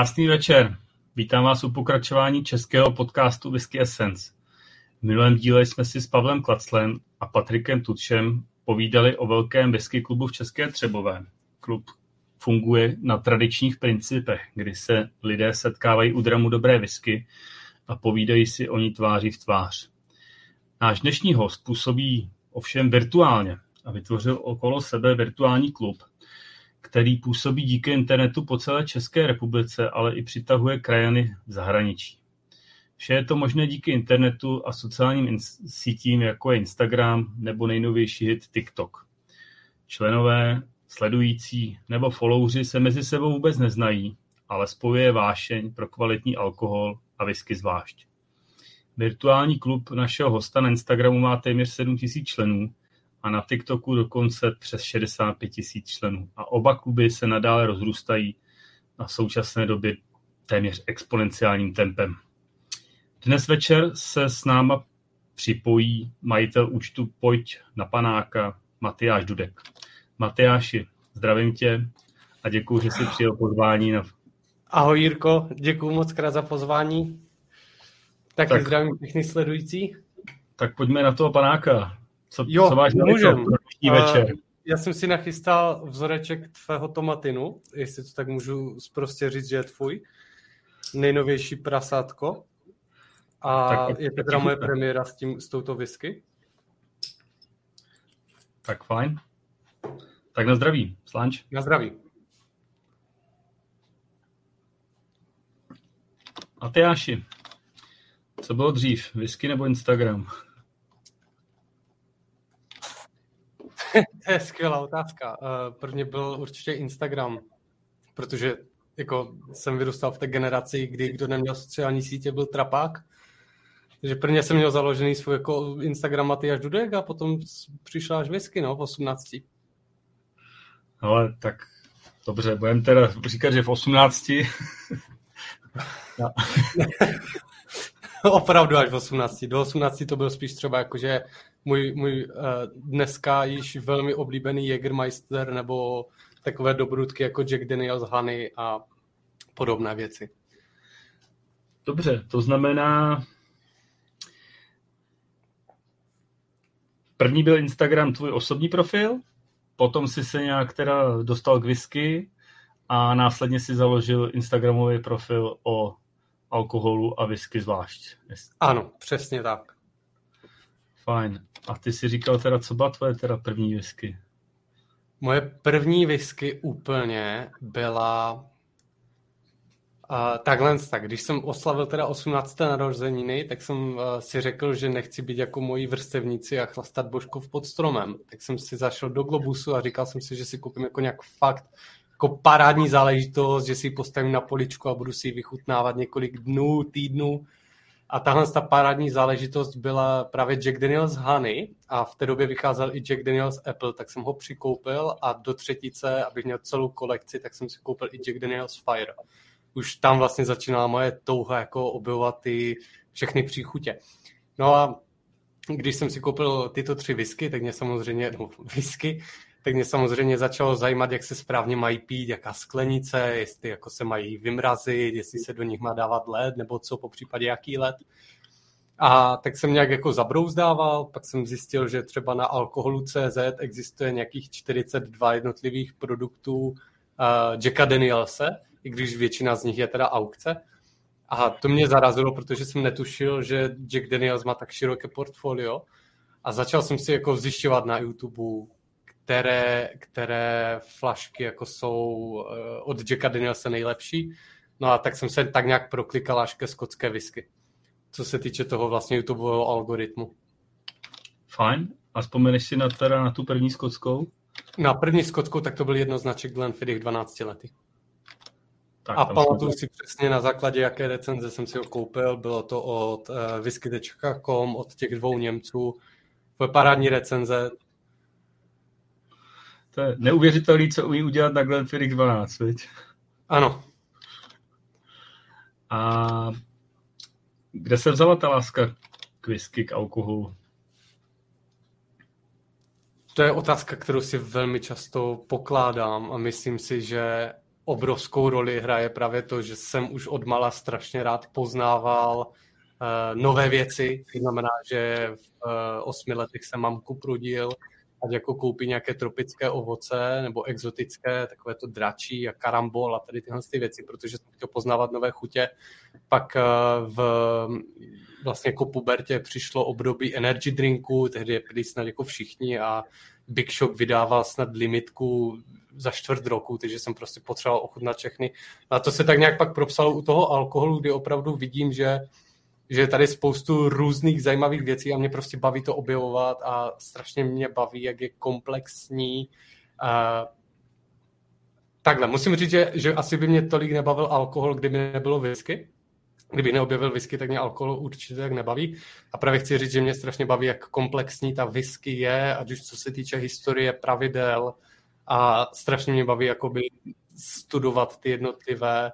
Krásný večer. Vítám vás u pokračování českého podcastu Whisky Essence. V minulém díle jsme si s Pavlem Klaclem a Patrikem Tutšem povídali o velkém whisky klubu v České Třebové. Klub funguje na tradičních principech, kdy se lidé setkávají u dramu dobré whisky a povídají si o ní tváří v tvář. Náš dnešní host působí ovšem virtuálně a vytvořil okolo sebe virtuální klub, který působí díky internetu po celé České republice, ale i přitahuje krajany v zahraničí. Vše je to možné díky internetu a sociálním sítím, jako je Instagram nebo nejnovější hit TikTok. Členové, sledující nebo followři se mezi sebou vůbec neznají, ale spojuje vášeň pro kvalitní alkohol a whisky zvlášť. Virtuální klub našeho hosta na Instagramu má téměř 7000 členů a na TikToku dokonce přes 65 tisíc členů. A oba kluby se nadále rozrůstají na současné době téměř exponenciálním tempem. Dnes večer se s náma připojí majitel účtu Pojď na panáka Matyáš Dudek. Matyáši, zdravím tě a děkuji, že jsi přijel pozvání. Na... Ahoj Jirko, děkuji moc krát za pozvání. Taky tak, zdravím všechny sledující. Tak pojďme na toho panáka. Co, jo, co máš můžem. večer? Já jsem si nachystal vzoreček tvého tomatinu, jestli to tak můžu prostě říct, že je tvůj. Nejnovější prasátko. A tak, je to teda moje premiéra s, tím, s touto whisky. Tak fajn. Tak na zdraví, Slanč. Na zdraví. A ty Jáši, co bylo dřív, whisky nebo Instagram? to je skvělá otázka. Eh, prvně byl určitě Instagram, protože jako jsem vyrůstal v té generaci, kdy kdo neměl sociální sítě, byl trapák. Takže prvně jsem měl založený svůj jako Instagram Matyáš Dudek a potom přišla až whisky, no, v 18. Ale tak dobře, budeme teda říkat, že v 18. Opravdu až v 18. Do 18 to byl spíš třeba jakože můj, můj uh, dneska již velmi oblíbený Jägermeister nebo takové dobrutky jako Jack Daniels Honey a podobné věci. Dobře, to znamená, první byl Instagram tvůj osobní profil, potom si se nějak teda dostal k whisky a následně si založil Instagramový profil o alkoholu a whisky zvlášť. Ano, přesně tak. Fajn. A ty si říkal teda, co byla tvoje teda první whisky? Moje první whisky úplně byla uh, takhle tak. Když jsem oslavil teda 18. narozeniny, tak jsem uh, si řekl, že nechci být jako moji vrstevníci a chlastat božkov pod stromem. Tak jsem si zašel do Globusu a říkal jsem si, že si koupím jako nějak fakt jako parádní záležitost, že si ji postavím na poličku a budu si ji vychutnávat několik dnů, týdnů a tahle ta parádní záležitost byla právě Jack Daniels Honey a v té době vycházel i Jack Daniels Apple, tak jsem ho přikoupil a do třetice, abych měl celou kolekci, tak jsem si koupil i Jack Daniels Fire. Už tam vlastně začínala moje touha jako objevovat ty všechny příchutě. No a když jsem si koupil tyto tři whisky, tak mě samozřejmě, no whisky, tak mě samozřejmě začalo zajímat, jak se správně mají pít, jaká sklenice, jestli jako se mají vymrazit, jestli se do nich má dávat led, nebo co, po případě jaký led. A tak jsem nějak jako zabrouzdával, pak jsem zjistil, že třeba na alkoholu CZ existuje nějakých 42 jednotlivých produktů uh, Jacka Danielse, i když většina z nich je teda aukce. A to mě zarazilo, protože jsem netušil, že Jack Daniels má tak široké portfolio. A začal jsem si jako zjišťovat na YouTube, které, které flašky jako jsou eh, od Jacka Danielse nejlepší. No a tak jsem se tak nějak proklikal až ke skotské whisky, co se týče toho vlastně YouTubeového algoritmu. Fajn. A vzpomeneš si na, teda na tu první skotskou? Na první skotskou tak to byl jednoznaček Glenfiddich 12 lety. Tak, a pamatuju si přesně na základě, jaké recenze jsem si ho koupil. Bylo to od uh, whisky.com, od těch dvou Němců. To je parádní recenze, to je neuvěřitelný, co umí udělat na Glenfiddich 12, viď? Ano. A kde se vzala ta láska k whisky, k alkoholu? To je otázka, kterou si velmi často pokládám a myslím si, že obrovskou roli hraje právě to, že jsem už od mala strašně rád poznával uh, nové věci. To znamená, že v uh, osmi letech jsem mamku prudil, ať jako koupí nějaké tropické ovoce nebo exotické, takové to dračí a karambol a tady tyhle ty věci, protože jsem chtěl poznávat nové chutě. Pak uh, v vlastně jako pubertě přišlo období energy drinku, tehdy byli snad jako všichni a Big Shock vydával snad limitku za čtvrt roku, takže jsem prostě potřeboval ochutnat všechny. A to se tak nějak pak propsalo u toho alkoholu, kdy opravdu vidím, že že je tady spoustu různých zajímavých věcí a mě prostě baví to objevovat a strašně mě baví, jak je komplexní. Uh, takhle, musím říct, že, že asi by mě tolik nebavil alkohol, kdyby nebylo whisky. Kdyby neobjevil whisky, tak mě alkohol určitě tak nebaví. A právě chci říct, že mě strašně baví, jak komplexní ta whisky je, ať už co se týče historie, pravidel, a strašně mě baví jakoby studovat ty jednotlivé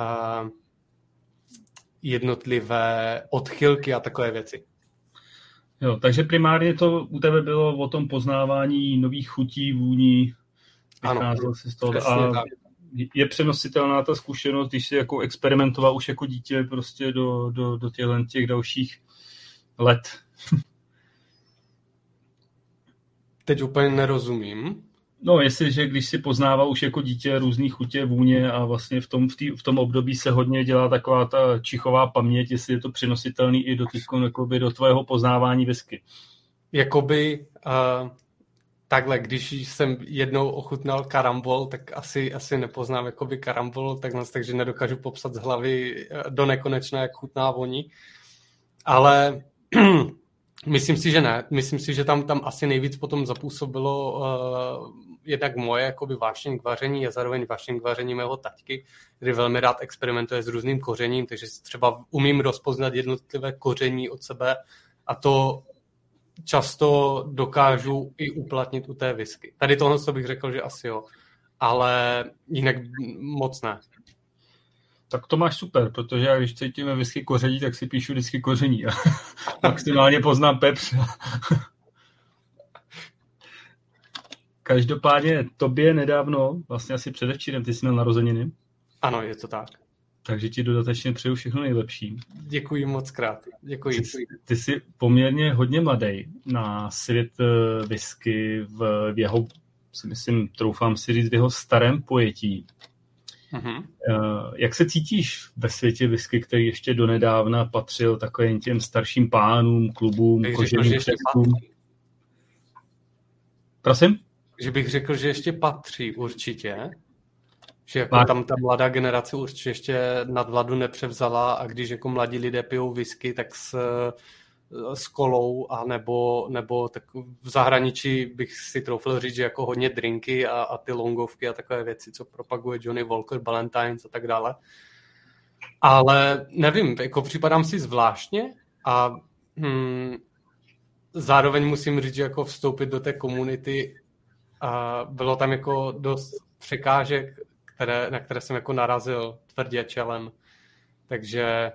uh, jednotlivé odchylky a takové věci. Jo, takže primárně to u tebe bylo o tom poznávání nových chutí, vůní, ano, si z toho. A tak. je přenositelná ta zkušenost, když jsi jako experimentoval už jako dítě prostě do, do, do těchto těch dalších let. Teď úplně nerozumím. No, jestliže když si poznával už jako dítě různý chutě, vůně a vlastně v tom, v, tý, v tom období se hodně dělá taková ta čichová paměť, jestli je to přenositelný i do, týko, jakoby do tvého poznávání whisky. Jakoby uh, takhle, když jsem jednou ochutnal karambol, tak asi, asi nepoznám jakoby karambol, tak takže nedokážu popsat z hlavy do nekonečna, jak chutná voní. Ale Myslím si, že ne. Myslím si, že tam, tam asi nejvíc potom zapůsobilo uh, jednak moje jakoby vášeň k vaření a zároveň vášeň k vaření mého taťky, který velmi rád experimentuje s různým kořením, takže třeba umím rozpoznat jednotlivé koření od sebe a to často dokážu i uplatnit u té whisky. Tady tohle co bych řekl, že asi jo, ale jinak moc ne. Tak to máš super, protože já když cítíme whisky koření, tak si píšu vždycky koření a maximálně poznám pepř. Každopádně tobě nedávno, vlastně asi předevčírem, ty jsi měl narozeniny. Ano, je to tak. Takže ti dodatečně přeju všechno nejlepší. Děkuji moc krát. Děkuji. Ty, ty jsi poměrně hodně mladý na svět eh, whisky v, v jeho, si myslím, troufám si říct, v jeho starém pojetí. Uh-huh. Jak se cítíš ve světě whisky, který ještě donedávna patřil takovým těm starším pánům, klubům, koženým předkům? Prosím? Že bych řekl, že ještě patří určitě. Že jako tam ta mladá generace určitě ještě nad vladu nepřevzala a když jako mladí lidé pijou whisky, tak s, s kolou a nebo, nebo tak v zahraničí bych si troufl říct, že jako hodně drinky a, a ty longovky a takové věci, co propaguje Johnny Walker, Valentine's a tak dále. Ale nevím, jako připadám si zvláštně a hmm, zároveň musím říct, že jako vstoupit do té komunity a bylo tam jako dost překážek, které, na které jsem jako narazil tvrdě čelem. Takže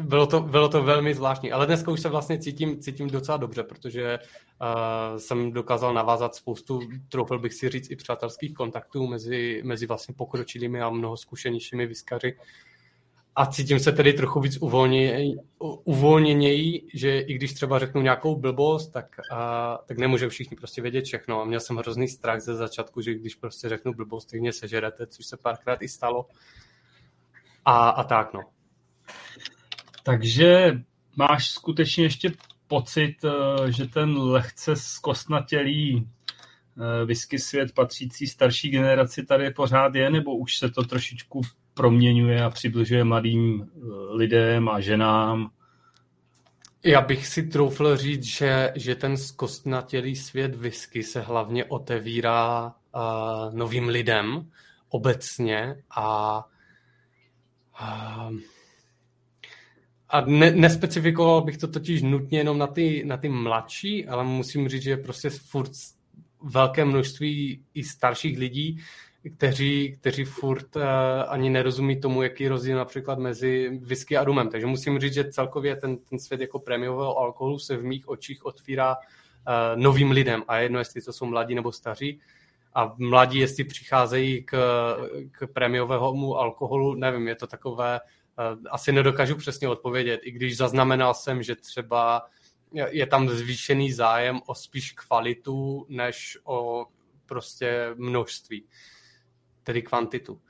bylo to, bylo to velmi zvláštní, ale dneska už se vlastně cítím, cítím docela dobře, protože uh, jsem dokázal navázat spoustu, troufil bych si říct, i přátelských kontaktů mezi, mezi vlastně pokročilými a mnoho zkušenějšími vyskaři. A cítím se tedy trochu víc uvolněněji, uvolněněji, že i když třeba řeknu nějakou blbost, tak, a, tak nemůže všichni prostě vědět všechno. A měl jsem hrozný strach ze začátku, že když prostě řeknu blbost, tak mě sežerete, což se párkrát i stalo. A, a tak, no. Takže máš skutečně ještě pocit, eh, že ten lehce zkostnatělý eh, whisky svět patřící starší generaci tady pořád je, nebo už se to trošičku proměňuje a přibližuje mladým eh, lidem a ženám? Já bych si troufl říct, že, že ten zkostnatělý svět whisky se hlavně otevírá uh, novým lidem obecně a uh, a ne, nespecifikoval bych to totiž nutně jenom na ty, na ty mladší, ale musím říct, že prostě furt velké množství i starších lidí, kteří, kteří furt uh, ani nerozumí tomu, jaký rozdíl například mezi whisky a rumem. Takže musím říct, že celkově ten, ten svět jako prémiového alkoholu se v mých očích otvírá uh, novým lidem a jedno, jestli to jsou mladí nebo staří. a mladí, jestli přicházejí k, k prémiovému alkoholu, nevím, je to takové, eh, asi nedokážu přesně odpovědět, i když zaznamenal jsem, že třeba je tam zvýšený zájem o spíš kvalitu, než o prostě množství, tedy kvantitu.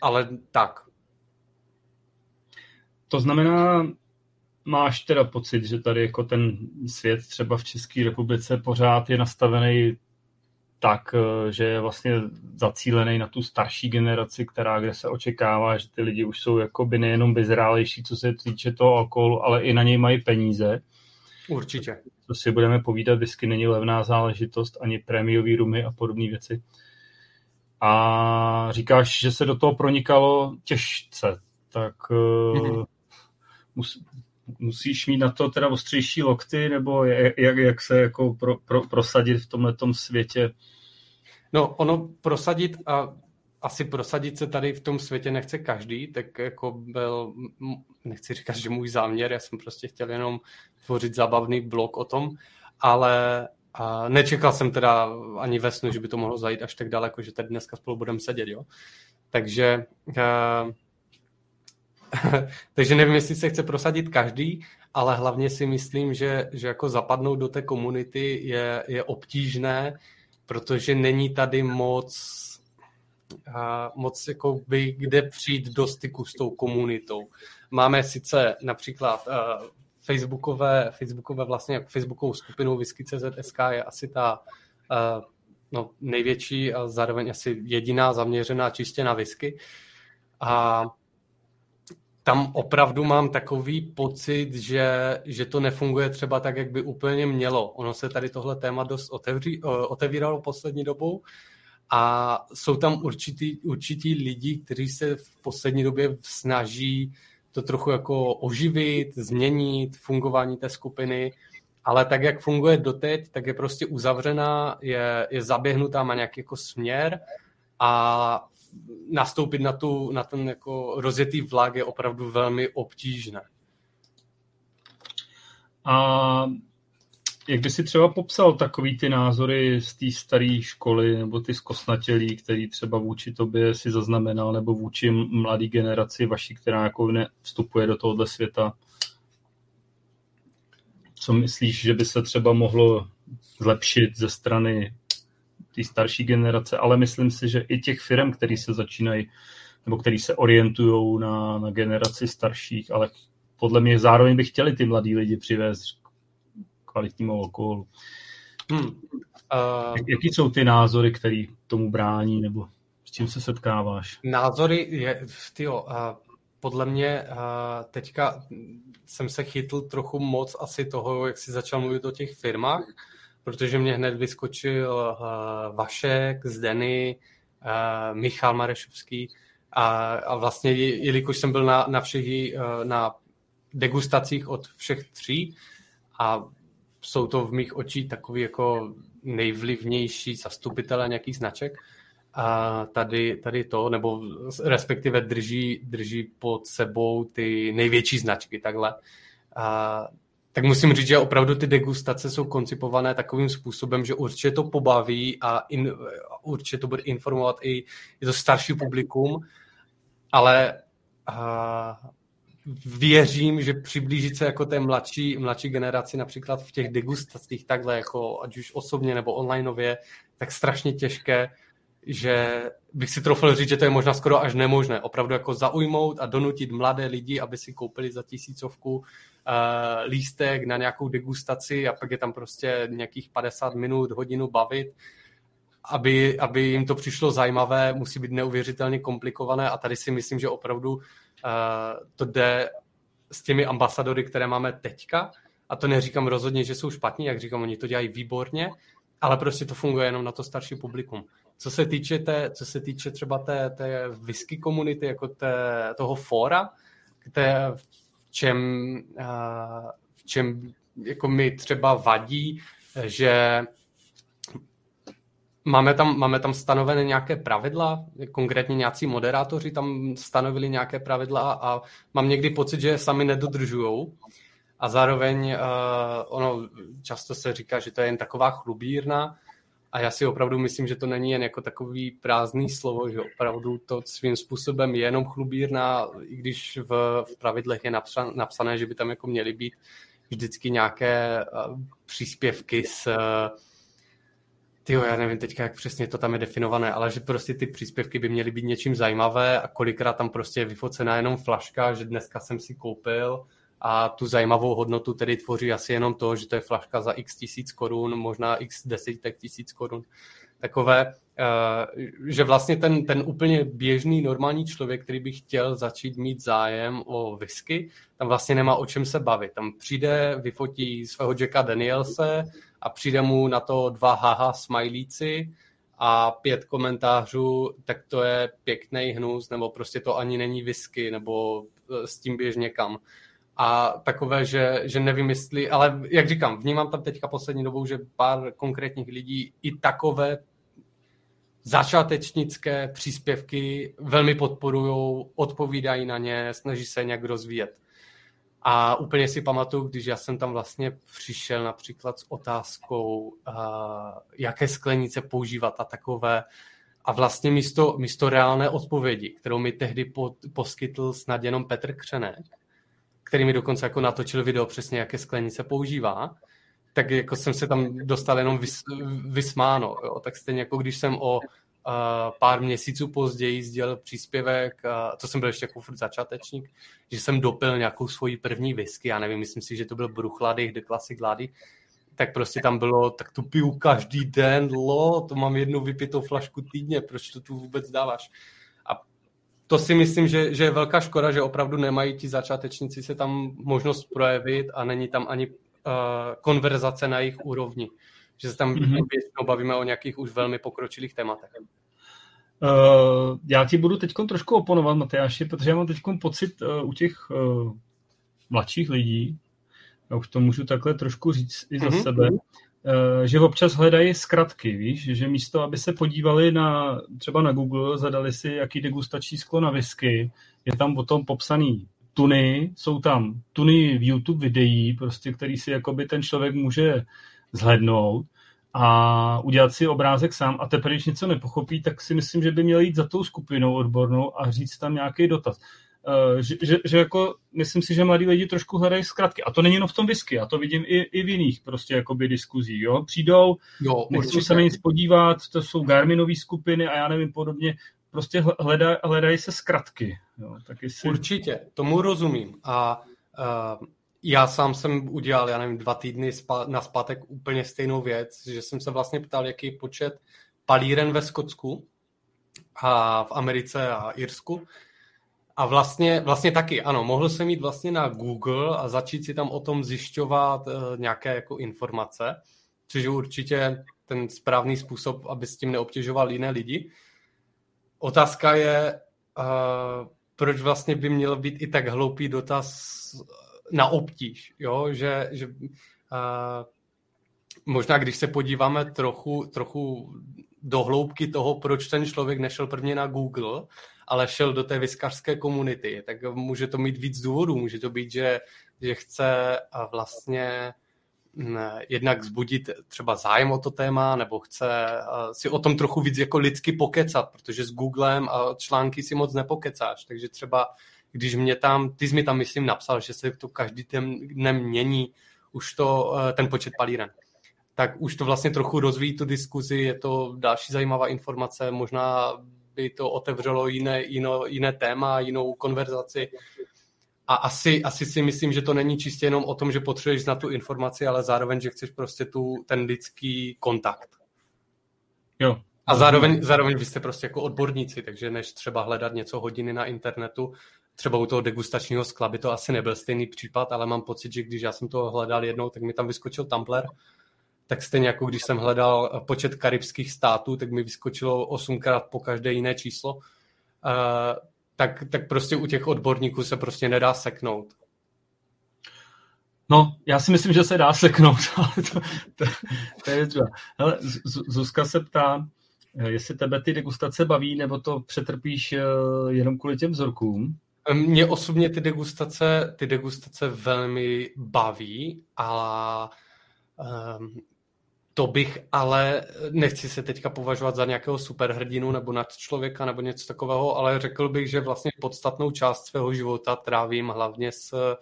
Ale tak. To znamená, máš teda pocit, že tady jako ten svět třeba v České republice pořád je nastavený tak, eh, že je vlastně zacílený na tu starší generaci, která, kde se očekává, že ty lidi už jsou jako by nejenom vyzrálejší, co se týče toho alkoholu, ale i na něj mají peníze. Určitě. Co si budeme povídat, whisky není levná záležitost, ani prémiový rumy a podobné věci. A říkáš, že se do toho pronikalo těžce, tak mm-hmm. mus, musíš mít na to teda ostřejší lokty, nebo jak, jak se jako pro, pro, prosadit v tomhle světě? No, ono prosadit a asi prosadit se tady v tom světě nechce každý, tak jako byl, nechci říkat, že můj záměr, já jsem prostě chtěl jenom tvořit zábavný blog o tom, ale a nečekal jsem teda ani ve snu, že by to mohlo zajít až tak daleko, že tady dneska spolu budeme sedět, jo. Takže uh, takže nevím, jestli se chce prosadit každý, ale hlavně si myslím, že, že jako zapadnout do té komunity je, je obtížné, protože není tady moc, uh, moc jako by kde přijít do styku s tou komunitou. Máme sice například uh, Facebookové, Facebookové vlastně jako Facebookovou skupinu Whisky.cz.sk je asi ta uh, no, největší a zároveň asi jediná zaměřená čistě na whisky. A tam opravdu mám takový pocit, že, že to nefunguje třeba tak, jak by úplně mělo. Ono se tady tohle téma dost otevří, otevíralo poslední dobou a jsou tam určitý, určitý lidi, kteří se v poslední době snaží to trochu jako oživit, změnit fungování té skupiny, ale tak, jak funguje doteď, tak je prostě uzavřená, je, je zaběhnutá, má nějaký jako směr a nastoupit na, tu, na ten jako rozjetý vlak je opravdu velmi obtížné. A jak by si třeba popsal takový ty názory z té staré školy nebo ty zkosnatělí, který třeba vůči tobě si zaznamenal nebo vůči mladé generaci vaší, která jako vstupuje do tohohle světa? Co myslíš, že by se třeba mohlo zlepšit ze strany té starší generace, ale myslím si, že i těch firm, který se začínají nebo který se orientují na, na generaci starších, ale podle mě zároveň by chtěli ty mladí lidi přivést kvalitnímu alkoholu. Hmm. Uh, Jaký jsou ty názory, které tomu brání, nebo s čím se setkáváš? Názory, je, tyjo, uh, podle mě uh, teďka jsem se chytl trochu moc asi toho, jak jsi začal mluvit o těch firmách, protože mě hned vyskočil uh, Vašek, Zdeny, uh, Michal Marešovský a, a vlastně, jelikož jsem byl na, na všech, uh, na degustacích od všech tří a jsou to v mých očích takový jako nejvlivnější zastupitelé nějakých značek, a tady, tady to, nebo respektive drží, drží pod sebou ty největší značky, takhle. A tak musím říct, že opravdu ty degustace jsou koncipované takovým způsobem, že určitě to pobaví a in, určitě to bude informovat i, i to starší publikum, ale a, věřím, že přiblížit se jako té mladší, mladší generaci například v těch degustacích takhle, jako ať už osobně nebo onlineově, tak strašně těžké, že bych si trofil říct, že to je možná skoro až nemožné. Opravdu jako zaujmout a donutit mladé lidi, aby si koupili za tisícovku uh, lístek na nějakou degustaci a pak je tam prostě nějakých 50 minut, hodinu bavit, aby, aby jim to přišlo zajímavé, musí být neuvěřitelně komplikované a tady si myslím, že opravdu to jde s těmi ambasadory, které máme teďka a to neříkám rozhodně, že jsou špatní, jak říkám, oni to dělají výborně, ale prostě to funguje jenom na to starší publikum. Co se týče, té, co se týče třeba té, té whisky komunity, jako té, toho fóra, té, čem, v čem jako mi třeba vadí, že Máme tam, máme tam stanovené nějaké pravidla, konkrétně nějací moderátoři tam stanovili nějaké pravidla a mám někdy pocit, že je sami nedodržujou. A zároveň uh, ono často se říká, že to je jen taková chlubírna, A já si opravdu myslím, že to není jen jako takový prázdný slovo, že opravdu to svým způsobem je jenom chlubírna, i když v, v pravidlech je napsané, že by tam jako měly být vždycky nějaké uh, příspěvky s uh, ty já nevím teďka, jak přesně to tam je definované, ale že prostě ty příspěvky by měly být něčím zajímavé a kolikrát tam prostě je vyfocená jenom flaška, že dneska jsem si koupil a tu zajímavou hodnotu tedy tvoří asi jenom to, že to je flaška za x tisíc korun, možná x desítek tisíc korun. Takové, eh, že vlastně ten, ten úplně běžný normální člověk, který by chtěl začít mít zájem o whisky, tam vlastně nemá o čem se bavit. Tam přijde, vyfotí svého Jacka Danielse a přijde mu na to dva haha smajlíci a pět komentářů, tak to je pěkný hnus, nebo prostě to ani není whisky, nebo eh, s tím běž někam a takové, že, že nevím, jestli, ale jak říkám, vnímám tam teďka poslední dobou, že pár konkrétních lidí i takové začátečnické příspěvky velmi podporují, odpovídají na ně, snaží se nějak rozvíjet. A úplně si pamatuju, když já jsem tam vlastně přišel například s otázkou, uh, jaké sklenice používat a takové, a vlastně místo, místo reálné odpovědi, kterou mi tehdy po, poskytl snad jenom Petr Křenek, který mi dokonce jako natočil video přesně, jaké sklenice používá, tak jako jsem se tam dostal jenom vys, vysmáno. Jo. Tak stejně jako když jsem o pár měsíců později sdělil příspěvek, uh, to jsem byl ještě jako furt začátečník, že jsem dopil nějakou svoji první whisky, já nevím, myslím si, že to byl Bruchlady, The Classic Lady, tak prostě tam bylo, tak tu piju každý den, lo, to mám jednu vypitou flašku týdně, proč to tu vůbec dáváš? to si myslím, že, že je velká škoda, že opravdu nemají ti začátečníci se tam možnost projevit a není tam ani uh, konverzace na jejich úrovni. Že se tam mm-hmm. většinou bavíme o nějakých už velmi pokročilých tématech. Uh, já ti budu teď trošku oponovat, Matyáši, protože já mám teď pocit uh, u těch uh, mladších lidí, já už to můžu takhle trošku říct i za mm-hmm. sebe, že občas hledají zkratky, víš, že místo, aby se podívali na, třeba na Google, zadali si, jaký degustační sklo na whisky, je tam potom popsaný tuny, jsou tam tuny v YouTube videí, prostě, který si jakoby ten člověk může zhlednout a udělat si obrázek sám a teprve, když něco nepochopí, tak si myslím, že by měl jít za tou skupinou odbornou a říct tam nějaký dotaz. Eh, že, že, že jako myslím si, že mladí lidi trošku hledají zkratky. A to není jenom v tom whisky, já to vidím i, i v jiných prostě jakoby diskuzí. Jo? Přijdou, jo, nechci se na nic podívat, to jsou Garminové skupiny a já nevím podobně, prostě hledaj, hledají se zkratky. Jo? Tak jestli... Určitě, tomu rozumím. A uh, já sám jsem udělal, já nevím, dva týdny na zpátek úplně stejnou věc, že jsem se vlastně ptal, jaký počet palíren ve Skotsku a v Americe a Irsku a vlastně, vlastně taky, ano, mohl jsem jít vlastně na Google a začít si tam o tom zjišťovat uh, nějaké jako informace, což je určitě ten správný způsob, aby s tím neobtěžoval jiné lidi. Otázka je, uh, proč vlastně by měl být i tak hloupý dotaz na obtíž, jo? že, že uh, možná když se podíváme trochu, trochu do hloubky toho, proč ten člověk nešel prvně na Google, ale šel do té vyskařské komunity, tak může to mít víc důvodů. Může to být, že, že chce vlastně jednak zbudit třeba zájem o to téma, nebo chce si o tom trochu víc jako lidsky pokecat, protože s Googlem a články si moc nepokecáš, takže třeba když mě tam, ty jsi mi tam myslím napsal, že se to každý den mění už to, eh, ten počet palíren tak už to vlastně trochu rozvíjí tu diskuzi, je to další zajímavá informace, možná by to otevřelo jiné, jiné, jiné téma, jinou konverzaci. A asi, asi si myslím, že to není čistě jenom o tom, že potřebuješ znát tu informaci, ale zároveň, že chceš prostě tu, ten lidský kontakt. Jo. A zároveň, zároveň vy jste prostě jako odborníci, takže než třeba hledat něco hodiny na internetu, třeba u toho degustačního skla by to asi nebyl stejný případ, ale mám pocit, že když já jsem to hledal jednou, tak mi tam vyskočil Tumblr tak stejně jako když jsem hledal počet karibských států, tak mi vyskočilo osmkrát po každé jiné číslo. Uh, tak, tak prostě u těch odborníků se prostě nedá seknout. No, já si myslím, že se dá seknout, ale to, to, to je třeba. Hele, Zuzka se ptá, jestli tebe ty degustace baví, nebo to přetrpíš eh, jenom kvůli těm vzorkům? Mě osobně ty degustace, ty degustace velmi baví, ale um, to bych ale, nechci se teďka považovat za nějakého superhrdinu nebo nad člověka nebo něco takového, ale řekl bych, že vlastně podstatnou část svého života trávím hlavně s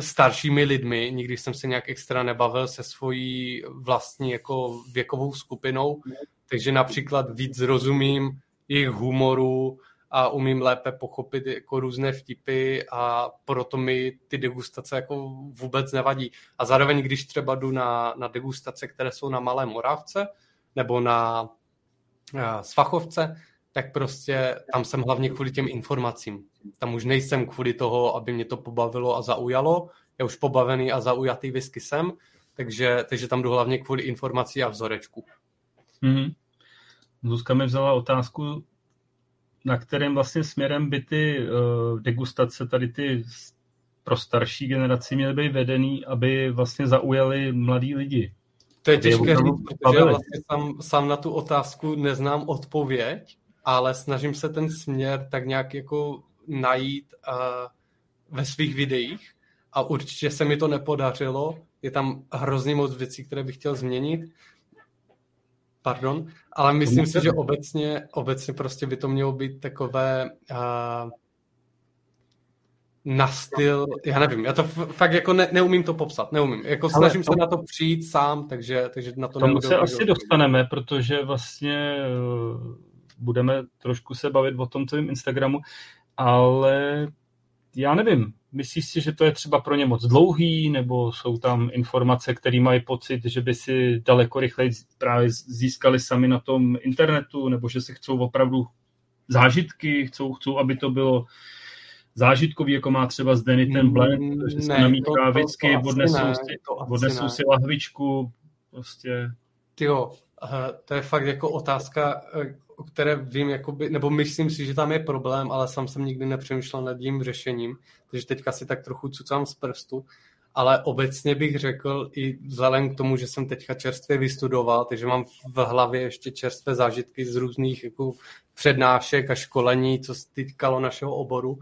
staršími lidmi. Nikdy jsem se nějak extra nebavil se svojí vlastní jako věkovou skupinou, takže například víc rozumím jejich humoru, a umím lépe pochopit jako různé vtipy a proto mi ty degustace jako vůbec nevadí. A zároveň, když třeba jdu na, na degustace, které jsou na Malé Moravce nebo na, na Svachovce, tak prostě tam jsem hlavně kvůli těm informacím. Tam už nejsem kvůli toho, aby mě to pobavilo a zaujalo. Já už pobavený a zaujatý whisky jsem, takže, takže tam jdu hlavně kvůli informací a vzorečku. Mm-hmm. Zuzka mi vzala otázku na kterém vlastně směrem by ty uh, degustace, tady ty pro starší generaci měly být vedený, aby vlastně zaujali mladí lidi. To je těžké říct, protože já vlastně sám, sám na tu otázku neznám odpověď, ale snažím se ten směr tak nějak jako najít uh, ve svých videích a určitě se mi to nepodařilo. Je tam hrozně moc věcí, které bych chtěl změnit Pardon, ale myslím si, že obecně, obecně prostě by to mělo být takové uh, na styl, já nevím, já to fakt jako ne, neumím to popsat, neumím. Jako snažím to... se na to přijít sám, takže, takže na to Tomu se asi dostaneme, protože vlastně uh, budeme trošku se bavit o tom tvým Instagramu, ale já nevím, myslíš si, že to je třeba pro ně moc dlouhý, nebo jsou tam informace, které mají pocit, že by si daleko rychleji právě získali sami na tom internetu, nebo že si chcou opravdu zážitky, chcou, chcou aby to bylo zážitkový, jako má třeba Denny ten blend, že se namíchá vždycky, odnesou, si, odnesou si lahvičku, prostě. Tyjo, to je fakt jako otázka, eh, o které vím, jakoby, nebo myslím si, že tam je problém, ale sám jsem nikdy nepřemýšlel nad tím řešením, takže teďka si tak trochu cucám z prstu, ale obecně bych řekl i vzhledem k tomu, že jsem teďka čerstvě vystudoval, takže mám v hlavě ještě čerstvé zážitky z různých jako přednášek a školení, co se týkalo našeho oboru,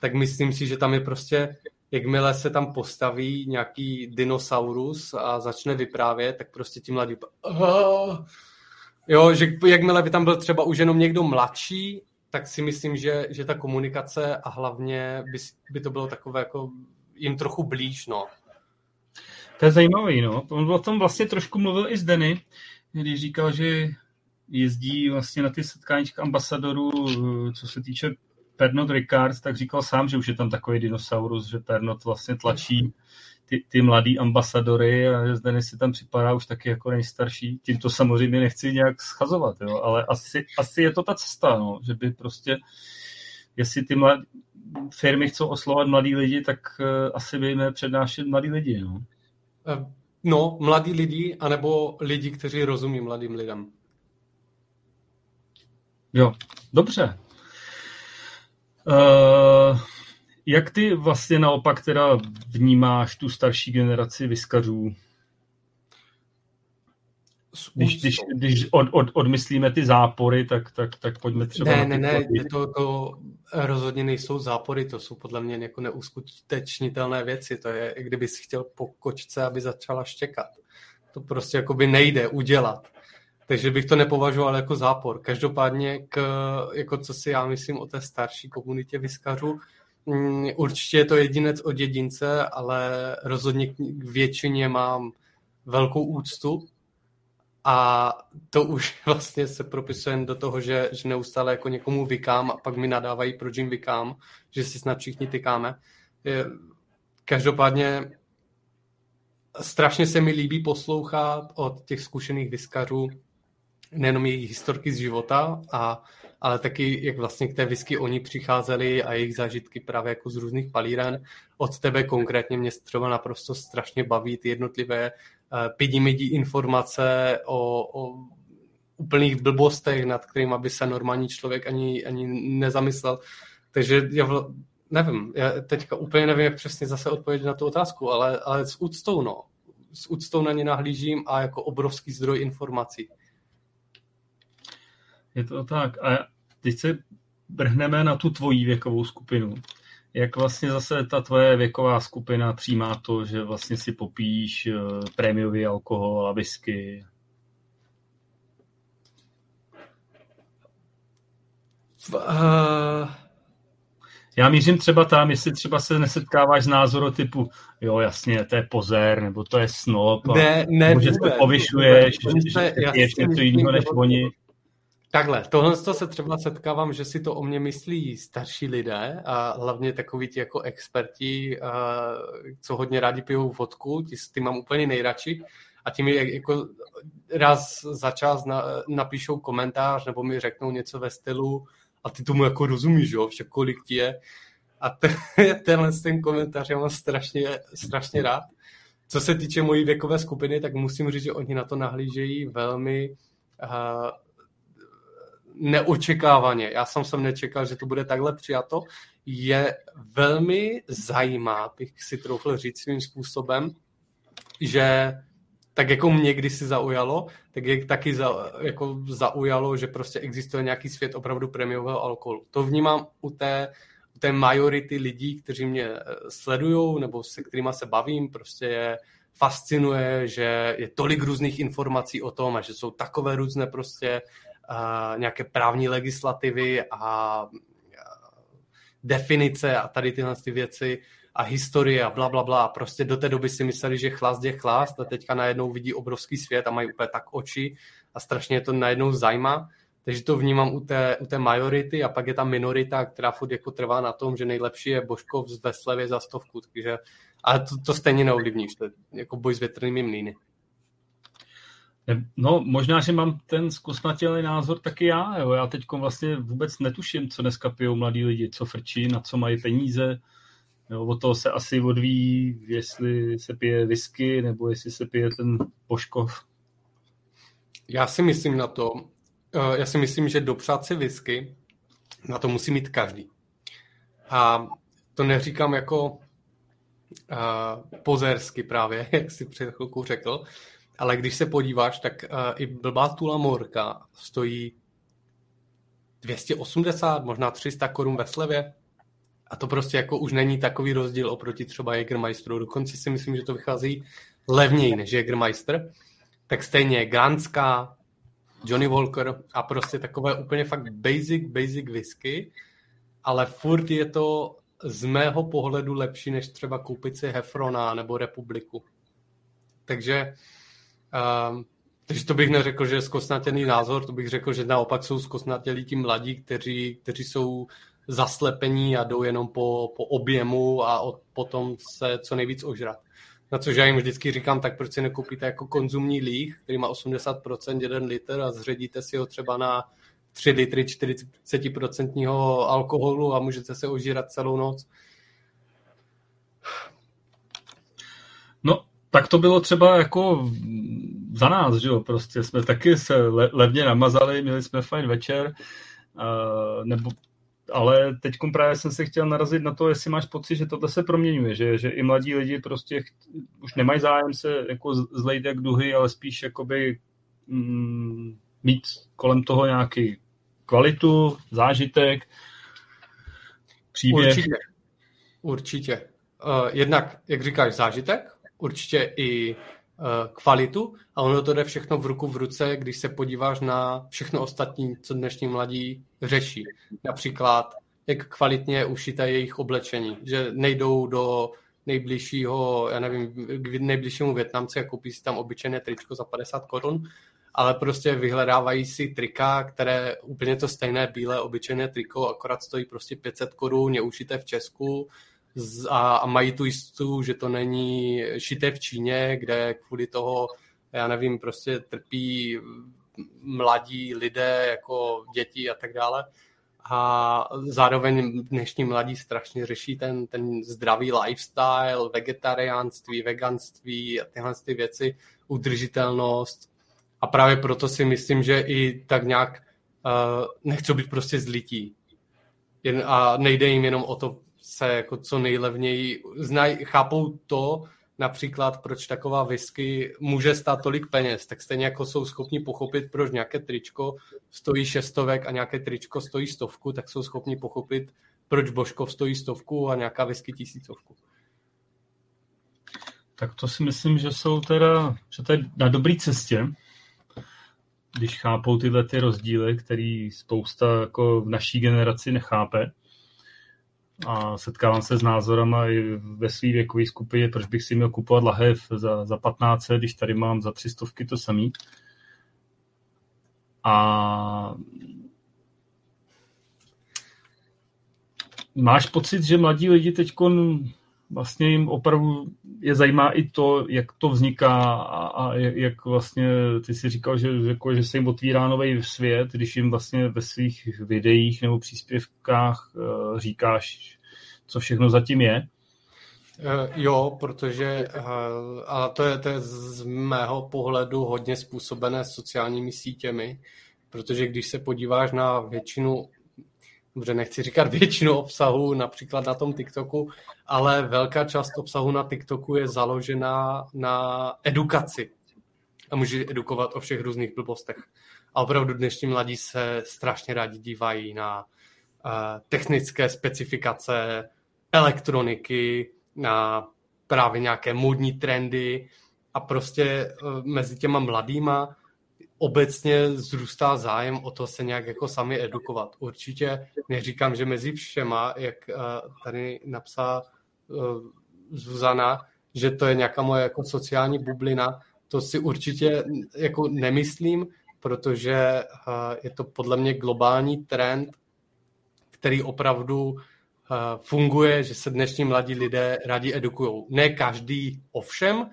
tak myslím si, že tam je prostě jakmile se tam postaví nějaký dinosaurus a začne vyprávět, tak prostě ti mladí Jo, že jakmile by tam byl třeba už jenom někdo mladší, tak si myslím, že, že ta komunikace a hlavně by, by to bylo takové jako jim trochu blíž, no. To je zajímavý, no. On o tom vlastně trošku mluvil i z Denny, když říkal, že jezdí vlastně na ty setkání ambasadorů, co se týče Pernod Ricard, tak říkal sám, že už je tam takový dinosaurus, že Pernod vlastně tlačí ty, ty mladý ambasadory a že zde si tam připadá už taky jako nejstarší. Tím to samozřejmě nechci nějak schazovat, jo, ale asi, asi je to ta cesta, no, že by prostě, jestli ty mladí, firmy chcou oslovat mladí lidi, tak uh, asi by jim přednášet mladí lidi, no. Eh, no, mladí lidi, anebo lidi, kteří rozumí mladým lidem. Jo, dobře. Uh, jak ty vlastně naopak teda vnímáš tu starší generaci vyskařů? Když, když, když od, od, odmyslíme ty zápory, tak, tak, tak pojďme třeba... Ne, ne, ne, to, to rozhodně nejsou zápory, to jsou podle mě jako neuskutečnitelné věci. To je, kdyby si chtěl po kočce, aby začala štěkat. To prostě jako by nejde udělat. Takže bych to nepovažoval jako zápor. Každopádně, k, jako co si já myslím o té starší komunitě vyskařů, určitě je to jedinec od jedince, ale rozhodně k většině mám velkou úctu a to už vlastně se propisuje do toho, že, že neustále jako někomu vykám a pak mi nadávají, proč jim vykám, že si snad všichni tykáme. Každopádně strašně se mi líbí poslouchat od těch zkušených vyskařů nejenom jejich historky z života a ale taky jak vlastně k té whisky oni přicházeli a jejich zážitky právě jako z různých palíren. Od tebe konkrétně mě třeba naprosto strašně baví ty jednotlivé uh, pidi informace o, o úplných blbostech, nad kterým by se normální člověk ani, ani nezamyslel. Takže já vl- nevím, já teďka úplně nevím, jak přesně zase odpovědět na tu otázku, ale, ale s úctou, no. S úctou na ně nahlížím a jako obrovský zdroj informací. Je to tak. A teď se vrhneme na tu tvojí věkovou skupinu. jak vlastně zase ta tvoje věková skupina přijímá to, že vlastně si popíš prémiový alkohol a whisky? Uh, já mířím třeba tam, jestli třeba se nesetkáváš s názoru typu, jo, jasně, to je pozér, nebo to je snob, ne, ne, že to povyšuješ, že, že je něco jiného než oni. Takhle, tohle se třeba setkávám, že si to o mě myslí starší lidé a hlavně takoví ti jako experti, co hodně rádi pijou vodku, ti, ty mám úplně nejradši a ti mi jako raz za čas na, napíšou komentář nebo mi řeknou něco ve stylu, a ty tomu jako rozumíš, jo, však kolik ti je. A ten, tenhle ten komentář já mám strašně, strašně rád. Co se týče mojí věkové skupiny, tak musím říct, že oni na to nahlížejí velmi neočekávaně. Já jsem sem nečekal, že to bude takhle přijato. Je velmi zajímá, bych si troufl říct svým způsobem, že tak jako mě kdysi zaujalo, tak je taky za, jako zaujalo, že prostě existuje nějaký svět opravdu prémiového alkoholu. To vnímám u té, u té majority lidí, kteří mě eh, sledují nebo se kterými se bavím, prostě je fascinuje, že je tolik různých informací o tom a že jsou takové různé prostě nějaké právní legislativy a definice a tady tyhle ty věci a historie a bla, bla, bla. Prostě do té doby si mysleli, že chlast je chlast a teďka najednou vidí obrovský svět a mají úplně tak oči a strašně to najednou zajímá. Takže to vnímám u té, u té majority a pak je ta minorita, která furt jako trvá na tom, že nejlepší je Božkov z Veslevě za stovku. Takže, ale to, to stejně neovlivníš, to je jako boj s větrnými mlýny. No, možná, že mám ten zkusnatělý názor taky já. Jo. Já teď vlastně vůbec netuším, co dneska pijou mladí lidi, co frčí, na co mají peníze, Jo, od toho se asi odvíjí, jestli se pije whisky, nebo jestli se pije ten poškov. Já si myslím na to, eh, já si myslím, že dopřát si whisky, na to musí mít každý. A to neříkám jako uh, pozersky právě, jak si před chvilkou řekl, ale když se podíváš, tak uh, i blbá Tula Morka stojí 280, možná 300 korun ve slevě, a to prostě jako už není takový rozdíl oproti třeba Jägermeisteru. Dokonce si myslím, že to vychází levněji než Jägermeister. Tak stejně Ganská, Johnny Walker a prostě takové úplně fakt basic, basic whisky, ale furt je to z mého pohledu lepší, než třeba koupit si Hefrona nebo Republiku. Takže, um, takže to bych neřekl, že je zkosnatěný názor, to bych řekl, že naopak jsou zkosnatělí ti mladí, kteří, kteří jsou zaslepení a jdou jenom po, po objemu a od, potom se co nejvíc ožrat. Na což já jim vždycky říkám, tak proč si nekoupíte jako konzumní líh, který má 80% jeden litr a zředíte si ho třeba na 3 litry 40% alkoholu a můžete se ožírat celou noc. Tak to bylo třeba jako za nás, že jo, prostě jsme taky se le, levně namazali, měli jsme fajn večer, uh, nebo ale teď právě jsem se chtěl narazit na to, jestli máš pocit, že tohle se proměňuje, že, že i mladí lidi prostě už nemají zájem se jako zlejt jak duhy, ale spíš jakoby mm, mít kolem toho nějaký kvalitu, zážitek, příběh. Určitě. Určitě. Uh, jednak, jak říkáš, zážitek, určitě i Eh, kvalitu a ono to jde všechno v ruku v ruce, když se podíváš na všechno ostatní, co dnešní mladí řeší. Například, jak kvalitně je ušité jejich oblečení, že nejdou do nejbližšího, já nevím, k nejbližšímu Větnamci a koupí si tam obyčejné tričko za 50 korun, ale prostě vyhledávají si trika, které úplně to stejné bílé obyčejné triko, akorát stojí prostě 500 korun, je ušité v Česku, a, a mají tu jistotu, že to není šité v Číně, kde kvůli toho, já nevím, prostě trpí mladí lidé, jako děti a tak dále. A zároveň dnešní mladí strašně řeší ten, ten zdravý lifestyle, vegetariánství, veganství a tyhle ty věci, udržitelnost. A právě proto si myslím, že i tak nějak uh, nechcou být prostě zlití. Jen, a nejde jim jenom o to se jako co nejlevněji znaj, chápou to, například proč taková whisky může stát tolik peněz, tak stejně jako jsou schopni pochopit, proč nějaké tričko stojí šestovek a nějaké tričko stojí stovku, tak jsou schopni pochopit, proč Božkov stojí stovku a nějaká whisky tisícovku. Tak to si myslím, že jsou teda, že to je na dobré cestě, když chápou tyhle ty rozdíly, který spousta jako v naší generaci nechápe. A setkávám se s názorama i ve své věkové skupině, proč bych si měl kupovat lahev za, za 15, když tady mám za 300 to samý. A máš pocit, že mladí lidi teď vlastně jim opravdu je zajímá i to, jak to vzniká a, a jak vlastně, ty si říkal, že, jako, že se jim otvírá nový svět, když jim vlastně ve svých videích nebo příspěvkách uh, říkáš, co všechno zatím je. Uh, jo, protože, uh, a to je, to je z mého pohledu hodně způsobené sociálními sítěmi, protože když se podíváš na většinu dobře, nechci říkat většinu obsahu, například na tom TikToku, ale velká část obsahu na TikToku je založená na edukaci. A může edukovat o všech různých blbostech. A opravdu dnešní mladí se strašně rádi dívají na uh, technické specifikace, elektroniky, na právě nějaké módní trendy a prostě uh, mezi těma mladýma obecně zrůstá zájem o to se nějak jako sami edukovat. Určitě neříkám, že mezi všema, jak eh, tady napsala eh, Zuzana, že to je nějaká moje jako sociální bublina, to si určitě jako nemyslím, protože eh, je to podle mě globální trend, který opravdu funguje, že se dnešní mladí lidé rádi edukují. Ne každý o všem,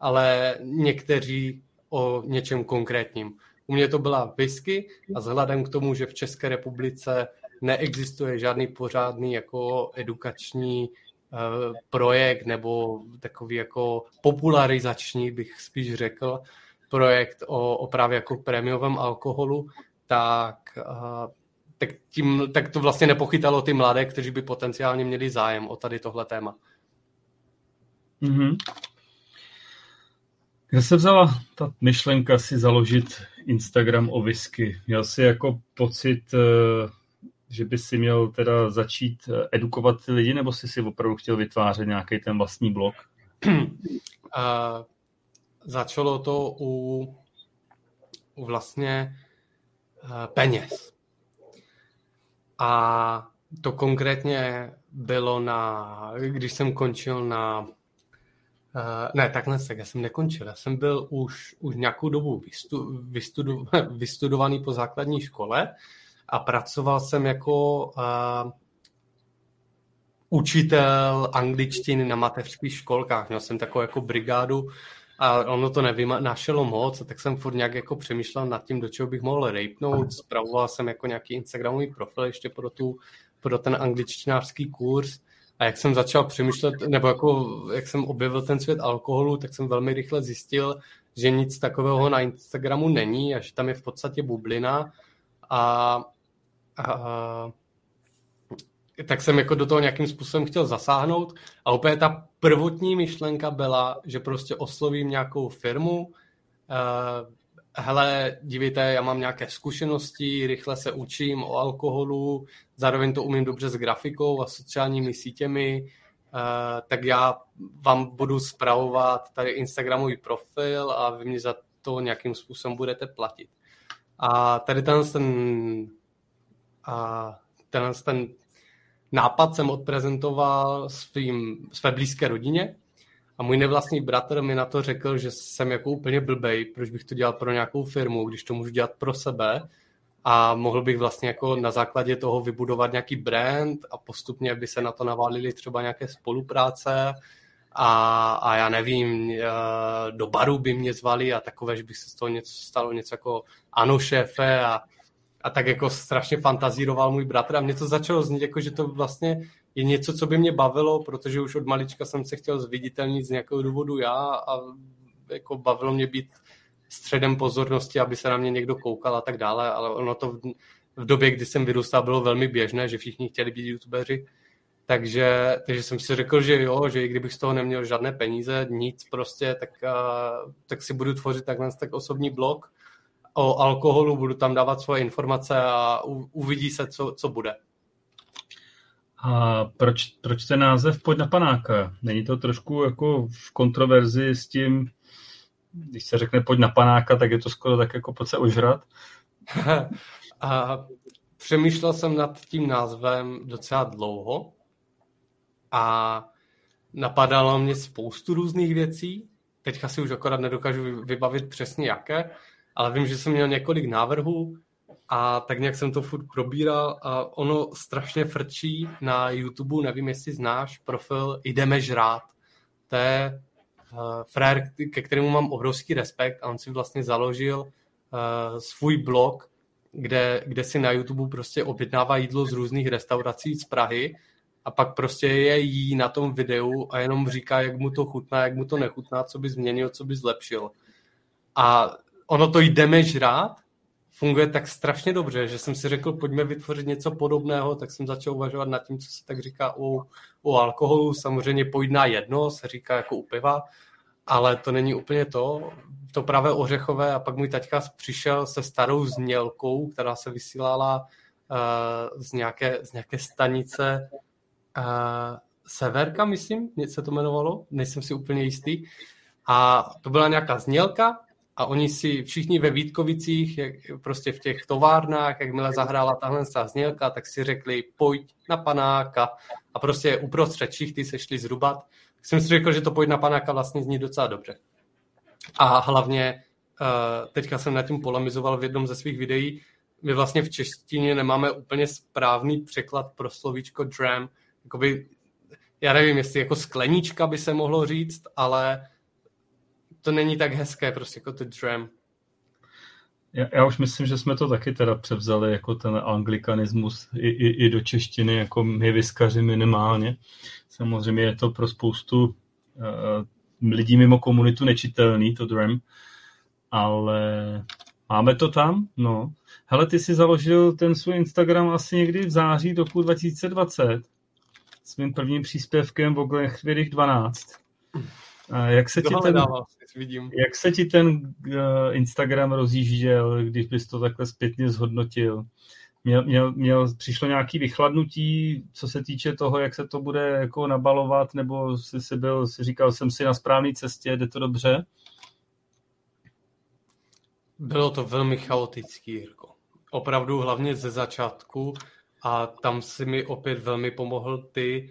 ale někteří o něčem konkrétním. U mě to byla whisky a vzhledem k tomu, že v České republice neexistuje žádný pořádný jako edukační uh, projekt nebo takový jako popularizační, bych spíš řekl, projekt o, o právě jako prémiovém alkoholu, tak, uh, tak, tím, tak to vlastně nepochytalo ty mladé, kteří by potenciálně měli zájem o tady tohle téma. Mm-hmm. Kde se vzala ta myšlenka si založit Instagram o whisky? Měl jsi jako pocit, eh, že by si měl teda začít eh, edukovat ty lidi, nebo jsi si opravdu chtěl vytvářet nějaký ten vlastní blog? Uh, začalo to u, u vlastně peněz. A to konkrétně bylo na, když jsem končil na Uh, ne, takhle tak já jsem nekončil. Já jsem byl už, už nějakou dobu vystu, vystudu, vystudovaný po základní škole a pracoval jsem jako uh, učitel angličtiny na mateřských školkách. Měl jsem takovou jako brigádu a ono to našelo moc, a tak jsem furt nějak jako přemýšlel nad tím, do čeho bych mohl rejpnout. Spravoval jsem jako nějaký Instagramový profil ještě pro, tu, pro ten angličtinářský kurz a jak jsem začal přemýšlet, nebo jako, jak jsem objevil ten svět alkoholu, tak jsem velmi rychle zjistil, že nic takového na Instagramu není a že tam je v podstatě bublina. A, a tak jsem jako do toho nějakým způsobem chtěl zasáhnout a úplně ta prvotní myšlenka byla, že prostě oslovím nějakou firmu, eh, hele, dívejte, já mám nějaké zkušenosti, rychle se učím o alkoholu, zároveň to umím dobře s grafikou a sociálními sítěmi, uh, tak já vám budu zpravovat tady Instagramový profil a vy mě za to nějakým způsobem budete platit. A tady ten, ten, a ten, ten nápad jsem odprezentoval svým, své blízké rodině, a můj nevlastní bratr mi na to řekl, že jsem jako úplně blbej, proč bych to dělal pro nějakou firmu, když to můžu dělat pro sebe. A mohl bych vlastně jako na základě toho vybudovat nějaký brand a postupně by se na to naválily třeba nějaké spolupráce. A, a já nevím, eh, do baru by mě zvali a takové, že by se z toho něco stalo, něco jako ano šéfe a, a tak jako strašně fantazíroval můj bratr a mě to začalo znít jako, že to vlastně je něco, co by mě bavilo, protože už od malička jsem se chtěl zviditelnit z nějakého důvodu já a jako bavilo mě být středem pozornosti, aby se na mě někdo koukal a tak dále, ale ono to v, v době, kdy jsem vyrůstal, bylo velmi běžné, že všichni chtěli být youtubeři, takže, takže jsem si řekl, že jo, že i kdybych z toho neměl žádné peníze, nic prostě, tak, uh, tak si budu tvořit takhle tak osobní blog o alkoholu, budu tam dávat svoje informace a u, uvidí se, co, co bude. A proč, proč ten název Pojď na panáka? Není to trošku jako v kontroverzi s tím, když se řekne Pojď na panáka, tak je to skoro tak jako pojď se ožrat? a přemýšlel jsem nad tím názvem docela dlouho a napadalo mě spoustu různých věcí. Teďka si už akorát nedokážu vybavit přesně jaké, ale vím, že jsem měl několik návrhů a tak nějak jsem to furt probíral a ono strašně frčí na YouTube, nevím, jestli znáš profil Jdeme žrát. To je uh, frér, ke kterému mám obrovský respekt a on si vlastně založil uh, svůj blog, kde, kde si na YouTube prostě objednává jídlo z různých restaurací z Prahy a pak prostě je jí na tom videu a jenom říká, jak mu to chutná, jak mu to nechutná, co by změnil, co by zlepšil. A ono to jdeme žrát, funguje tak strašně dobře, že jsem si řekl, pojďme vytvořit něco podobného, tak jsem začal uvažovat nad tím, co se tak říká o, o alkoholu. Samozřejmě pojď na jedno, se říká jako u piva, ale to není úplně to. To právě ořechové a pak můj taťka přišel se starou znělkou, která se vysílala uh, z, nějaké, z nějaké stanice uh, Severka, myslím, se to jmenovalo, nejsem si úplně jistý. A to byla nějaká znělka a oni si všichni ve Vítkovicích, jak, prostě v těch továrnách, jakmile zahrála tahle znělka, tak si řekli, pojď na panáka a prostě uprostřed ty se šli zhrubat. Tak jsem si řekl, že to pojď na panáka vlastně zní docela dobře. A hlavně uh, teďka jsem nad tím polemizoval v jednom ze svých videí, my vlastně v češtině nemáme úplně správný překlad pro slovíčko dram. Jakoby, já nevím, jestli jako sklenička by se mohlo říct, ale to není tak hezké, prostě jako ten dram. Já, já už myslím, že jsme to taky teda převzali jako ten anglikanismus i, i, i do češtiny, jako my vyskaři minimálně. Samozřejmě je to pro spoustu uh, lidí mimo komunitu nečitelný, to dram, ale máme to tam, no. Hele, ty si založil ten svůj Instagram asi někdy v září roku 2020 svým prvním příspěvkem v Oglechvědých 12. A jak se, ti ten, vidím. jak se ti ten uh, Instagram rozjížděl, když bys to takhle zpětně zhodnotil? Měl, měl, měl, přišlo nějaké vychladnutí, co se týče toho, jak se to bude jako nabalovat, nebo jsi, jsi byl, si říkal jsem si na správné cestě, jde to dobře? Bylo to velmi chaotický, Jirko. Opravdu hlavně ze začátku a tam si mi opět velmi pomohl ty,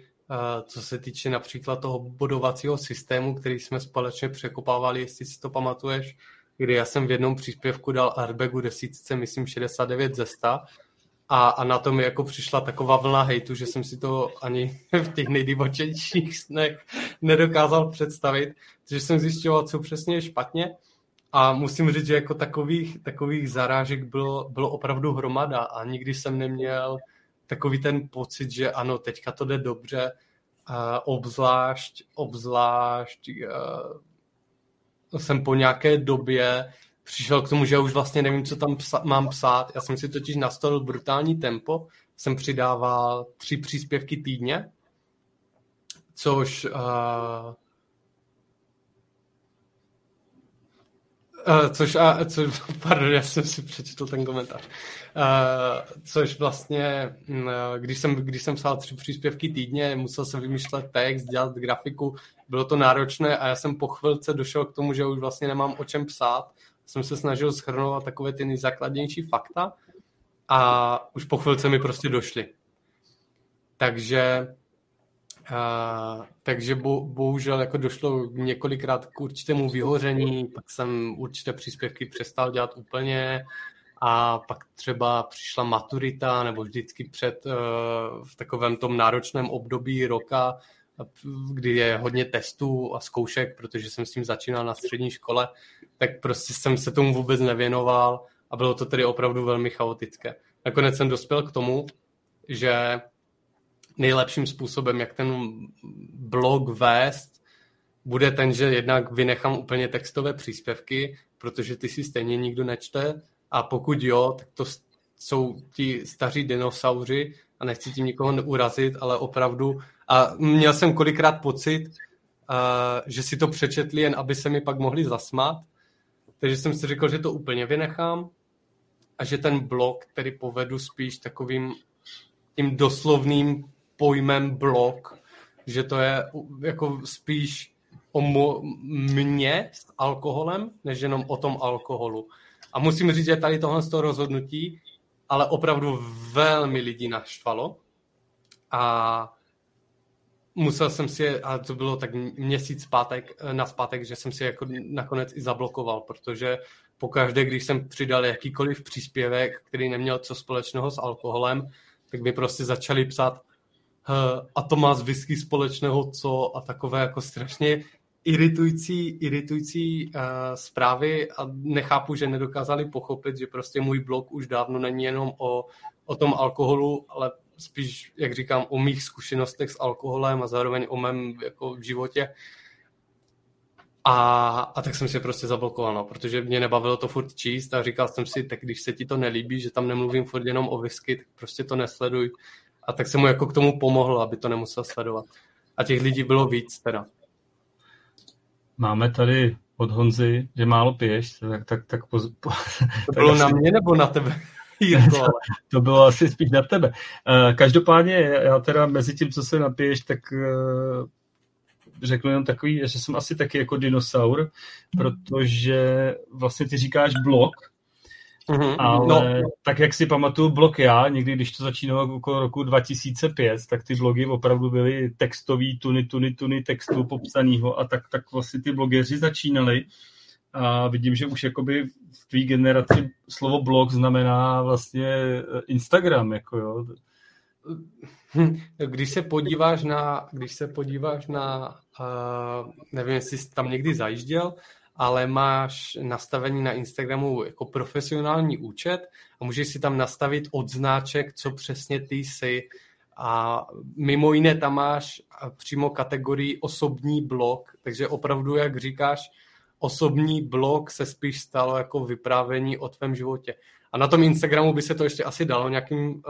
co se týče například toho bodovacího systému, který jsme společně překopávali, jestli si to pamatuješ, kdy já jsem v jednom příspěvku dal airbagu desítce, myslím 69 ze 100 a, a na to mi jako přišla taková vlna hejtu, že jsem si to ani v těch nejdivočejších snech nedokázal představit, takže jsem zjišťoval, co přesně je špatně. A musím říct, že jako takových, takových zarážek bylo, bylo opravdu hromada a nikdy jsem neměl takový ten pocit, že ano, teďka to jde dobře, a obzvlášť, obzvlášť uh, jsem po nějaké době přišel k tomu, že už vlastně nevím, co tam psa- mám psát. Já jsem si totiž nastavil brutální tempo, jsem přidával tři příspěvky týdně, což uh, Uh, což, a, co, pardon, já jsem si přečetl ten komentář. Uh, což vlastně, uh, když jsem, když jsem psal tři příspěvky týdně, musel jsem vymýšlet text, dělat grafiku, bylo to náročné a já jsem po chvilce došel k tomu, že už vlastně nemám o čem psát. Jsem se snažil schrnovat takové ty nejzákladnější fakta a už po chvilce mi prostě došly. Takže Uh, takže bo, bohužel jako došlo několikrát k určitému vyhoření, pak jsem určité příspěvky přestal dělat úplně a pak třeba přišla maturita nebo vždycky před uh, v takovém tom náročném období roka, kdy je hodně testů a zkoušek, protože jsem s tím začínal na střední škole, tak prostě jsem se tomu vůbec nevěnoval a bylo to tedy opravdu velmi chaotické. Nakonec jsem dospěl k tomu, že nejlepším způsobem, jak ten blog vést, bude ten, že jednak vynechám úplně textové příspěvky, protože ty si stejně nikdo nečte. A pokud jo, tak to jsou ti staří dinosauři a nechci tím nikoho urazit, ale opravdu a měl jsem kolikrát pocit, uh, že si to přečetli jen, aby se mi pak mohli zasmát, takže jsem si řekl, že to úplně vynechám a že ten blog který povedu spíš takovým tím doslovným pojmem blog, že to je jako spíš o mě s alkoholem, než jenom o tom alkoholu. A musím říct, že tady tohle z toho rozhodnutí ale opravdu velmi lidí naštvalo. A musel jsem si, a to bylo tak měsíc zpátek, na zpátek, že jsem si jako nakonec i zablokoval, protože pokaždé, když jsem přidal jakýkoliv příspěvek, který neměl co společného s alkoholem, tak mi prostě začali psát a to má z whisky společného co a takové jako strašně iritující, iritující uh, zprávy a nechápu, že nedokázali pochopit, že prostě můj blog už dávno není jenom o, o tom alkoholu, ale spíš, jak říkám, o mých zkušenostech s alkoholem a zároveň o mém jako, životě. A, a tak jsem si prostě zablokoval, no, protože mě nebavilo to furt číst a říkal jsem si, tak když se ti to nelíbí, že tam nemluvím furt jenom o whisky, tak prostě to nesleduj. A tak jsem mu jako k tomu pomohl, aby to nemusel sledovat. A těch lidí bylo víc teda. Máme tady od Honzy, že málo piješ, tak, tak, tak po, po, To bylo tak na mě nebo na tebe? Jirko, ale... to bylo asi spíš na tebe. Uh, každopádně já teda mezi tím, co se napiješ, tak uh, řeknu jenom takový, že jsem asi taky jako dinosaur, protože vlastně ty říkáš blok, Mm-hmm. Ale no. tak, jak si pamatuju blog já, někdy, když to začínalo okolo roku 2005, tak ty blogy opravdu byly textový, tuny, tuny, tuny textu popsaného a tak, tak vlastně ty blogeři začínali a vidím, že už jakoby v tvý generaci slovo blog znamená vlastně eh, Instagram, jako jo. Když se podíváš na, když se podíváš na, uh, nevím, jestli jsi tam někdy zajížděl, ale máš nastavení na Instagramu jako profesionální účet a můžeš si tam nastavit odznáček, co přesně ty jsi. A mimo jiné tam máš přímo kategorii osobní blog, takže opravdu, jak říkáš, osobní blog se spíš stalo jako vyprávění o tvém životě. A na tom Instagramu by se to ještě asi dalo nějakým, uh,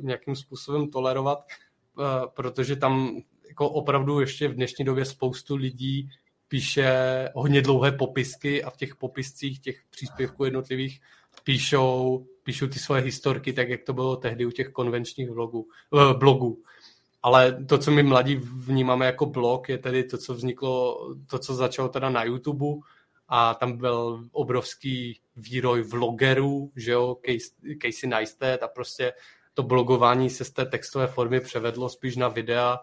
nějakým způsobem tolerovat, uh, protože tam jako opravdu ještě v dnešní době spoustu lidí píše hodně dlouhé popisky a v těch popiscích těch příspěvků jednotlivých píšou, píšou ty svoje historky, tak jak to bylo tehdy u těch konvenčních vlogů, eh, blogů. Ale to, co my mladí vnímáme jako blog, je tedy to, co vzniklo, to, co začalo teda na YouTube a tam byl obrovský výroj vlogerů, že jo, Casey Neistat a prostě to blogování se z té textové formy převedlo spíš na videa,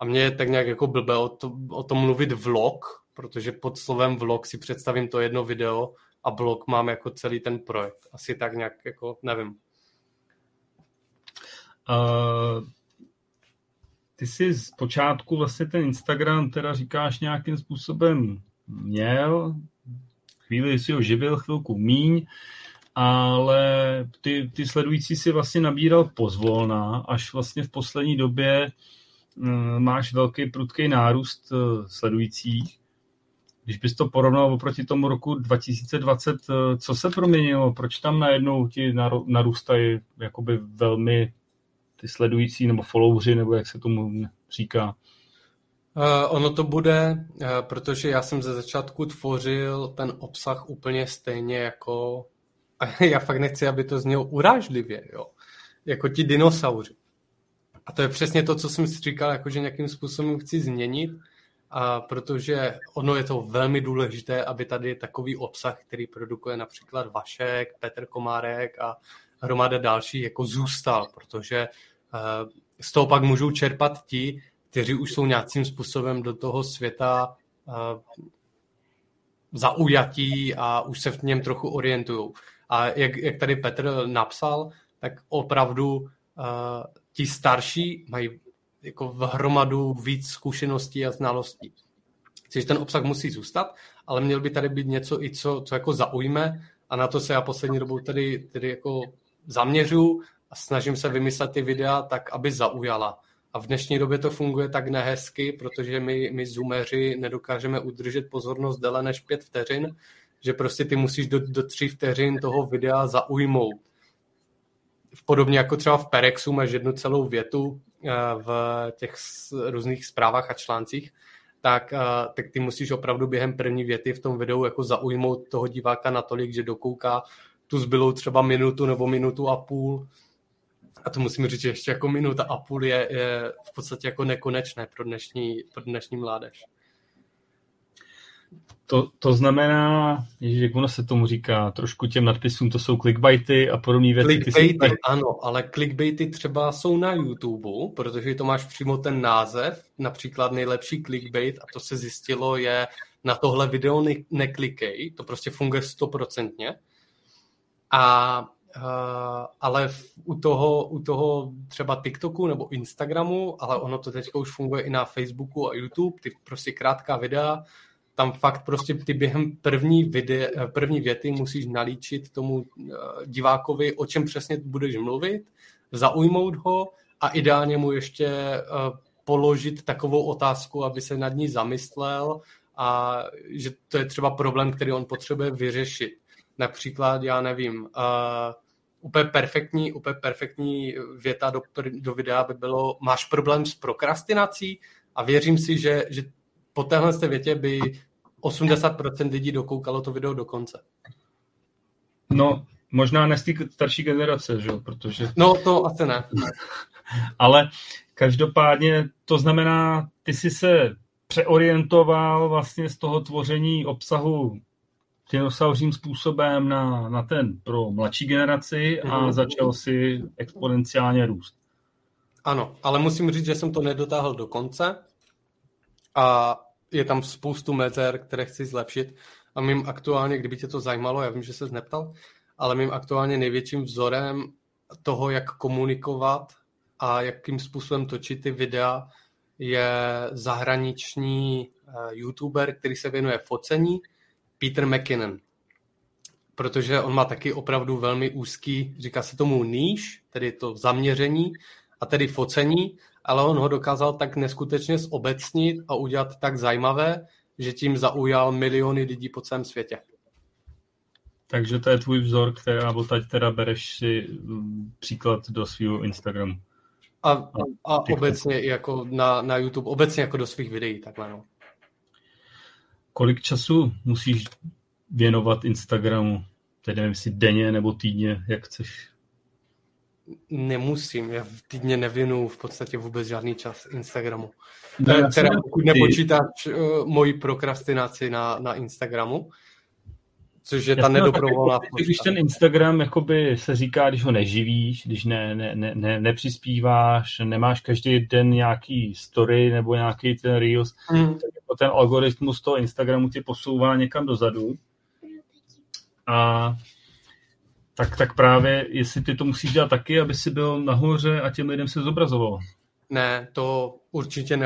a mě je tak nějak jako blbé o, to, o tom mluvit vlog, protože pod slovem vlog si představím to jedno video a blog mám jako celý ten projekt. Asi tak nějak jako, nevím. Uh, ty jsi z počátku vlastně ten Instagram teda říkáš nějakým způsobem měl, chvíli si ho živil, chvilku míň, ale ty, ty sledující si vlastně nabíral pozvolna, až vlastně v poslední době Eh, máš velký prudký nárůst eh, sledujících. Když bys to porovnal oproti tomu roku 2020, eh, co se proměnilo? Proč tam najednou ti narůstají jakoby velmi ty sledující nebo followři, nebo jak se tomu říká? Uh, ono to bude, uh, protože já jsem ze začátku tvořil ten obsah úplně stejně jako, já fakt nechci, aby to znělo urážlivě, jo, jako ti dinosauři. A to je přesně to, co jsem si říkal, jako že nějakým způsobem chci změnit, a protože ono je to velmi důležité, aby tady takový obsah, který produkuje například Vašek, Petr Komárek a hromada další, jako zůstal, protože uh, z toho pak můžou čerpat ti, kteří už jsou nějakým způsobem do toho světa uh, zaujatí a už se v něm trochu orientují. A jak, jak tady Petr napsal, tak opravdu uh, ti starší mají jako v hromadu víc zkušeností a znalostí. Takže ten obsah musí zůstat, ale měl by tady být něco i co, co jako zaujme a na to se já poslední dobou tady, tady jako zaměřu a snažím se vymyslet ty videa tak, aby zaujala. A v dnešní době to funguje tak nehezky, protože my, my zoomeři nedokážeme udržet pozornost déle než pět vteřin, že prostě ty musíš do, do tří vteřin toho videa zaujmout podobně jako třeba v Perexu máš jednu celou větu eh, v těch různých zprávách a článcích, tak, eh, tak ty musíš opravdu během první věty v tom videu jako zaujmout toho diváka natolik, že dokouká tu zbylou třeba minutu nebo minutu a půl. a to musím říct, že ještě jako minuta a půl je, je v podstatě jako nekonečné pro dnešní, pro dnešní mládež. To, to znamená, že jak ono se tomu říká, trošku těm nadpisům, to jsou clickbaity a podobné věci. Clickbaity, jsi... ano, ale clickbaity třeba jsou na YouTube, protože to máš přímo ten název, například nejlepší clickbait, a to se zjistilo, je na tohle video ne- neklikej, to prostě funguje stoprocentně. A Uh, ale v, u, toho, u toho třeba TikToku nebo Instagramu, ale ono to teď už funguje i na Facebooku a YouTube, ty prostě krátká videa, tam fakt prostě ty během první, vide, první věty musíš nalíčit tomu uh, divákovi, o čem přesně budeš mluvit, zaujmout ho a ideálně mu ještě uh, položit takovou otázku, aby se nad ní zamyslel a že to je třeba problém, který on potřebuje vyřešit. Například, já nevím, uh, úplně perfektní, úplně perfektní věta do, do videa by bylo, máš problém s prokrastinací? A věřím si, že, že po téhle větě by 80% lidí dokoukalo to video do konce. No, možná ne z té starší generace, že? protože... No, to asi ne. Ale každopádně to znamená, ty jsi se přeorientoval vlastně z toho tvoření obsahu dinosauřím způsobem na, na ten pro mladší generaci a mm-hmm. začal si exponenciálně růst. Ano, ale musím říct, že jsem to nedotáhl do konce a je tam spoustu mezer, které chci zlepšit a mým aktuálně, kdyby tě to zajímalo, já vím, že se neptal, ale mým aktuálně největším vzorem toho, jak komunikovat a jakým způsobem točit ty videa, je zahraniční eh, youtuber, který se věnuje focení Peter McKinnon. Protože on má taky opravdu velmi úzký, říká se tomu níž, tedy to zaměření a tedy focení, ale on ho dokázal tak neskutečně zobecnit a udělat tak zajímavé, že tím zaujal miliony lidí po celém světě. Takže to je tvůj vzor, která teď teda bereš si mm, příklad do svého Instagramu. A, a, a obecně jako na, na YouTube, obecně jako do svých videí, takhle no. Kolik času musíš věnovat Instagramu? Tedy nevím, jestli denně nebo týdně, jak chceš. Nemusím, já v týdně nevěnu v podstatě vůbec žádný čas Instagramu. Ne, teda pokud nepočítáš uh, moji prokrastinaci na, na Instagramu, což je ta Jasně, nedoprovolná. Tak, když ten Instagram jakoby se říká, když ho neživíš, když ne, ne, ne, ne, nepřispíváš, nemáš každý den nějaký story nebo nějaký ten reels, mm. tak jako ten algoritmus toho Instagramu tě posouvá někam dozadu. A tak, tak právě, jestli ty to musíš dělat taky, aby si byl nahoře a těm lidem se zobrazoval. Ne, to určitě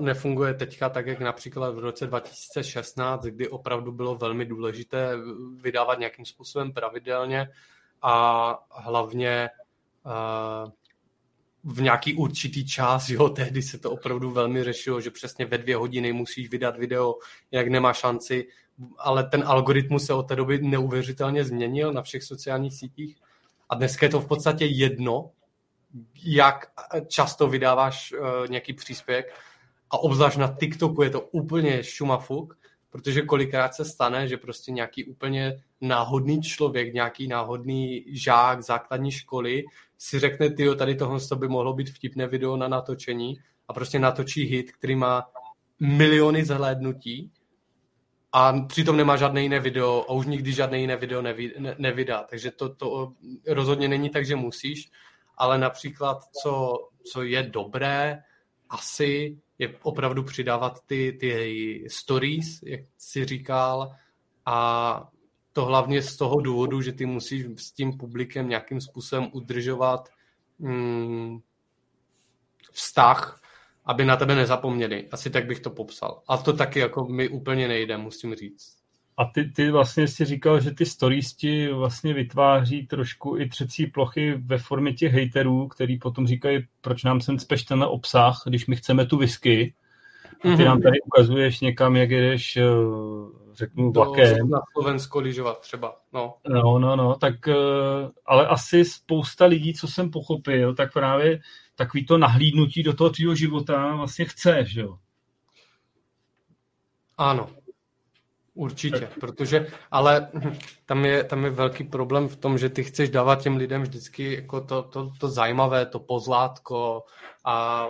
nefunguje teďka tak, jak například v roce 2016, kdy opravdu bylo velmi důležité vydávat nějakým způsobem pravidelně a hlavně uh, v nějaký určitý čas, jo, tehdy se to opravdu velmi řešilo, že přesně ve dvě hodiny musíš vydat video, jak nemá šanci, ale ten algoritmus se od té doby neuvěřitelně změnil na všech sociálních sítích. A dneska je to v podstatě jedno, jak často vydáváš uh, nějaký příspěvek. A obzvlášť na TikToku je to úplně šumafuk, protože kolikrát se stane, že prostě nějaký úplně náhodný člověk, nějaký náhodný žák základní školy si řekne, ty tady tohle by mohlo být vtipné video na natočení. A prostě natočí hit, který má miliony zhlédnutí a přitom nemá žádné jiné video a už nikdy žádné jiné video nevy, ne, nevydá. Takže to, to rozhodně není tak, že musíš, ale například, co, co je dobré, asi je opravdu přidávat ty, ty stories, jak si říkal, a to hlavně z toho důvodu, že ty musíš s tím publikem nějakým způsobem udržovat hmm, vztah, aby na tebe nezapomněli. Asi tak bych to popsal. A to taky jako mi úplně nejde, musím říct. A ty, ty vlastně si říkal, že ty stories vlastně vytváří trošku i třecí plochy ve formě těch hejterů, který potom říkají, proč nám sem tenhle obsah, když my chceme tu whisky. A ty mm-hmm. nám tady ukazuješ někam, jak jedeš, eh, řeknu, vlakem. Na Slovensko lyžovat třeba, no. No, no, no, tak eh, ale asi spousta lidí, co jsem pochopil, tak právě takový to nahlídnutí do toho tvýho života vlastně chceš, jo. Ano, Určitě, protože, ale tam je, tam je velký problém v tom, že ty chceš dávat těm lidem vždycky jako to, to, to zajímavé, to pozlátko a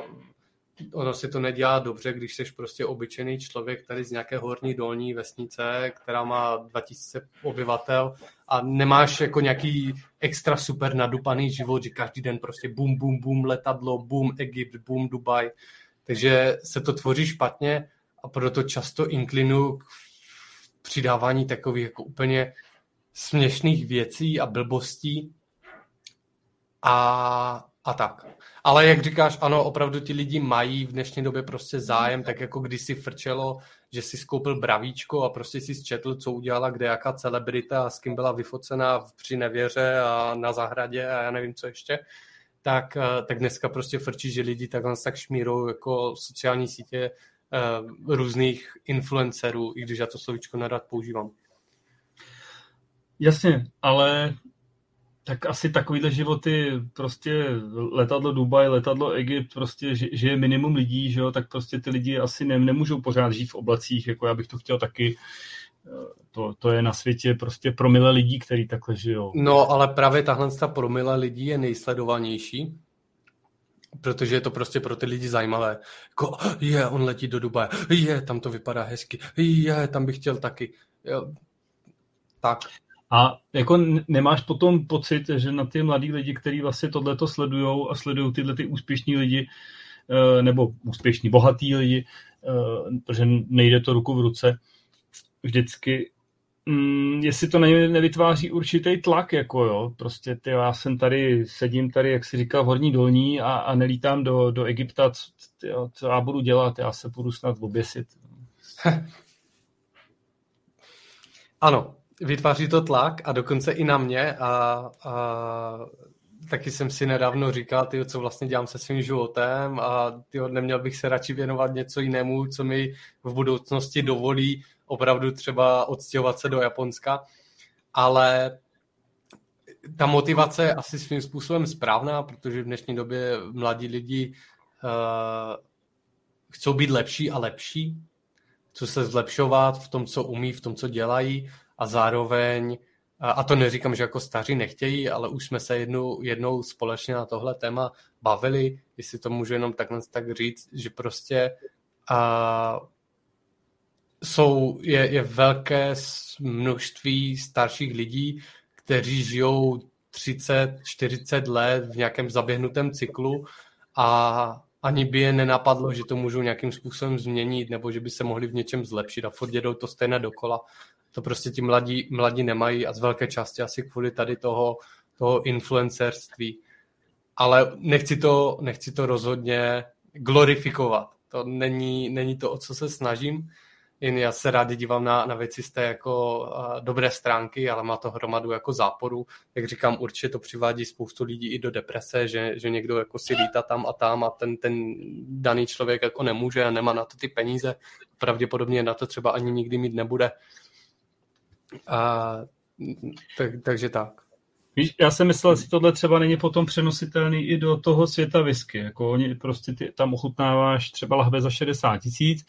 ono si to nedělá dobře, když jsi prostě obyčejný člověk tady z nějaké horní dolní vesnice, která má 2000 obyvatel a nemáš jako nějaký extra super nadupaný život, že každý den prostě bum, bum, bum, letadlo, bum, Egypt, bum, Dubaj. Takže se to tvoří špatně a proto často inklinu k přidávání takových jako úplně směšných věcí a blbostí a, a tak. Ale jak říkáš, ano, opravdu ti lidi mají v dnešní době prostě zájem, tak jako když si frčelo, že si skoupil bravíčko a prostě si zčetl, co udělala kde jaká celebrita a s kým byla vyfocena při nevěře a na zahradě a já nevím, co ještě, tak, eh, tak dneska prostě frčí, že lidi takhle tak šmírou jako sociální sítě uh, různých influencerů, i když já to slovíčko nerad používám. Jasně, ale tak asi takovýhle životy, prostě letadlo Dubaj, letadlo Egypt, prostě, že, je minimum lidí, že jo, tak prostě ty lidi asi ne, nemůžou pořád žít v oblacích, jako já bych to chtěl taky. To, to je na světě prostě promile lidí, který takhle žijou. No, ale právě tahle ta promile lidí je nejsledovanější, protože je to prostě pro ty lidi zajímavé. Jako, je, on letí do Dubaje, je, tam to vypadá hezky, je, tam bych chtěl taky. Jo. Tak. A jako nemáš potom pocit, že na ty mladí lidi, kteří vlastně tohleto sledují a sledují tyhle ty úspěšní lidi, eh, nebo úspěšní, bohatý lidi, eh, protože nejde to ruku v ruce vždycky, mm, jestli to nevytváří určitý tlak, jako jo, prostě ty, já jsem tady, sedím tady, jak si říká, v horní dolní a, a nelítám do, do Egypta, co, tyjo, co já budu dělat, já se budu snad oběsit. Ano, vytváří to tlak a dokonce i na mě a, a taky jsem si nedávno říkal, tyjo, co vlastně dělám se svým životem a tyjo, neměl bych se radši věnovat něco jinému, co mi v budoucnosti dovolí opravdu třeba odstěhovat se do Japonska, ale ta motivace je asi svým způsobem správná, protože v dnešní době mladí lidi uh, chcou být lepší a lepší, chcou se zlepšovat v tom, co umí, v tom, co dělají a zároveň, a to neříkám, že jako staří nechtějí, ale už jsme se jednou, jednou společně na tohle téma bavili, jestli to můžu jenom takhle tak říct, že prostě a, jsou, je, je velké množství starších lidí, kteří žijou 30, 40 let v nějakém zaběhnutém cyklu a ani by je nenapadlo, že to můžou nějakým způsobem změnit nebo že by se mohli v něčem zlepšit a furt jedou to stejné dokola to prostě ti mladí, mladí nemají a z velké části asi kvůli tady toho, toho influencerství. Ale nechci to, nechci to rozhodně glorifikovat. To není, není to, o co se snažím. Jen já se rádi dívám na, na věci z té jako dobré stránky, ale má to hromadu jako záporu. Jak říkám, určitě to přivádí spoustu lidí i do deprese, že, že někdo jako si lítá tam a tam a ten, ten daný člověk jako nemůže a nemá na to ty peníze. Pravděpodobně na to třeba ani nikdy mít nebude. A, tak, takže tak. Víš, já jsem myslel, že tohle třeba není potom přenositelný i do toho světa whisky. Jako oni prostě ty, tam ochutnáváš třeba lahve za 60 tisíc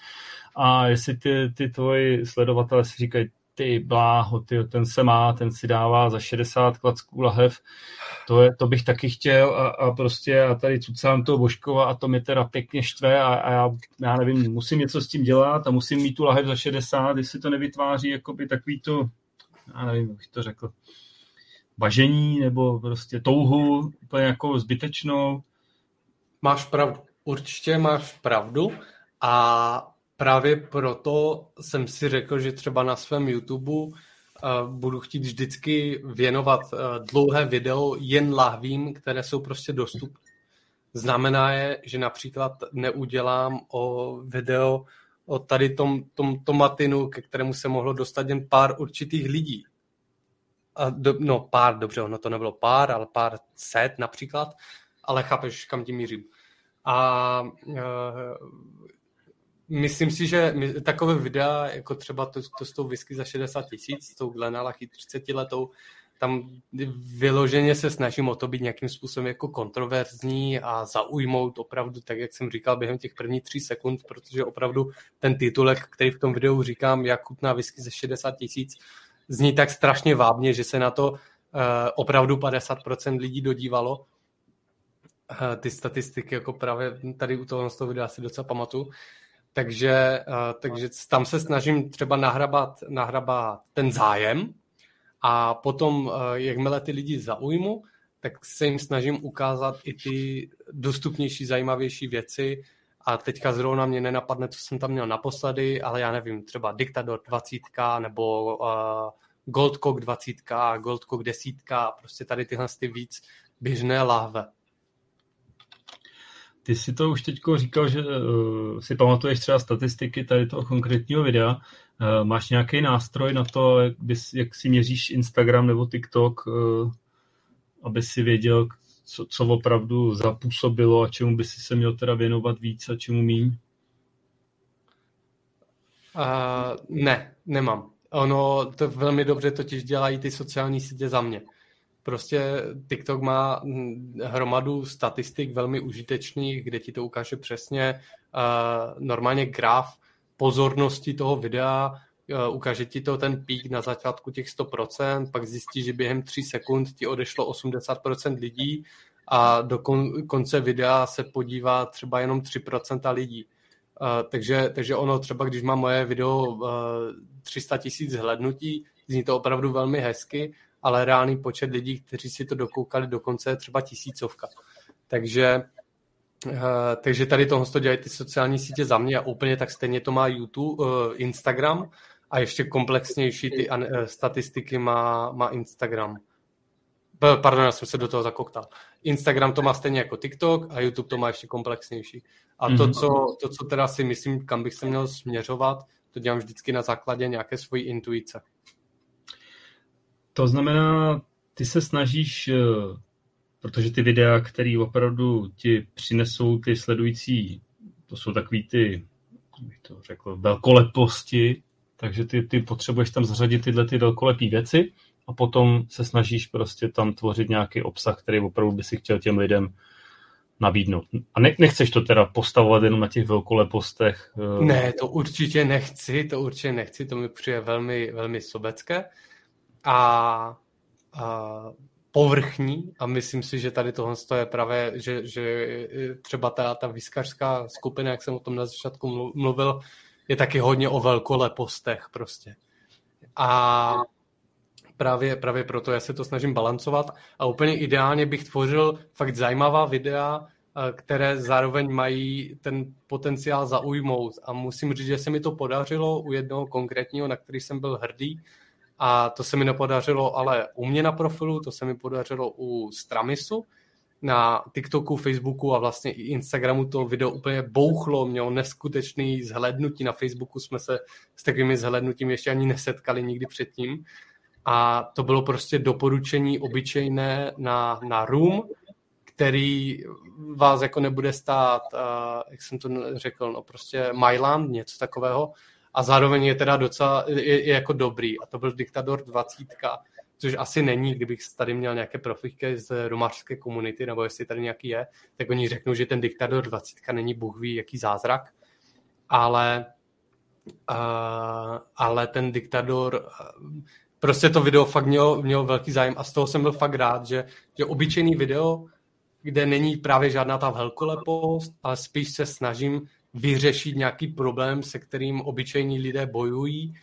a jestli ty, ty tvoji sledovatele si říkají, ty bláho, ty, ten se má, ten si dává za 60 klacků lahev, to, je, to bych taky chtěl a, a prostě já tady cucám toho Božkova a to mě teda pěkně štve a, a já, já nevím, musím něco s tím dělat a musím mít tu lahev za 60, jestli to nevytváří jakoby takový to, já nevím, jak to řekl, bažení nebo prostě touhu úplně jako zbytečnou. Máš pravdu. Určitě máš pravdu a právě proto jsem si řekl, že třeba na svém YouTube uh, budu chtít vždycky věnovat uh, dlouhé video jen lahvím, které jsou prostě dostupné. Znamená je, že například neudělám o video o tady tom, tom tomatinu, ke kterému se mohlo dostat jen pár určitých lidí. A do, no pár, dobře, ono to nebylo pár, ale pár set například, ale chápeš, kam tím mířím. A uh, Myslím si, že takové videa, jako třeba to, to s tou whisky za 60 tisíc, s tou Glenalachy 30 letou, tam vyloženě se snažím o to být nějakým způsobem jako kontroverzní a zaujmout opravdu, tak jak jsem říkal, během těch prvních tří sekund, protože opravdu ten titulek, který v tom videu říkám, jak chutná whisky ze 60 tisíc, zní tak strašně vábně, že se na to uh, opravdu 50% lidí dodívalo. Uh, ty statistiky jako právě tady u toho, z toho videa si docela pamatuju. Takže, uh, takže tam se snažím třeba nahrabat, nahrabat ten zájem a potom, uh, jakmile ty lidi zaujmu, tak se jim snažím ukázat i ty dostupnější, zajímavější věci. A teďka zrovna mě nenapadne, co jsem tam měl naposledy, ale já nevím, třeba Diktator 20 nebo uh, Goldcock 20, Goldcock 10, prostě tady tyhle ty víc běžné láhve. Ty si to už teď říkal, že uh, si pamatuješ třeba statistiky tady toho konkrétního videa. Uh, máš nějaký nástroj na to, jak, bys, jak si měříš Instagram nebo TikTok, uh, aby si věděl, co, co opravdu zapůsobilo a čemu by si se měl teda věnovat víc a čemu míň? Uh, ne, nemám. Ono to velmi dobře totiž dělají ty sociální sítě za mě. Prostě TikTok má hm, hromadu statistik velmi užitečných, kde ti to ukáže přesně uh, normálně graf pozornosti toho videa, uh, ukáže ti to ten pík na začátku těch 100%, pak zjistí, že během 3 sekund ti odešlo 80% lidí a do kon- konce videa se podívá třeba jenom 3% lidí. Uh, takže, takže ono třeba, když má moje video uh, 300 tisíc zhlednutí, zní to opravdu velmi hezky, ale reálný počet lidí, kteří si to dokoukali dokonce je třeba tisícovka. Takže, uh, takže tady tohle to dělají ty sociální sítě za mě a úplně tak stejně to má YouTube, uh, Instagram a ještě komplexnější ty uh, statistiky má, má Instagram. Pardon, já jsem se do toho zakoktal. Instagram to má stejně jako TikTok a YouTube to má ještě komplexnější. A to, mhm. co, to, co teda si myslím, kam bych se měl směřovat, to dělám vždycky na základě nějaké svojí intuice. To znamená, ty se snažíš, eh, protože ty videa, které opravdu ti přinesou ty sledující, to jsou takový ty, bych to řekl, velkoleposti, takže ty, ty potřebuješ tam zařadit tyhle ty velkolepé věci a potom se snažíš prostě tam tvořit nějaký obsah, který opravdu by si chtěl těm lidem nabídnout. A ne, nechceš to teda postavovat jenom na těch velkolepostech? Eh? Ne, to určitě nechci, to určitě nechci, to mi přijde velmi, velmi sobecké a, a povrchní a myslím si, že tady tohle je právě, že, že třeba ta, ta výskařská skupina, jak jsem o tom na začátku mluvil, je taky hodně o velkolepostech prostě. A právě, právě proto já se to snažím balancovat a úplně ideálně bych tvořil fakt zajímavá videa, eh, které zároveň mají ten potenciál zaujmout. A musím říct, že se mi to podařilo u jednoho konkrétního, na který jsem byl hrdý. A to se mi nepodařilo ale u mě na profilu, to se mi podařilo u Stramisu. Na TikToku, Facebooku a vlastně i Instagramu to video úplně bouchlo, mělo neskutečný zhlednutí. Na Facebooku jsme se s takovými zhlednutím ještě ani nesetkali nikdy předtím a to bylo prostě doporučení obyčejné na, na room, který vás jako nebude stát, uh, jak jsem to řekl, no prostě Myland, něco takového, a zároveň je teda docela, je, je jako dobrý. A to byl Diktator 20, což asi není, kdybych tady měl nějaké profíky z romářské komunity, nebo jestli tady nějaký je, tak oni řeknou, že ten Diktator 20 není bůh ví, jaký zázrak, ale, uh, ale ten Diktator prostě to video fakt mělo, mělo velký zájem a z toho jsem byl fakt rád, že, že obyčejný video, kde není právě žádná ta velkolepost, ale spíš se snažím vyřešit nějaký problém, se kterým obyčejní lidé bojují,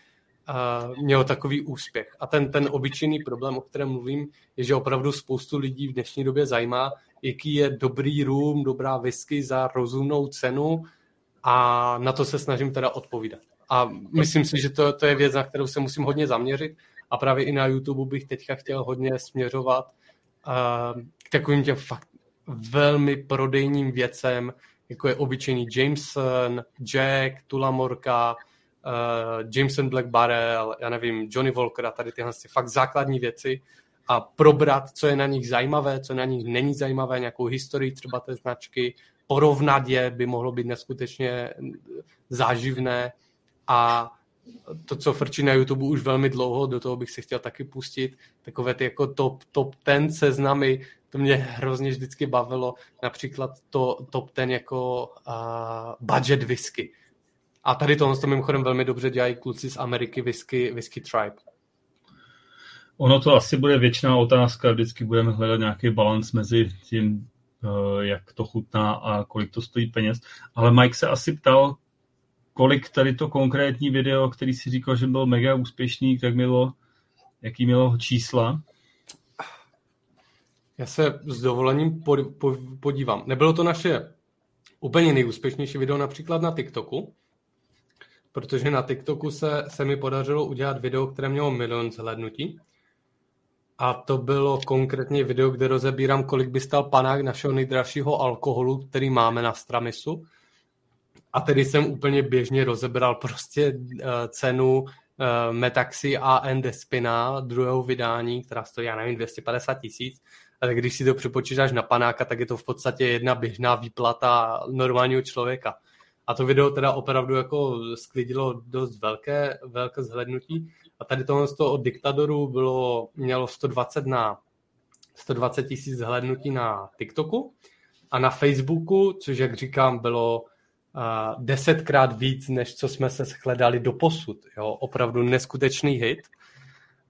uh, mělo takový úspěch. A ten, ten obyčejný problém, o kterém mluvím, je, že opravdu spoustu lidí v dnešní době zajímá, jaký je dobrý room, dobrá whisky za rozumnou cenu a na to se snažím teda odpovídat. A myslím si, že to, to je věc, na kterou se musím hodně zaměřit a právě i na YouTube bych teďka chtěl hodně směřovat uh, k takovým těm fakt velmi prodejním věcem, jako je obyčejný Jameson, Jack, Tulamorka, uh, Jameson Black Barrel, já nevím, Johnny Walker a tady tyhle fakt základní věci a probrat, co je na nich zajímavé, co na nich není zajímavé, nějakou historii třeba té značky, porovnat je by mohlo být neskutečně záživné a to, co frčí na YouTube už velmi dlouho, do toho bych si chtěl taky pustit, takové ty jako top, top ten seznamy, to mě hrozně vždycky bavilo, například to top ten jako uh, budget whisky. A tady tohle to mimochodem velmi dobře dělají kluci z Ameriky Whisky, whisky Tribe. Ono to asi bude věčná otázka, vždycky budeme hledat nějaký balans mezi tím, eh, jak to chutná a kolik to stojí peněz. Ale Mike se asi ptal, kolik tady to konkrétní video, který si říkal, že byl mega úspěšný, tak mělo, jaký mělo čísla? Já se s dovolením podívám. Nebylo to naše úplně nejúspěšnější video například na TikToku, protože na TikToku se, se mi podařilo udělat video, které mělo milion zhlédnutí. A to bylo konkrétně video, kde rozebírám, kolik by stal panák našeho nejdražšího alkoholu, který máme na Stramisu. A tedy jsem úplně běžně rozebral prostě uh, cenu uh, Metaxi AN Despina druhého vydání, která stojí, já nevím, 250 tisíc. Ale když si to přepočítáš na panáka, tak je to v podstatě jedna běžná výplata normálního člověka. A to video teda opravdu jako sklidilo dost velké, velké zhlednutí. A tady tohle od diktadoru bylo, mělo 120 na 120 tisíc zhlednutí na TikToku a na Facebooku, což jak říkám, bylo desetkrát víc, než co jsme se shledali do posud. Jo? Opravdu neskutečný hit.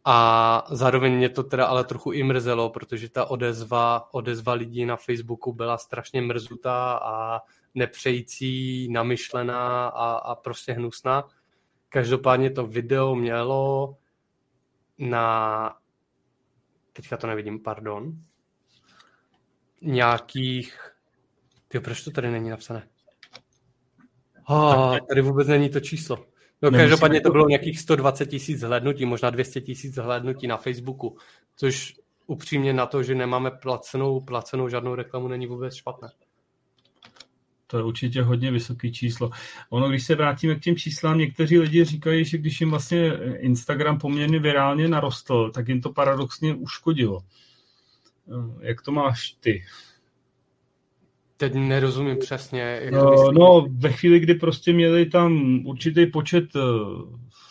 A zároveň mě to teda ale trochu i mrzelo, protože ta odezva, odezva lidí na Facebooku byla strašně mrzutá a nepřející, namyšlená a, a prostě hnusná. Každopádně to video mělo na, teďka to nevidím, pardon, nějakých, ty proč to tady není napsané? Oh, tady vůbec není to číslo. No každopádně to bylo nějakých 120 tisíc zhlédnutí, možná 200 tisíc zhlédnutí na Facebooku, což upřímně na to, že nemáme placenou, placenou žádnou reklamu, není vůbec špatné. To je určitě hodně vysoké číslo. Ono, když se vrátíme k těm číslám, někteří lidi říkají, že když jim vlastně Instagram poměrně virálně narostl, tak jim to paradoxně uškodilo. Jak to máš ty? Teď nerozumím přesně. Jak to no, no, ve chvíli, kdy prostě měli tam určitý počet eh,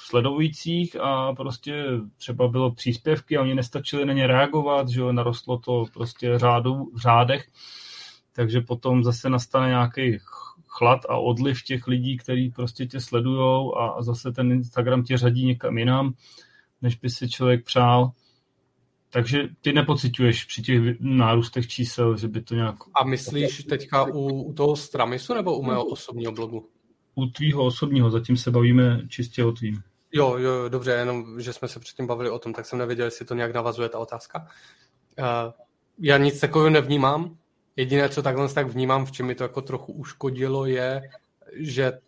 sledujících a prostě třeba bylo příspěvky a oni nestačili na ně reagovat, že jo, narostlo to prostě řádu, v řádech, takže potom zase nastane nějaký chlad a odliv těch lidí, kteří prostě tě sledujou a zase ten Instagram tě řadí někam jinam, než by si člověk přál. Takže ty nepocituješ při těch nárůstech čísel, že by to nějak... A myslíš teďka u, u toho Stramisu nebo u mého osobního blogu? U tvýho osobního, zatím se bavíme čistě o tvým. Jo, jo, dobře, jenom, že jsme se předtím bavili o tom, tak jsem nevěděl, jestli to nějak navazuje ta otázka. Uh, já nic takového nevnímám. Jediné, co takhle tak vnímám, v čem mi to jako trochu uškodilo, je, že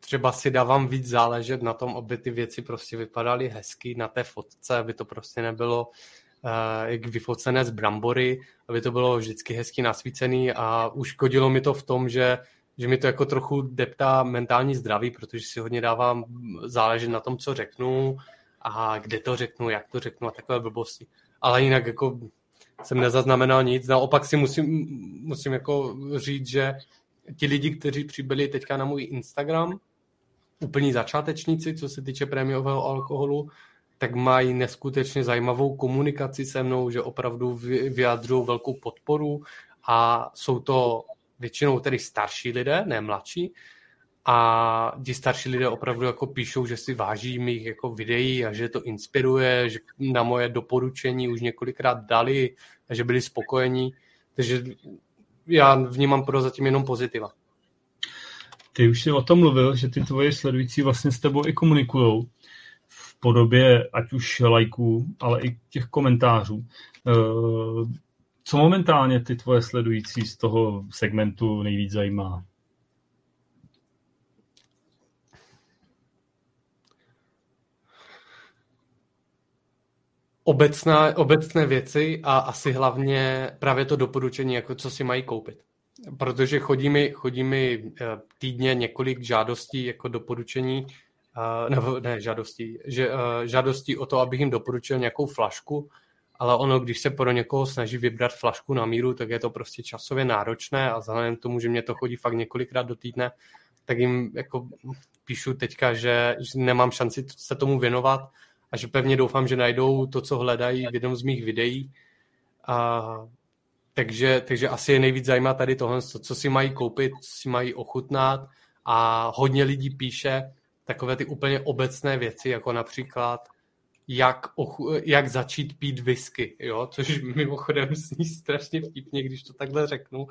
třeba si dávám víc záležet na tom, aby ty věci prostě vypadaly hezky na té fotce, aby to prostě nebylo uh, jak vyfocené z brambory, aby to bylo vždycky hezky nasvícený a uškodilo mi to v tom, že že mi to jako trochu deptá mentální zdraví, protože si hodně dávám záležet na tom, co řeknu a kde to řeknu, jak to řeknu a takové blbosti. Ale jinak jako jsem nezaznamenal nic. Naopak si musím, musím jako říct, že ti lidi, kteří přibyli teďka na můj Instagram, úplní začátečníci, co se týče prémiového alkoholu, tak mají neskutečně zajímavou komunikaci se mnou, že opravdu vyjadřují velkou podporu a jsou to většinou tedy starší lidé, ne mladší, a ti starší lidé opravdu jako píšou, že si váží mých jako videí a že to inspiruje, že na moje doporučení už několikrát dali a že byli spokojení. Takže já vnímám prozatím jenom pozitiva. Ty už jsi o tom mluvil, že ty tvoje sledující vlastně s tebou i komunikují v podobě ať už lajků, ale i těch komentářů. Eh, co momentálně ty tvoje sledující z toho segmentu nejvíc zajímá? Obecná, obecné věci a asi hlavně právě to doporučení, jako co si mají koupit. Protože chodí mi, chodí mi eh, týdně několik žádostí jako doporučení, eh, nebo ne žádostí, že, eh, žádostí o to, abych jim doporučil nějakou flašku, ale ono, když se pro někoho snaží vybrat flašku na míru, tak je to prostě časově náročné a vzhledem tomu, že mě to chodí fakt několikrát do týdne, tak jim jako píšu teďka, že, že nemám šanci se tomu věnovat a že pevně doufám, že najdou to, co hledají v jednom z mých videí. A, takže, takže asi je nejvíc zajímá tady tohle, co si mají koupit, co si mají ochutnat a hodně lidí píše takové ty úplně obecné věci, jako například jak, ochu, jak začít pít whisky, jo? což mimochodem zní strašně vtipně, když to takhle řeknu.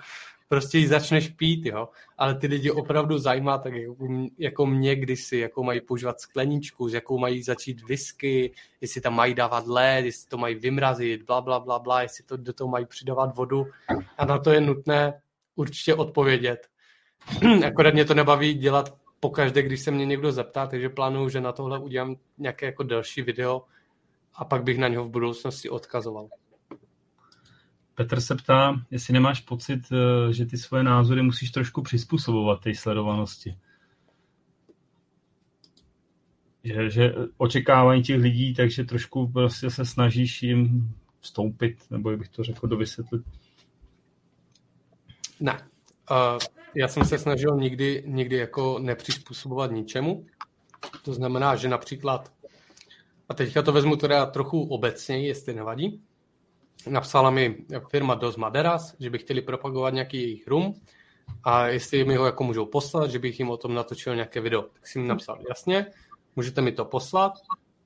Prostě ji začneš pít, jo? ale ty lidi opravdu zajímá, tak jako, jako mě kdysi, jako mají používat skleničku, s jakou mají začít whisky, jestli tam mají dávat led, jestli to mají vymrazit, bla, bla, bla, bla, jestli to do toho mají přidávat vodu a na to je nutné určitě odpovědět. Akorát mě to nebaví dělat pokaždé, když se mě někdo zeptá, takže plánuju, že na tohle udělám nějaké jako další video a pak bych na něho v budoucnosti odkazoval. Petr se ptá, jestli nemáš pocit, eh, že ty svoje názory musíš trošku přizpůsobovat té sledovanosti. Že, že očekávání těch lidí, takže trošku prostě se snažíš jim vstoupit, nebo jak bych to řekl, dovysvětlit. Ne. Uh, já jsem se snažil nikdy, nikdy jako nepřizpůsobovat ničemu. To znamená, že například, a teďka to vezmu teda trochu obecněji, jestli nevadí, napsala mi firma Dos Maderas, že by chtěli propagovat nějaký jejich rum a jestli mi ho jako můžou poslat, že bych jim o tom natočil nějaké video. Tak jsem jim napsal, jasně, můžete mi to poslat,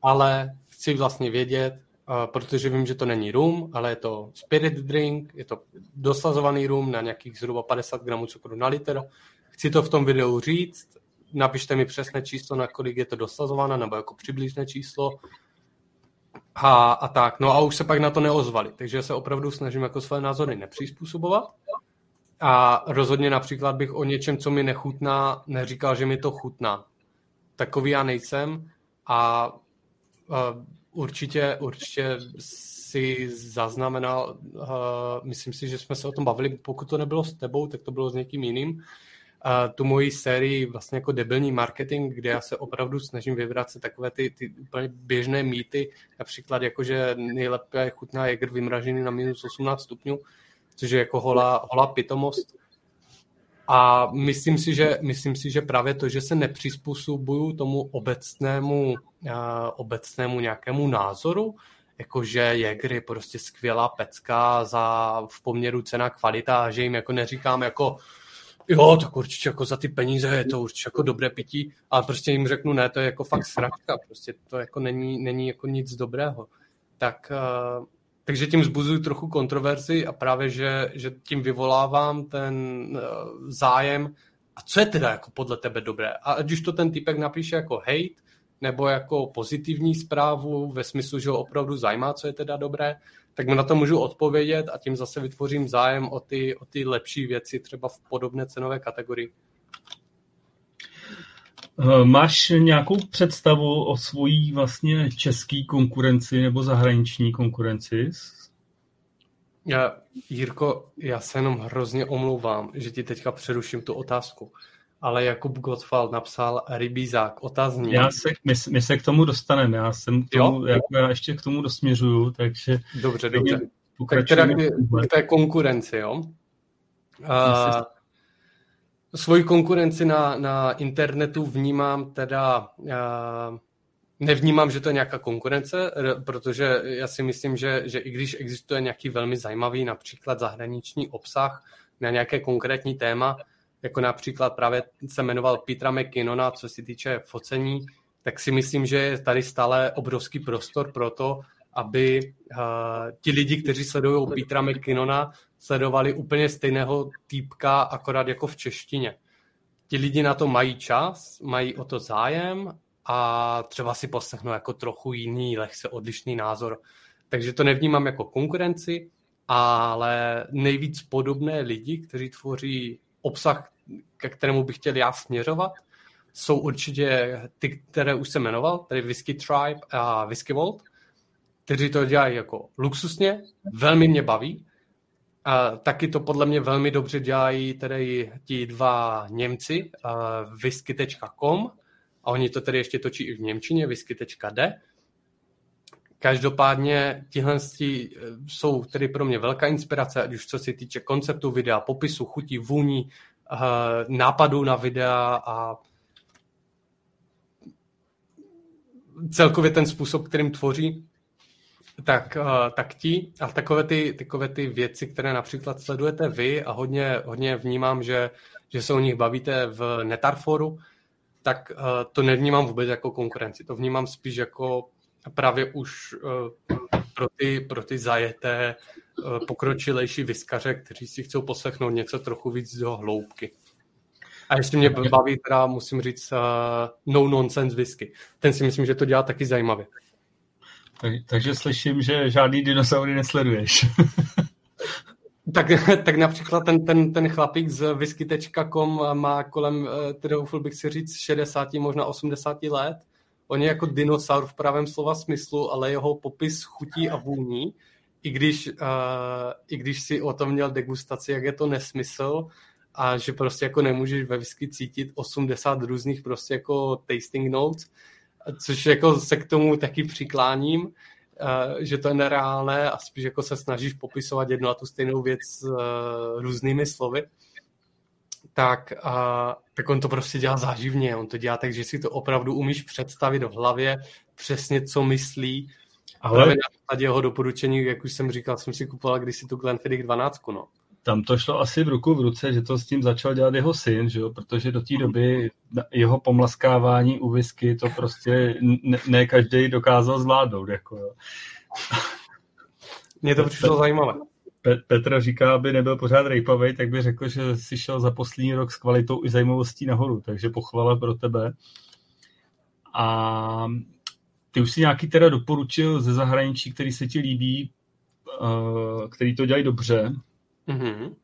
ale chci vlastně vědět, protože vím, že to není rum, ale je to spirit drink, je to doslazovaný rum na nějakých zhruba 50 gramů cukru na litr. Chci to v tom videu říct, napište mi přesné číslo, na kolik je to doslazované, nebo jako přibližné číslo. A, a tak, no a už se pak na to neozvali, takže se opravdu snažím jako své názory nepřizpůsobovat. A rozhodně například bych o něčem, co mi nechutná, neříkal, že mi to chutná. Takový já nejsem a, a určitě, určitě si zaznamenal, uh, myslím si, že jsme se o tom bavili, pokud to nebylo s tebou, tak to bylo s někým jiným, uh, tu moji sérii vlastně jako debilní marketing, kde já se opravdu snažím vyvracet takové ty, ty úplně běžné mýty, například jako, že nejlépe chutná Jäger vymražený na minus 18 stupňů, což je jako holá, holá pitomost. A myslím si, že, myslím si, že právě to, že se nepřizpůsobuju tomu obecnému, uh, obecnému nějakému názoru, jakože Jäger je prostě skvělá pecka za v poměru cena kvalita, že jim jako neříkám jako jo, tak určitě jako za ty peníze je to určitě jako dobré pití, ale prostě jim řeknu, ne, to je jako fakt sračka, prostě to jako není, není jako nic dobrého. Tak uh, takže tím zbuzuju trochu kontroverzi a právě, že, že tím vyvolávám ten uh, zájem. A co je teda jako podle tebe dobré? A ať už to ten typek napíše jako hate, nebo jako pozitivní zprávu ve smyslu, že ho opravdu zajímá, co je teda dobré, tak mu na to můžu odpovědět a tím zase vytvořím zájem o ty, o ty lepší věci třeba v podobné cenové kategorii. Eh, máš nějakou představu o svojí vlastně český konkurenci nebo zahraniční konkurenci? Já, Jirko, já se jenom hrozně omlouvám, že ti teďka přeruším tu otázku, ale Jakub Gottwald napsal rybízák, otazní. Já se, my, my se k tomu dostaneme, já jsem k tomu, jako já ještě k tomu dosměřuju, takže... Dobře, dobře. Tak teda k té konkurenci, jo? Uh, svoji konkurenci na, na internetu vnímám teda, nevnímám, že to je nějaká konkurence, protože já si myslím, že, že i když existuje nějaký velmi zajímavý například zahraniční obsah na nějaké konkrétní téma, jako například právě se jmenoval Petra McKinnona, co se týče focení, tak si myslím, že je tady stále obrovský prostor pro to, aby uh, ti lidi, kteří sledují Petra McKinnona, sledovali úplně stejného týpka, akorát jako v češtině ti lidi na to mají čas, mají o to zájem a třeba si poslechnou jako trochu jiný, lehce odlišný názor. Takže to nevnímám jako konkurenci, ale nejvíc podobné lidi, kteří tvoří obsah, ke kterému bych chtěl já směřovat, jsou určitě ty, které už jsem jmenoval, tedy Whisky Tribe a Whisky Vault, kteří to dělají jako luxusně, velmi mě baví a taky to podle mě velmi dobře dělají tedy ti dva Němci, uh, whisky.com a oni to tedy ještě točí i v Němčině, whisky.de. Každopádně tihle e, jsou tedy pro mě velká inspirace, ať už co se týče konceptu videa, popisu, chutí, vůní, nápadů na videa a celkově ten způsob, kterým tvoří, tak, tak ti a takové ty, takové ty věci, které například sledujete vy a hodně, hodně vnímám, že, že se o nich bavíte v Netarforu, tak to nevnímám vůbec jako konkurenci. To vnímám spíš jako právě už pro ty, pro ty zajeté pokročilejší vyskaře, kteří si chcou poslechnout něco trochu víc do hloubky. A ještě mě baví, teda musím říct, no nonsense whisky. Ten si myslím, že to dělá taky zajímavě. Tak, takže slyším, že žádný dinosaury nesleduješ. tak, tak například ten, ten, ten chlapík z whisky.com má kolem, eh, teda doufal bych si říct, 60, možná 80 let. On je jako dinosaur v pravém slova smyslu, ale jeho popis chutí a vůní, i když, uh, i když si o tom měl degustaci, jak je to nesmysl, a že prostě jako nemůžeš ve whisky cítit 80 různých prostě jako tasting notes, což jako se k tomu taky přikláním, eh, že to je nereálné a spíš jako se snažíš popisovat jednu a tu stejnou věc eh, různými slovy, tak, a, tak on to prostě dělá záživně. On to dělá tak, že si to opravdu umíš představit v hlavě přesně, co myslí. Ale... Právě na základě jeho doporučení, jak už jsem říkal, jsem si kupoval když si tu Glenfiddich 12, no tam to šlo asi v ruku v ruce, že to s tím začal dělat jeho syn, že jo? protože do té doby jeho pomlaskávání u whisky to prostě ne, ne každý dokázal zvládnout. Jako, jo. Mně to přišlo zajímavé. Petr říká, aby nebyl pořád rejpavej, tak by řekl, že si šel za poslední rok s kvalitou i zajímavostí nahoru, takže pochvala pro tebe. A ty už si nějaký teda doporučil ze zahraničí, který se ti líbí, eh, který to dělají dobře, Mm-hmm.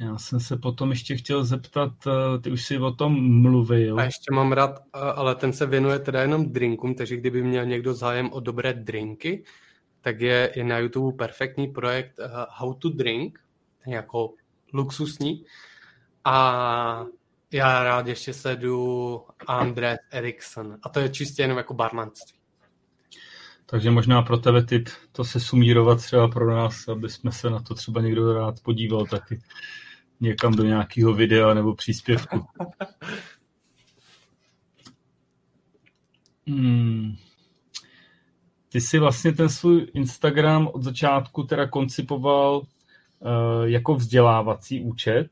Já jsem se potom ještě chtěl zeptat, eh, ty už si o tom mluvil. A ještě mám rád, eh, ale ten se věnuje teda jenom drinkům, takže kdyby měl někdo zájem o dobré drinky, tak je, je na YouTube perfektní projekt uh, How to Drink, ten jako luxusní. A já rád ještě sedu André Erikson. A to je čistě jenom jako barmanství. Takže možná pro tebe tip to se sumírovat třeba pro nás, aby jsme se na to třeba někdo rád podíval taky někam do nějakého videa nebo příspěvku. Hmm. Ty jsi vlastně ten svůj Instagram od začátku teda koncipoval uh, jako vzdělávací účet,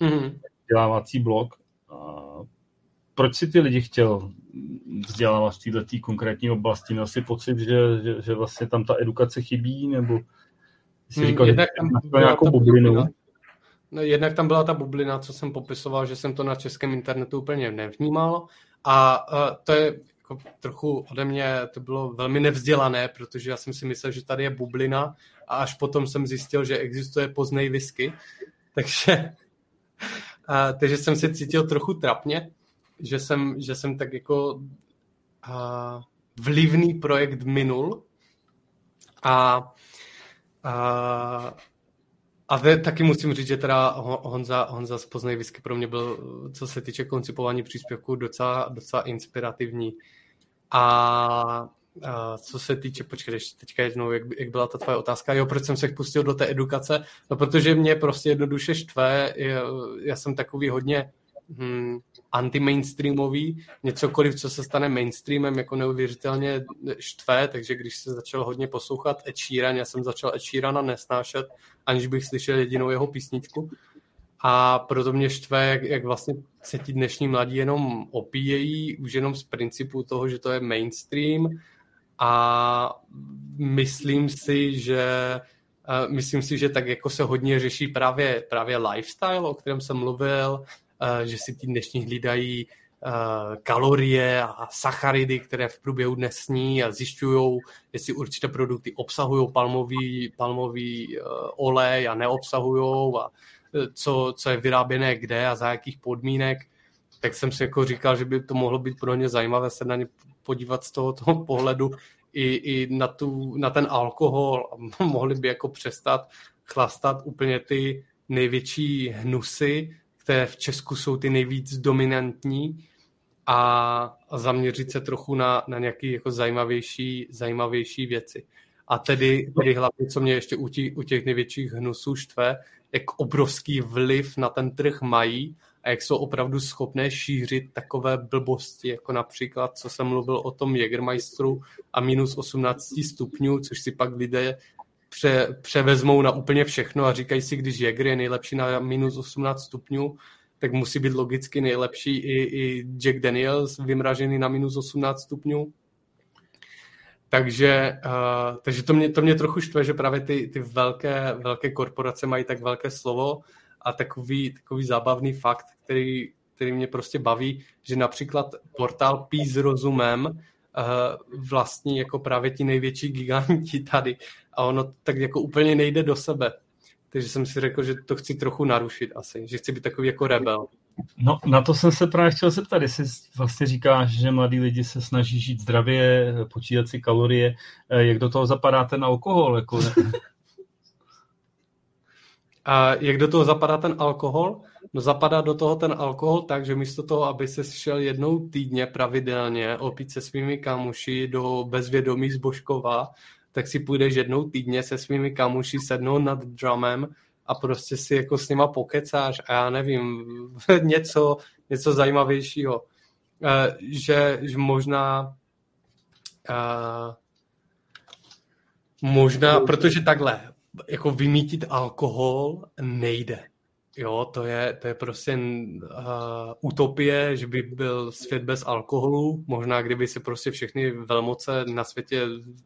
mm-hmm. vzdělávací blog. Uh, proč si ty lidi chtěl vzdělávat v této konkrétní oblasti? Měl si pocit, že, že, že vlastně tam ta edukace chybí, nebo jsi hmm, říkal, jednak že tam nějakou bublinu? No, jednak tam byla ta bublina, co jsem popisoval, že jsem to na českém internetu úplně nevnímal. A, a to je jako trochu ode mě, to bylo velmi nevzdělané, protože já jsem si myslel, že tady je bublina. A až potom jsem zjistil, že existuje poznej whisky, takže, a, takže jsem se cítil trochu trapně že jsem, že jsem tak jako uh, vlivný projekt minul a, uh, a te, taky musím říct, že teda Honza, Honza z Poznej Whisky pro mě byl, co se týče koncipování příspěvku, docela, docela inspirativní. A Uh, co se týče, počkej, teďka jednou, jak, jak byla ta tvoje otázka, jo, proč jsem se pustil do té edukace? No, protože mě prostě jednoduše štve, já jsem takový hodně hmm, anti-mainstreamový, něcokoliv, co se stane mainstreamem, jako neuvěřitelně štve, takže když se začal hodně poslouchat Ed Sheeran, já jsem začal Ed Sheerana nesnášet, aniž bych slyšel jedinou jeho písničku. A proto mě štve, jak, jak vlastně se ti dnešní mladí jenom opíjejí, už jenom z principu toho, že to je mainstream a myslím si, že myslím si, že tak jako se hodně řeší právě, právě lifestyle, o kterém jsem mluvil, Eh, že si ti dnešní hlídají eh, kalorie a sacharidy, které v průběhu dne sní a zjišťují, jestli určité produkty obsahují palmový, palmový eh, olej a neobsahují a co, co je vyráběné kde a za jakých podmínek, tak jsem si jako říkal, že by to mohlo být pro ně zajímavé se na ně podívat z toho, toho pohledu i, i na, tu, na ten alkohol. A mohli by jako přestat chlastat úplně ty největší hnusy, které v Česku jsou ty nejvíc dominantní a, zaměřit se trochu na, na nějaké jako zajímavější, zajímavější věci. A tedy, tedy hlavně, co mě ještě u těch, u těch největších hnusů štve, jak obrovský vliv na ten trh mají a jak jsou opravdu schopné šířit takové blbosti, jako například, co jsem mluvil o tom Jägermeisteru a minus 18 stupňů, což si pak lidé pře, převezmou na úplně všechno a říkají si, když Jäger je nejlepší na minus 18 stupňů, tak musí být logicky nejlepší i, i Jack Daniels vymražený na minus 18 stupňů. Takže, uh, takže to, mě, to mě trochu štve, že právě ty, ty velké, velké korporace mají tak velké slovo a takový, takový zábavný fakt, který, který mě prostě baví, že například portál Pí s rozumem vlastní jako právě ti největší giganti tady a ono tak jako úplně nejde do sebe. Takže jsem si řekl, že to chci trochu narušit asi, že chci být takový jako rebel. No, na to jsem se právě chtěl zeptat, jestli vlastně říkáš, že mladí lidi se snaží žít zdravě, počítat si kalorie, eh, jak do toho zapadá ten alkohol? Jako... A jak do toho zapadá ten alkohol? No zapadá do toho ten alkohol tak, že místo toho, aby se šel jednou týdně pravidelně opít se svými kamuši do bezvědomí z Božkova, tak si půjdeš jednou týdně se svými kamuši sednout nad drumem a prostě si jako s nima pokecáš a já nevím, něco, něco zajímavějšího. Uh, že, že možná uh, možná, protože takhle, jako vymítit alkohol nejde. Jo, to je, to je prostě uh, utopie, že by byl svět bez alkoholu. Možná kdyby se prostě všechny velmoce na světě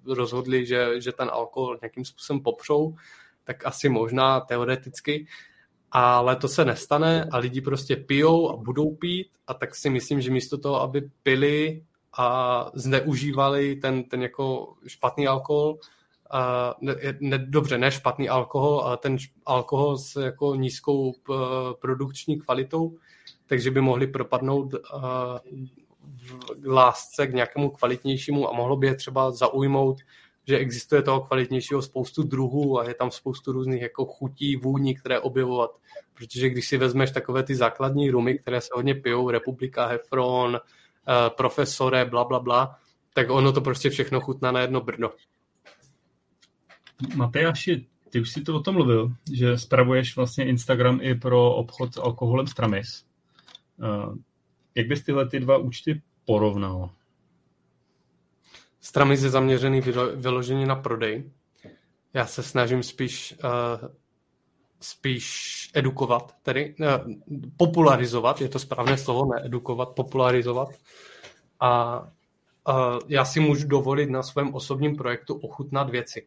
rozhodli, že, že ten alkohol nějakým způsobem popřou, tak asi možná teoreticky. Ale to se nestane a lidi prostě pijou a budou pít a tak si myslím, že místo toho, aby pili a zneužívali ten, ten jako špatný alkohol, ne, dobře, ne špatný alkohol, ale ten alkohol s jako nízkou produkční kvalitou, takže by mohli propadnout v lásce k nějakému kvalitnějšímu a mohlo by je třeba zaujmout, že existuje toho kvalitnějšího spoustu druhů a je tam spoustu různých jako chutí, vůní, které objevovat. Protože když si vezmeš takové ty základní rumy, které se hodně pijou, Republika, Hefron, Profesore, bla, bla, bla, tak ono to prostě všechno chutná na jedno brdo. Matejáši, ty už si to o tom mluvil, že spravuješ vlastně Instagram i pro obchod s alkoholem Stramis. Uh, jak bys tyhle ty dva účty porovnal? Stramis je zaměřený vyloženě na prodej. Já se snažím spíš uh, spíš edukovat, tedy uh, popularizovat, je to správné slovo, ne edukovat, popularizovat. A já si můžu dovolit na svém osobním projektu ochutnat věci.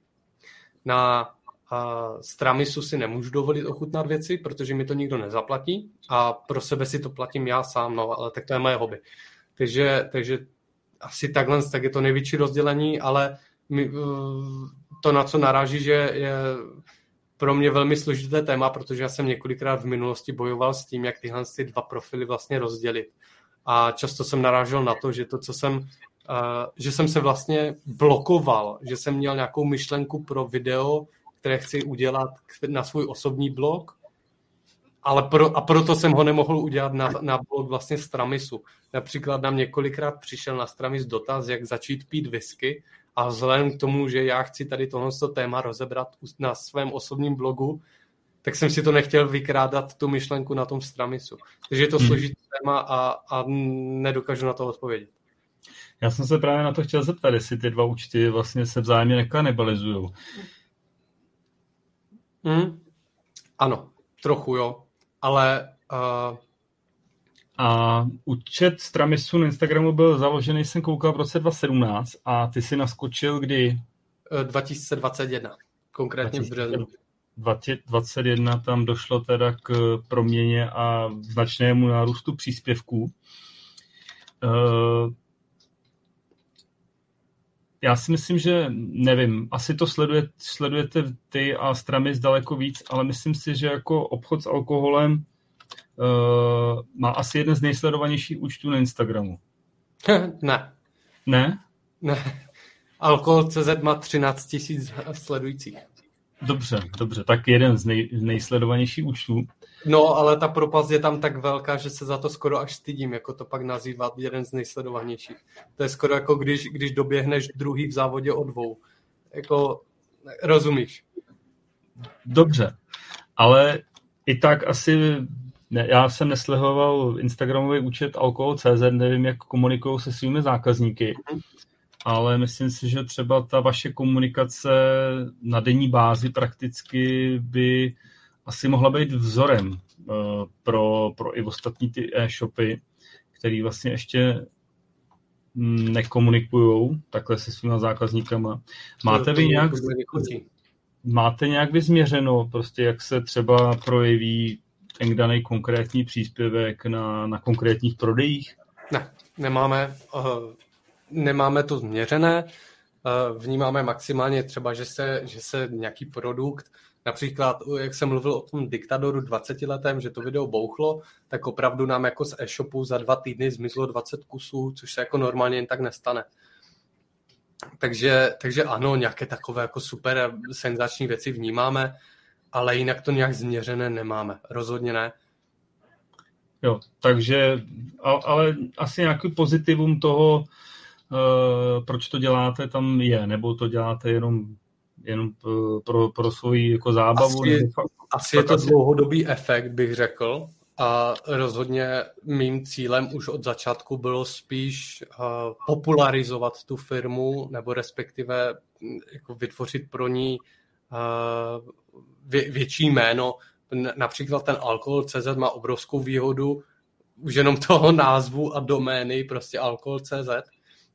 Na Stramisu si nemůžu dovolit ochutnat věci, protože mi to nikdo nezaplatí a pro sebe si to platím já sám, no, ale tak to je moje hobby. Takže, takže asi takhle tak je to největší rozdělení, ale mi, to, na co naráží, že je pro mě velmi složité téma, protože já jsem několikrát v minulosti bojoval s tím, jak tyhle ty dva profily vlastně rozdělit. A často jsem narážel na to, že to, co jsem že jsem se vlastně blokoval, že jsem měl nějakou myšlenku pro video, které chci udělat na svůj osobní blog, ale pro, a proto jsem ho nemohl udělat na, na blog vlastně Stramisu. Například nám několikrát přišel na Stramis dotaz, jak začít pít whisky a vzhledem k tomu, že já chci tady tohle téma rozebrat na svém osobním blogu, tak jsem si to nechtěl vykrádat, tu myšlenku na tom Stramisu. Takže je to hmm. složité téma a, a nedokážu na to odpovědět. Já jsem se právě na to chtěl zeptat, jestli ty dva účty vlastně se vzájemně nekanibalizují. Hmm. Ano, trochu jo, ale... Uh... A účet Stramisu na Instagramu byl založený, jsem koukal v roce 2017 a ty si naskočil kdy? 2021, konkrétně 20, v březnu. 2021 tam došlo teda k proměně a značnému nárůstu příspěvků. Uh, já si myslím, že nevím, asi to sleduje, sledujete ty a Stramis daleko víc, ale myslím si, že jako obchod s alkoholem uh, má asi jeden z nejsledovanějších účtů na Instagramu. ne. Ne? Ne. Alkohol.cz má 13 tisíc sledujících. Dobře, dobře, tak jeden z, nej, z nejsledovanějších účtů. No, ale ta propast je tam tak velká, že se za to skoro až stydím, jako to pak nazývat jeden z nejsledovanějších. To je skoro jako když, když doběhneš druhý v závodě o dvou. jako rozumíš. Dobře, ale i tak asi ne, já jsem neslehoval Instagramový účet Alkohol.cz, nevím, jak komunikují se svými zákazníky, ale myslím si, že třeba ta vaše komunikace na denní bázi prakticky by asi mohla být vzorem uh, pro, pro i ostatní ty e-shopy, který vlastně ještě nekomunikují takhle se svýma zákazníkama. Máte vy nějak, máte nějak vyzměřeno, prostě jak se třeba projeví ten daný konkrétní příspěvek na, na konkrétních prodejích? Ne, nemáme, uh, nemáme to změřené. Uh, vnímáme maximálně třeba, že se, že se nějaký produkt Například, jak jsem mluvil o tom diktadoru 20 letem, že to video bouchlo, tak opravdu nám jako z e-shopu za dva týdny zmizlo 20 kusů, což se jako normálně jen tak nestane. Takže, takže ano, nějaké takové jako super senzační věci vnímáme, ale jinak to nějak změřené nemáme. Rozhodně ne. Jo, takže, ale asi nějaký pozitivum toho, uh, proč to děláte, tam je, nebo to děláte jenom jenom pro, pro, pro svoji jako zábavu. Asi, nebo asi je to asi... dlouhodobý efekt, bych řekl. A rozhodně mým cílem už od začátku bylo spíš uh, popularizovat tu firmu, nebo respektive hm, jako vytvořit pro ní uh, vě, větší jméno. Například ten alkohol CZ má obrovskou výhodu už jenom toho názvu a domény, prostě alkohol CZ.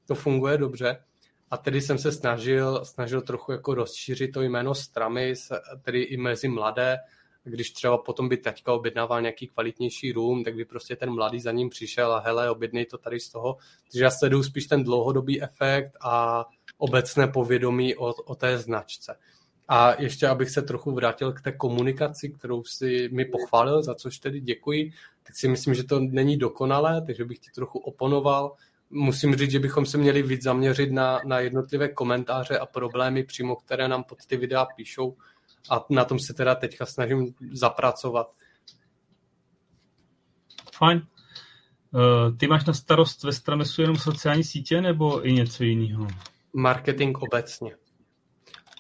To funguje dobře. A tedy jsem se snažil, snažil trochu jako rozšířit to jméno Stramis, tedy i mezi mladé, když třeba potom by teďka objednával nějaký kvalitnější room, tak by prostě ten mladý za ním přišel a hele, objednej to tady z toho. Takže já sleduju spíš ten dlouhodobý efekt a obecné povědomí o, o té značce. A ještě, abych se trochu vrátil k té komunikaci, kterou si mi pochválil, za což tedy děkuji, tak si myslím, že to není dokonalé, takže bych ti trochu oponoval musím říct, že bychom se měli víc zaměřit na, na jednotlivé komentáře a problémy přímo, které nám pod ty videa píšou a na tom se teda teďka snažím zapracovat. Fajn. Uh, ty máš na starost ve Stramesu jenom sociální sítě nebo i něco jiného? Marketing obecně.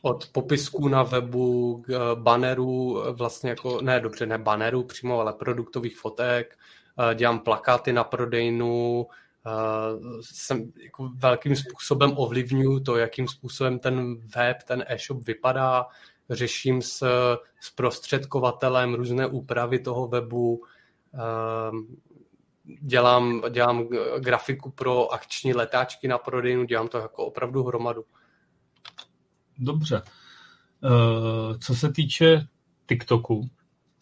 Od popisků na webu, k eh, bannerů, vlastně jako, ne dobře, ne bannerů přímo, ale produktových fotek, eh, dělám plakáty na prodejnu, jsem jako velkým způsobem ovlivňuji to, jakým způsobem ten web, ten e-shop vypadá, řeším s zprostředkovatelem různé úpravy toho webu, dělám, dělám grafiku pro akční letáčky na prodejnu, dělám to jako opravdu hromadu. Dobře. Co se týče TikToku,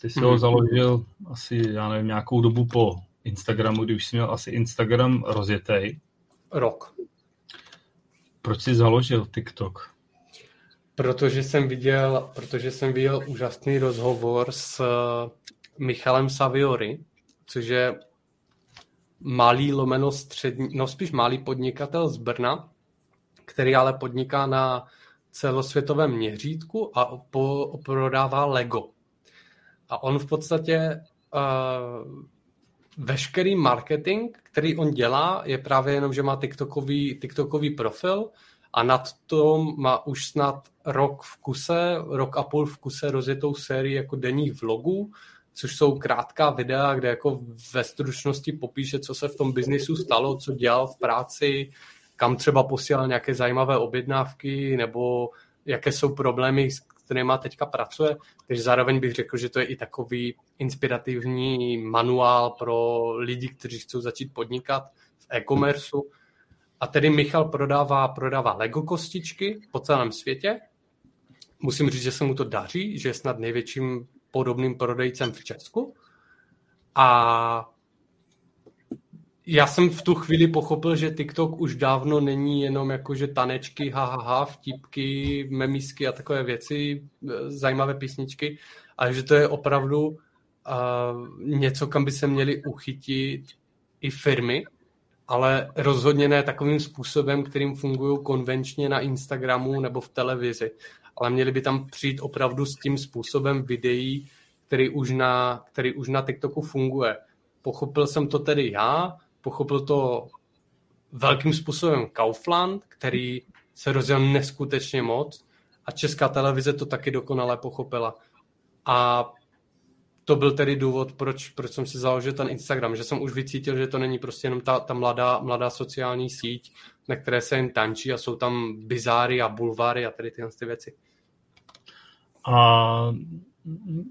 ty jsi hmm. ho založil asi, já nevím, nějakou dobu po Instagramu, když jsi měl asi Instagram rozjetej. Rok. Proč jsi založil TikTok? Protože jsem viděl, protože jsem viděl úžasný rozhovor s eh, Michalem Saviori, což je malý lomeno střední, no spíš malý podnikatel z Brna, který ale podniká na celosvětovém měřítku a po, prodává Lego. A on v podstatě uh, veškerý marketing, který on dělá, je právě jenom, že má TikTokový, TikTokový profil a nad tom má už snad rok v kuse, rok a půl v kuse rozjetou sérii jako denních vlogů, což jsou krátká videa, kde jako ve stručnosti popíše, co se v tom biznisu stalo, co dělal v práci, kam třeba posílal nějaké zajímavé objednávky, nebo jaké jsou problémy, kterýma teďka pracuje, takže zároveň bych řekl, že to je i takový inspirativní manuál pro lidi, kteří chcou začít podnikat v e-commerceu. A tedy Michal prodává, prodává Lego kostičky po celém světě. Musím říct, že se mu to daří, že je snad největším podobným prodejcem v Česku. A já jsem v tu chvíli pochopil, že TikTok už dávno není jenom jako, že tanečky, ha, ha, ha vtipky, memísky a takové věci, e, zajímavé písničky, ale že to je opravdu uh, něco, kam by se měly uchytit i firmy, ale rozhodně ne takovým způsobem, kterým fungují konvenčně na Instagramu nebo v televizi. Ale měli by tam přijít opravdu s tím způsobem videí, který už na, který už na TikToku funguje. Pochopil jsem to tedy já, pochopil to velkým způsobem Kaufland, který se rozjel neskutečně moc a česká televize to taky dokonale pochopila. A to byl tedy důvod, proč, proč jsem si založil ten Instagram, že jsem už vycítil, že to není prostě jenom ta, ta mladá, mladá sociální síť, na které se jen tančí a jsou tam bizáry a bulváry a tady tyhle ty věci. A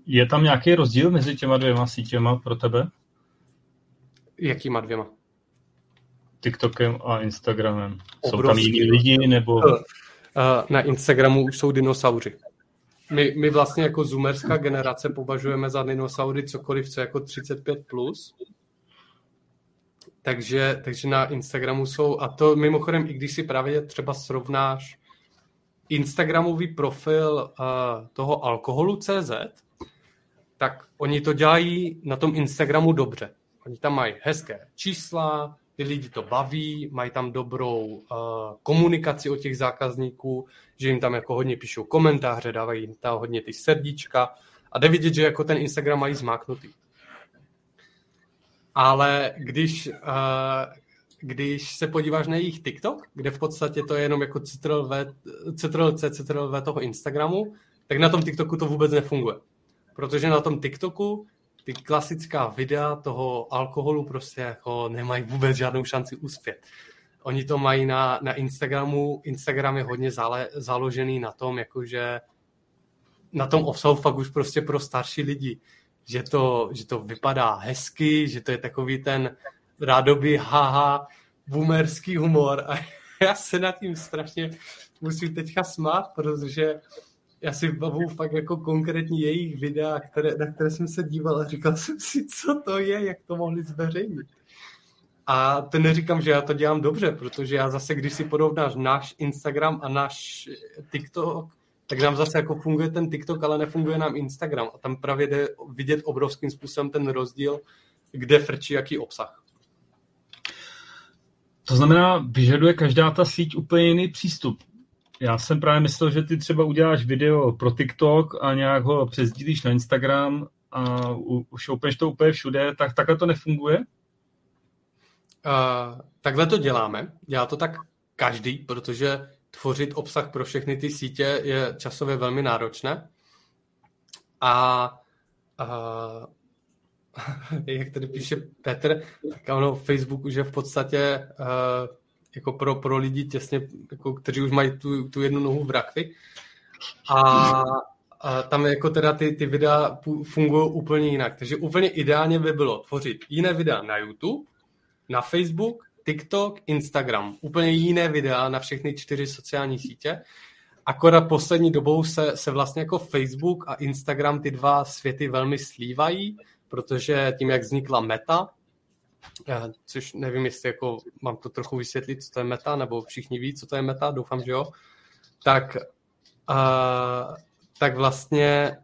je tam nějaký rozdíl mezi těma dvěma sítěma pro tebe? Jakýma dvěma? TikTokem a Instagramem. Obrovský. Jsou tam jiní lidi nebo... Na Instagramu už jsou dinosauři. My, my vlastně jako zoomerská generace považujeme za dinosaury cokoliv, co jako 35+. Plus. Takže, takže na Instagramu jsou, a to mimochodem, i když si právě třeba srovnáš Instagramový profil uh, toho alkoholu CZ, tak oni to dělají na tom Instagramu dobře. Oni tam mají hezké čísla, ty lidi to baví, mají tam dobrou uh, komunikaci o těch zákazníků, že jim tam jako hodně píšou komentáře, dávají jim tam hodně ty srdíčka a jde vidět, že jako ten Instagram mají zmáknutý. Ale když, uh, když se podíváš na jejich TikTok, kde v podstatě to je jenom jako CTRL-C, CTRL-V toho Instagramu, tak na tom TikToku to vůbec nefunguje. Protože na tom TikToku ty klasická videa toho alkoholu prostě jako nemají vůbec žádnou šanci uspět. Oni to mají na, na Instagramu, Instagram je hodně zále, založený na tom, jakože na tom obsahu fakt už prostě pro starší lidi, že to, že to vypadá hezky, že to je takový ten rádoby haha boomerský humor a já se nad tím strašně musím teďka smát, protože já si bavu fakt jako konkrétní jejich videa, které, na které jsem se díval a říkal jsem si, co to je, jak to mohli zveřejnit. A to neříkám, že já to dělám dobře, protože já zase, když si porovnáš náš Instagram a náš TikTok, tak nám zase jako funguje ten TikTok, ale nefunguje nám Instagram. A tam právě jde vidět obrovským způsobem ten rozdíl, kde frčí jaký obsah. To znamená, vyžaduje každá ta síť úplně jiný přístup. Já jsem právě myslel, že ty třeba uděláš video pro TikTok a nějak ho přesdílíš na Instagram a šoupneš to úplně všude, tak takhle to nefunguje? Uh, takhle to děláme. Dělá to tak každý, protože tvořit obsah pro všechny ty sítě je časově velmi náročné. A uh, jak tady píše Petr, tak ono Facebook už je v podstatě uh, jako pro, pro lidi těsně, jako, kteří už mají tu, tu jednu nohu v rakvi. A, a tam jako teda ty, ty videa fungují úplně jinak. Takže úplně ideálně by bylo tvořit jiné videa na YouTube, na Facebook, TikTok, Instagram. Úplně jiné videa na všechny čtyři sociální sítě. Akorát poslední dobou se, se vlastně jako Facebook a Instagram ty dva světy velmi slívají, protože tím, jak vznikla meta, což nevím, jestli jako mám to trochu vysvětlit, co to je meta, nebo všichni ví, co to je meta, doufám, že jo, tak, uh, tak vlastně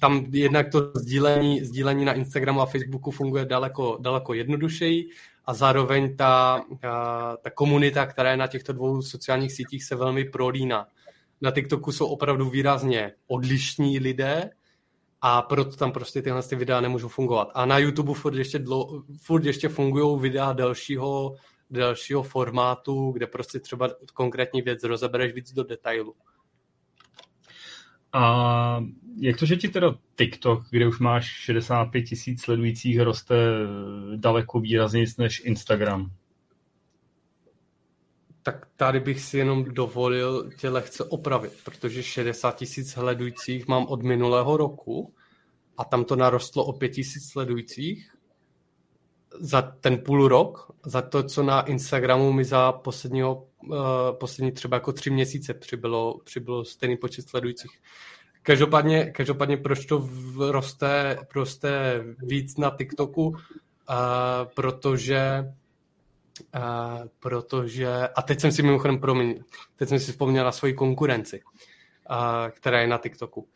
tam jednak to sdílení, sdílení na Instagramu a Facebooku funguje daleko, daleko jednodušeji a zároveň ta, uh, ta komunita, která je na těchto dvou sociálních sítích, se velmi prolíná. Na TikToku jsou opravdu výrazně odlišní lidé, a proto tam prostě tyhle ty videa nemůžou fungovat. A na YouTube furt ještě, dlo, furt ještě fungují videa delšího, delšího formátu, kde prostě třeba konkrétní věc rozebereš víc do detailu. A jak to, že ti teda TikTok, kde už máš 65 tisíc sledujících, roste daleko výrazněji než Instagram? Tak tady bych si jenom dovolil tě lehce opravit, protože 60 tisíc sledujících mám od minulého roku a tam to narostlo o 5 tisíc sledujících za ten půl rok, za to, co na Instagramu mi za posledního, uh, poslední třeba jako tři měsíce přibylo, přibylo stejný počet sledujících. Každopádně, každopádně proč to roste, roste víc na TikToku, uh, protože Uh, protože, a teď jsem si mimochodem, promiň, teď jsem si vzpomněl na svoji konkurenci, uh, která je na TikToku.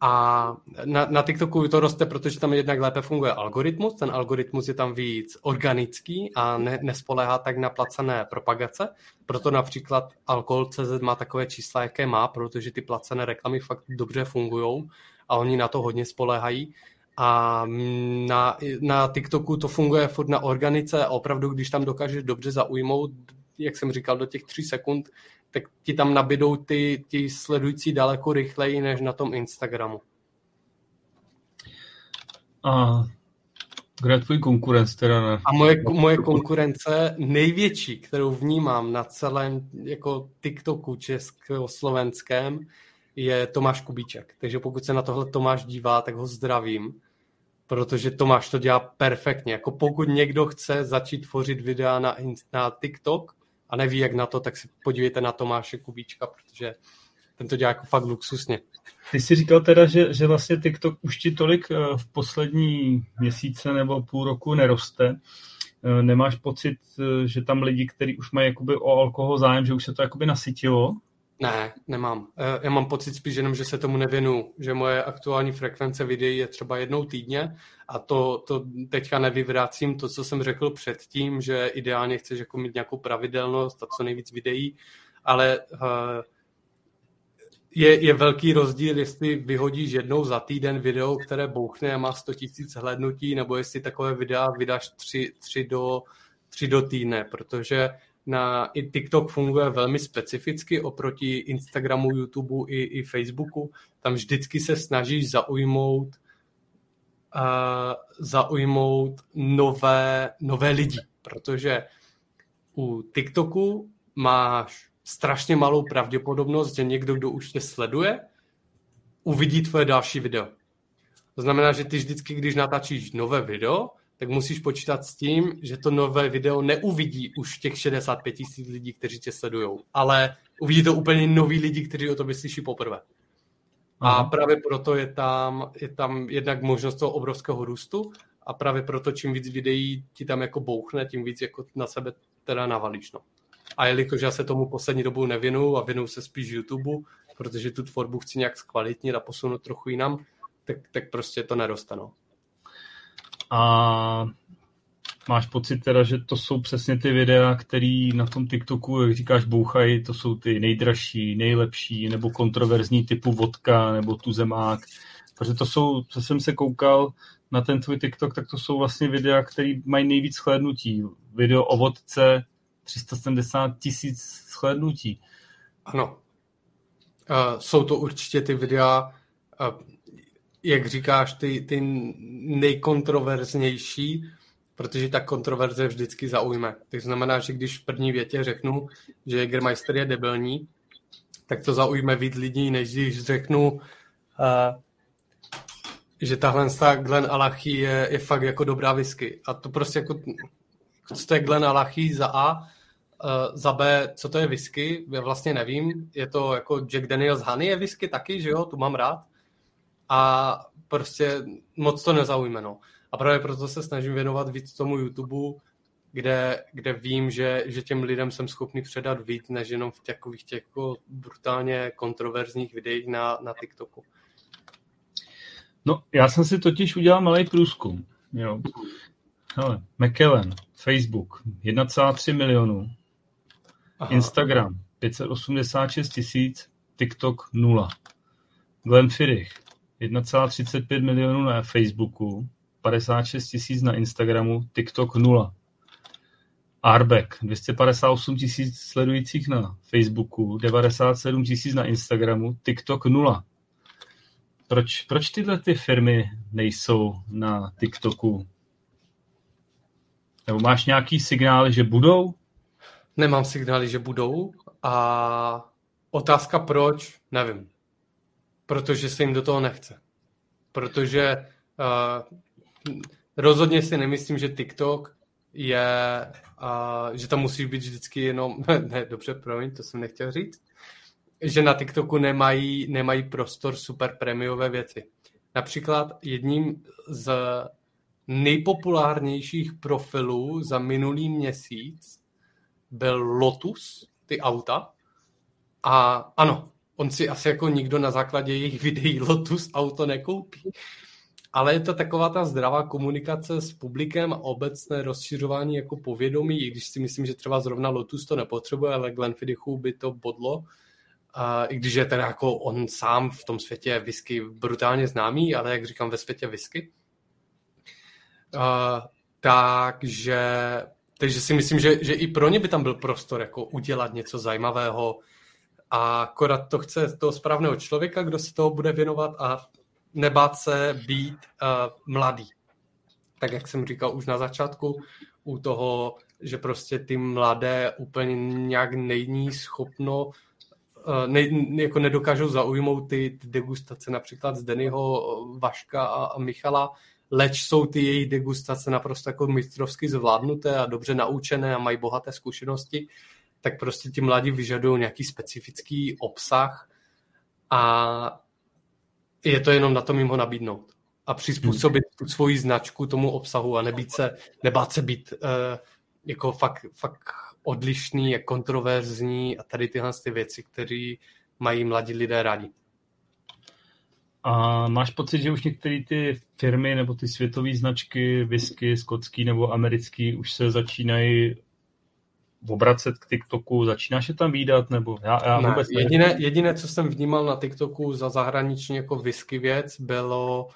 A na, na TikToku to roste, protože tam jednak lépe funguje algoritmus, ten algoritmus je tam víc organický a ne, nespoléhá tak na placené propagace, proto například Alkohol.cz má takové čísla, jaké má, protože ty placené reklamy fakt dobře fungují a oni na to hodně spoléhají a na, na TikToku to funguje furt na organice a opravdu, když tam dokážeš dobře zaujmout jak jsem říkal, do těch tří sekund, tak ti tam nabidou ty, ty sledující daleko rychleji než na tom Instagramu. A kdo je tvůj konkurence teda? Na... A moje, moje konkurence největší, kterou vnímám na celém jako TikToku československém, je Tomáš Kubíček. Takže pokud se na tohle Tomáš dívá, tak ho zdravím, protože Tomáš to dělá perfektně. Jako pokud někdo chce začít tvořit videa na, na TikTok a neví, jak na to, tak si podívejte na Tomáše Kubíčka, protože ten to dělá jako fakt luxusně. Ty jsi říkal teda, že, že vlastně TikTok už ti tolik eh, v poslední měsíce nebo půl roku neroste. Eh, nemáš pocit, eh, že tam lidi, kteří už mají jakoby o alkohol zájem, že už se to jakoby nasytilo? Ne, nemám. Já mám pocit spíš jenom, že se tomu nevěnu, že moje aktuální frekvence videí je třeba jednou týdně a to, to teďka nevyvracím to, co jsem řekl předtím, že ideálně chceš jako mít nějakou pravidelnost a co nejvíc videí, ale uh, je, je velký rozdíl, jestli vyhodíš jednou za týden video, které bouchne a má 100 000 hlednutí, nebo jestli takové videa vydáš tři, tři, do, tři do týdne, protože na i TikTok funguje velmi specificky oproti Instagramu, YouTubeu i, i Facebooku. Tam vždycky se snažíš zaujmout uh, zaujmout nové, nové lidi, protože u TikToku máš strašně malou pravděpodobnost, že někdo, kdo už tě sleduje, uvidí tvoje další video. To znamená, že ty vždycky, když natáčíš nové video, tak musíš počítat s tím, že to nové video neuvidí už těch 65 tisíc lidí, kteří tě sledují, ale uvidí to úplně noví lidi, kteří o to slyší poprvé. Aha. A právě proto je tam, je tam jednak možnost toho obrovského růstu a právě proto čím víc videí ti tam jako bouchne, tím víc jako na sebe teda navalíš. No. A jelikož já se tomu poslední dobu nevinu a věnu se spíš YouTube, protože tu tvorbu chci nějak zkvalitnit a posunout trochu jinam, tak, tak prostě to neroste. A máš pocit teda, že to jsou přesně ty videa, které na tom TikToku, jak říkáš, bouchají, to jsou ty nejdražší, nejlepší, nebo kontroverzní typu vodka, nebo tu zemák. Protože to jsou, co jsem se koukal na ten tvůj TikTok, tak to jsou vlastně videa, které mají nejvíc shlédnutí. Video o vodce, 370 tisíc shlédnutí. Ano. Uh, jsou to určitě ty videa, uh, jak říkáš, ty, ty nejkontroverznější, protože ta kontroverze vždycky zaujme. To znamená, že když v první větě řeknu, že Jägermeister je debilní, tak to zaujme víc lidí, než když řeknu, uh, že tahle Glen Alachy je, je fakt jako dobrá whisky. A to prostě jako, co to je Glen Alachy za A, Uh, za B, co to je whisky, já vlastně nevím. Je to jako Jack Daniels Honey je whisky taky, že jo, tu mám rád. A prostě moc to nezaujme, no. A právě proto se snažím věnovat víc tomu YouTube, kde, kde vím, že, že těm lidem jsem schopný předat víc, než jenom v takových těch jako brutálně kontroverzních videích na, na TikToku. No, já jsem si totiž udělal malý průzkum. Jo. Hele, McKellen, Facebook, 1,3 milionů, Aha. Instagram 586 tisíc, TikTok 0. Glenn Firich 1,35 milionů na Facebooku, 56 tisíc na Instagramu, TikTok 0. Arbeck 258 tisíc sledujících na Facebooku, 97 tisíc na Instagramu, TikTok 0. Proč, proč tyhle ty firmy nejsou na TikToku? Nebo máš nějaký signál, že budou? Nemám signály, že budou a otázka proč, nevím. Protože se jim do toho nechce. Protože uh, rozhodně si nemyslím, že TikTok je, uh, že tam musí být vždycky jenom, ne, dobře, promiň, to jsem nechtěl říct, že na TikToku nemají, nemají prostor super prémiové věci. Například jedním z nejpopulárnějších profilů za minulý měsíc byl Lotus, ty auta. A ano, on si asi jako nikdo na základě jejich videí Lotus auto nekoupí. Ale je to taková ta zdravá komunikace s publikem a obecné rozšiřování jako povědomí, i když si myslím, že třeba zrovna Lotus to nepotřebuje, ale Glenfiddichu by to bodlo. A I když je teda jako on sám v tom světě whisky brutálně známý, ale jak říkám, ve světě whisky. Uh, takže takže si myslím, že, že i pro ně by tam byl prostor jako udělat něco zajímavého a akorát to chce toho správného člověka, kdo se toho bude věnovat a nebát se být uh, mladý. Tak jak jsem říkal už na začátku, u toho, že prostě ty mladé úplně nějak není schopno Eh, ne, jako nedokážou zaujmout ty, ty degustace například z Dennyho, Vaška a, a Michala, leč jsou ty jejich degustace naprosto jako mistrovsky zvládnuté a dobře naučené a mají bohaté zkušenosti, tak prostě ti mladí vyžadují nějaký specifický obsah a je to jenom na tom jim ho nabídnout a přizpůsobit tu svoji značku tomu obsahu a nebýt se, nebát se být uh, jako fakt, fakt odlišný, je kontroverzní a tady tyhle ty věci, které mají mladí lidé rádi. A máš pocit, že už některé ty firmy nebo ty světové značky, whisky, skotský nebo americký, už se začínají obracet k TikToku? Začínáš je tam výdat? Nebo já, já ne, vůbec jediné, jediné, co jsem vnímal na TikToku za zahraniční jako whisky věc, bylo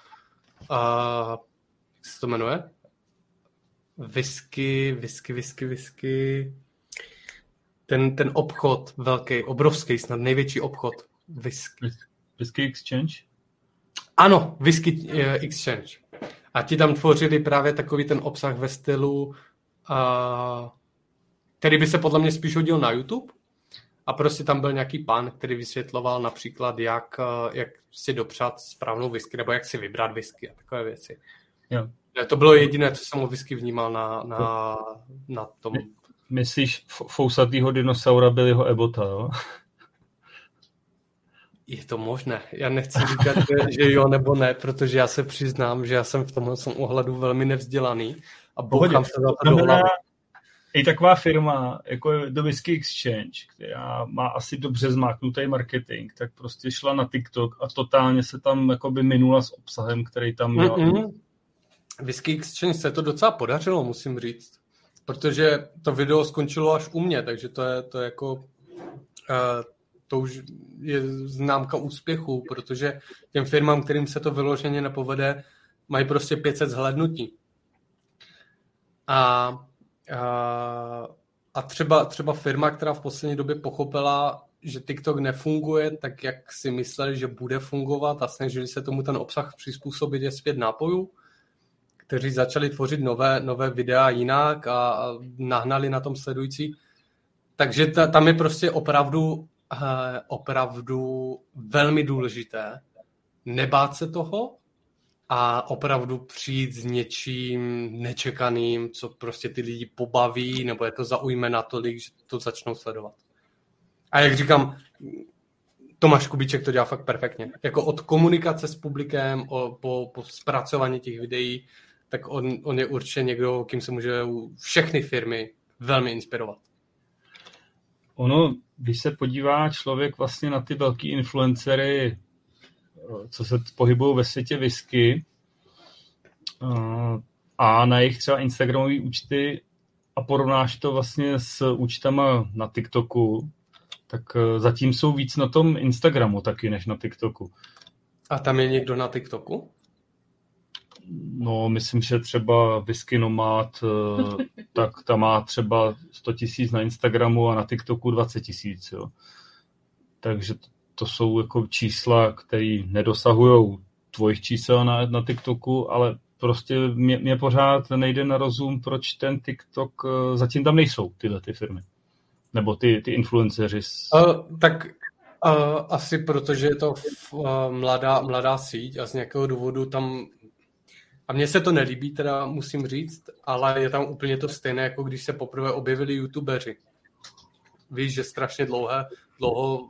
uh, jak se to jmenuje? Whisky, whisky, whisky, whisky ten, ten obchod velký, obrovský, snad největší obchod. Whisky. Whisky Exchange? Ano, Whisky eh, Exchange. A ti tam tvořili právě takový ten obsah ve stylu, uh, který by se podle mě spíš hodil na YouTube. A prostě tam byl nějaký pán, který vysvětloval například, jak, eh, jak si dopřát správnou whisky, nebo jak si vybrat whisky a takové věci. Jo. To bylo jediné, co jsem o whisky vnímal na, na, na tom Myslíš fousatýho dinosaura byl jeho Ebota, jo? Je to možné. Já nechci říkat, že, že jo nebo ne, protože já se přiznám, že já jsem v tomhle ohledu velmi nevzdělaný a bouchám se za to do hlavy. I taková firma, jako je The Whisky Exchange, která má asi dobře zmáknutý marketing, tak prostě šla na TikTok a totálně se tam jakoby minula s obsahem, který tam měla. Mm-mm. Whisky Exchange se to docela podařilo, musím říct protože to video skončilo až u mě, takže to je, to je jako uh, to už je známka úspěchu, protože těm firmám, kterým se to vyloženě nepovede, mají prostě 500 zhlednutí. A, a, třeba, třeba firma, která v poslední době pochopila, že TikTok nefunguje tak, jak si mysleli, že bude fungovat a snažili se tomu ten obsah přizpůsobit, je svět nápojů, kteří začali tvořit nové, nové videa jinak a, a nahnali na tom sledující. Takže ta, tam je prostě opravdu, eh, opravdu velmi důležité nebát se toho a opravdu přijít s něčím nečekaným, co prostě ty lidi pobaví, nebo je to zaujme natolik, že to začnou sledovat. A jak říkám, Tomáš Kubíček to dělá fakt perfektně. Jako od komunikace s publikem, o, po, po zpracování těch videí, tak on, on je určitě někdo, kým se může všechny firmy velmi inspirovat. Ono, když se podívá člověk vlastně na ty velký influencery, co se pohybují ve světě whisky a na jejich třeba Instagramové účty a porovnáš to vlastně s účtama na TikToku, tak e, zatím jsou víc na tom Instagramu taky, než na TikToku. A tam je někdo na TikToku? No, myslím, že třeba Whisky Nomad, eh, tak ta má třeba 100 tisíc na Instagramu a na TikToku 20 tisíc, jo. Takže to jsou jako čísla, které nedosahují tvojich čísel na, na TikToku, ale prostě mě, mě pořád nejde na rozum, proč ten TikTok, eh, zatím tam nejsou tyhle ty firmy. Nebo ty, ty influenceři. Uh, tak uh, asi protože je to uh, mladá, mladá síť a z nějakého důvodu tam a mně se to nelíbí, teda musím říct, ale je tam úplně to stejné, jako když se poprvé objevili youtubeři. Víš, že strašně dlouhé, dlouho,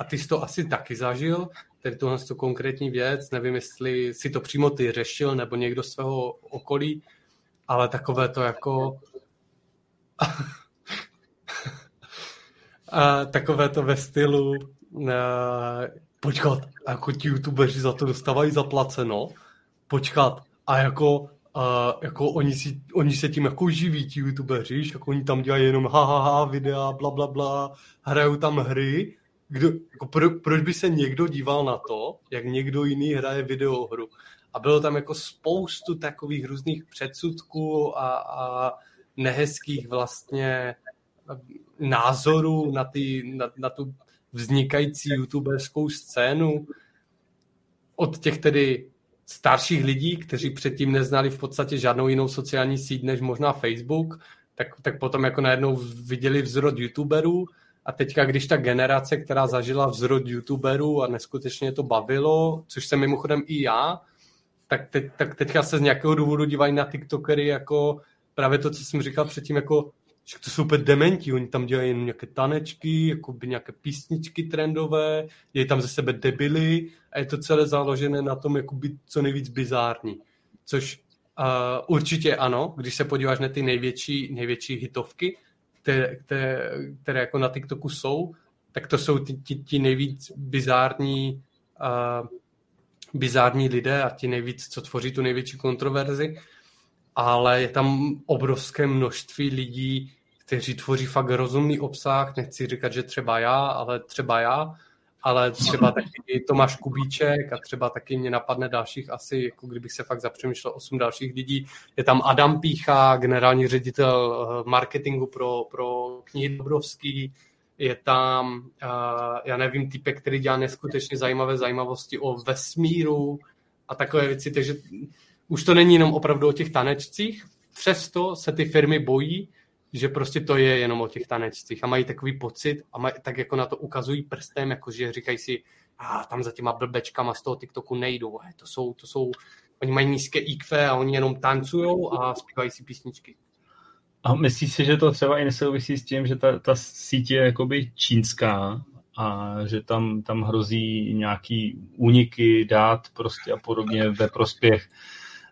a ty jsi to asi taky zažil, tedy tohle to konkrétní věc, nevím, jestli si to přímo ty řešil, nebo někdo svého okolí, ale takové to jako... a takové to ve stylu uh, počkat, jako ti youtubeři za to dostávají zaplaceno, počkat, a jako, a jako oni, si, oni se tím jako živí, ti youtubeři, jako oni tam dělají jenom ha, ha, ha videa, bla, bla, bla, hrajou tam hry. Kdo, jako pro, proč by se někdo díval na to, jak někdo jiný hraje videohru? A bylo tam jako spoustu takových různých předsudků a, a nehezkých vlastně názorů na, ty, na, na tu vznikající youtuberskou scénu od těch tedy starších lidí, kteří předtím neznali v podstatě žádnou jinou sociální síť než možná Facebook, tak, tak potom jako najednou viděli vzrod youtuberů a teďka, když ta generace, která zažila vzrod youtuberů a neskutečně to bavilo, což jsem mimochodem i já, tak, teď, tak teďka se z nějakého důvodu dívají na TikTokery jako právě to, co jsem říkal předtím, jako že to jsou úplně dementi, oni tam dělají jen nějaké tanečky, jako by nějaké písničky trendové, dělají tam ze sebe debily a je to celé založené na tom jako být co nejvíc bizární. Což uh, určitě ano, když se podíváš na ty největší, největší hitovky, které, které, které jako na TikToku jsou, tak to jsou ti, ti, ti nejvíc bizární, uh, bizární lidé a ti nejvíc, co tvoří tu největší kontroverzi, ale je tam obrovské množství lidí, kteří tvoří fakt rozumný obsah, nechci říkat, že třeba já, ale třeba já, ale třeba taky Tomáš Kubíček a třeba taky mě napadne dalších asi, jako kdybych se fakt zapřemýšlel, osm dalších lidí. Je tam Adam Pícha, generální ředitel eh, marketingu pro, pro knihy Dobrovský, je tam, uh, já nevím, typek, který dělá neskutečně zajímavé zajímavosti o vesmíru a takové věci, takže už to není jenom opravdu o těch tanečcích, přesto se ty firmy bojí, že prostě to je jenom o těch tanečcích a mají takový pocit a maj, tak jako na to ukazují prstem, jakože říkají si, a tam za těma blbečkama z toho TikToku nejdou, to jsou, to jsou, oni mají nízké IQ a oni jenom tancujou a zpívají si písničky. A myslíš si, že to třeba i nesouvisí s tím, že ta, ta síť je jakoby čínská a že tam, tam hrozí nějaký úniky dát prostě a podobně ve prospěch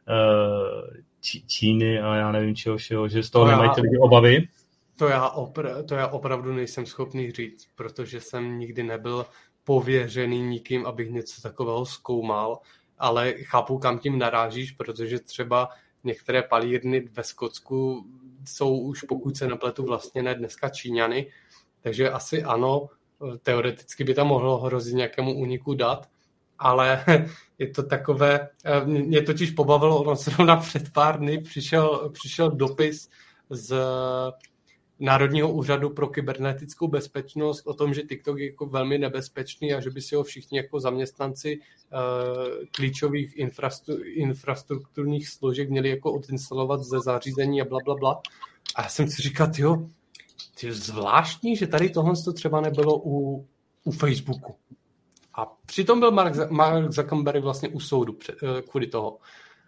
uh, Číny a já nevím čeho všeho, že z toho to nemají ty lidi obavy? To já, opr- to já opravdu nejsem schopný říct, protože jsem nikdy nebyl pověřený nikým, abych něco takového zkoumal, ale chápu, kam tím narážíš, protože třeba některé palírny ve Skotsku jsou už, pokud se nepletu, vlastně ne dneska Číňany, takže asi ano, teoreticky by tam mohlo hrozit nějakému úniku dat, ale je to takové, eh, mě totiž pobavilo, ono zrovna před pár dny přišel, přišel dopis z Národního úřadu pro kybernetickou bezpečnost o tom, že TikTok je jako velmi nebezpečný a že by si ho všichni jako zaměstnanci uh, klíčových infrastru, infrastrukturních složek měli jako odinstalovat ze zařízení a bla, bla, bla. A já jsem si říkal, jo, zvláštní, že tady tohle to třeba nebylo u, u Facebooku. A přitom byl Mark, Mark Zuckerberg vlastně u soudu před, eh, kvůli toho.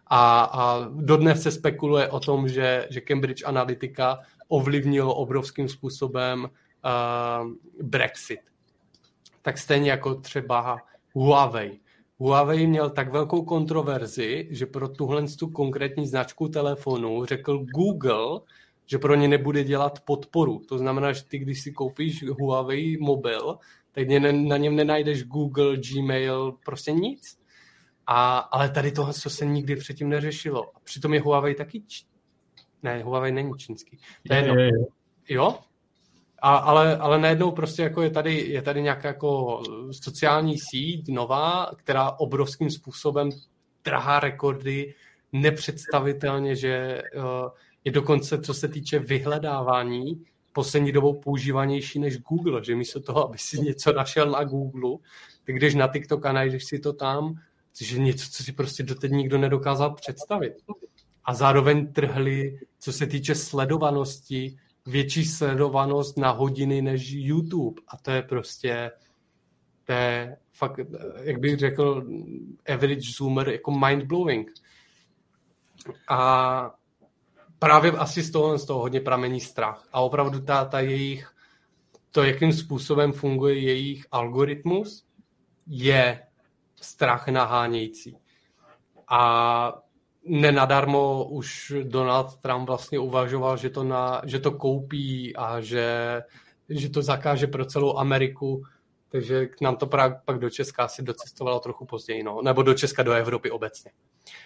A, a dodnes se spekuluje o tom, že, že Cambridge Analytica ovlivnilo obrovským způsobem uh, Brexit. Tak stejně jako třeba Huawei. Huawei měl tak velkou kontroverzi, že pro tuhle tu konkrétní značku telefonu řekl Google, že pro ně nebude dělat podporu. To znamená, že ty, když si koupíš Huawei mobil, tak na něm nenajdeš Google, Gmail, prostě nic. A, ale tady tohle co se nikdy předtím neřešilo. A přitom je Huawei taky... Č... Ne, Huawei není čínský. To je, je, je. Jo? A, ale, ale najednou prostě jako je tady, je tady nějaká jako sociální síť nová, která obrovským způsobem trhá rekordy nepředstavitelně, že uh, je dokonce, co se týče vyhledávání, poslední dobou používanější než Google, že místo toho, aby si něco našel na Google, tak když na TikTok a najdeš si to tam, což je něco, co si prostě doteď nikdo nedokázal představit. A zároveň trhli, co se týče sledovanosti, větší sledovanost na hodiny než YouTube. A to je prostě, to je fakt, jak bych řekl, average zoomer, jako mind-blowing. A právě asi z toho, z toho hodně pramení strach. A opravdu ta, ta jejich, to, jakým způsobem funguje jejich algoritmus, je strach nahánějící. A nenadarmo už Donald Trump vlastně uvažoval, že to, na, že to koupí a že, že to zakáže pro celou Ameriku, takže k nám to pak do Česka asi docestovalo trochu později, no. nebo do Česka, do Evropy obecně.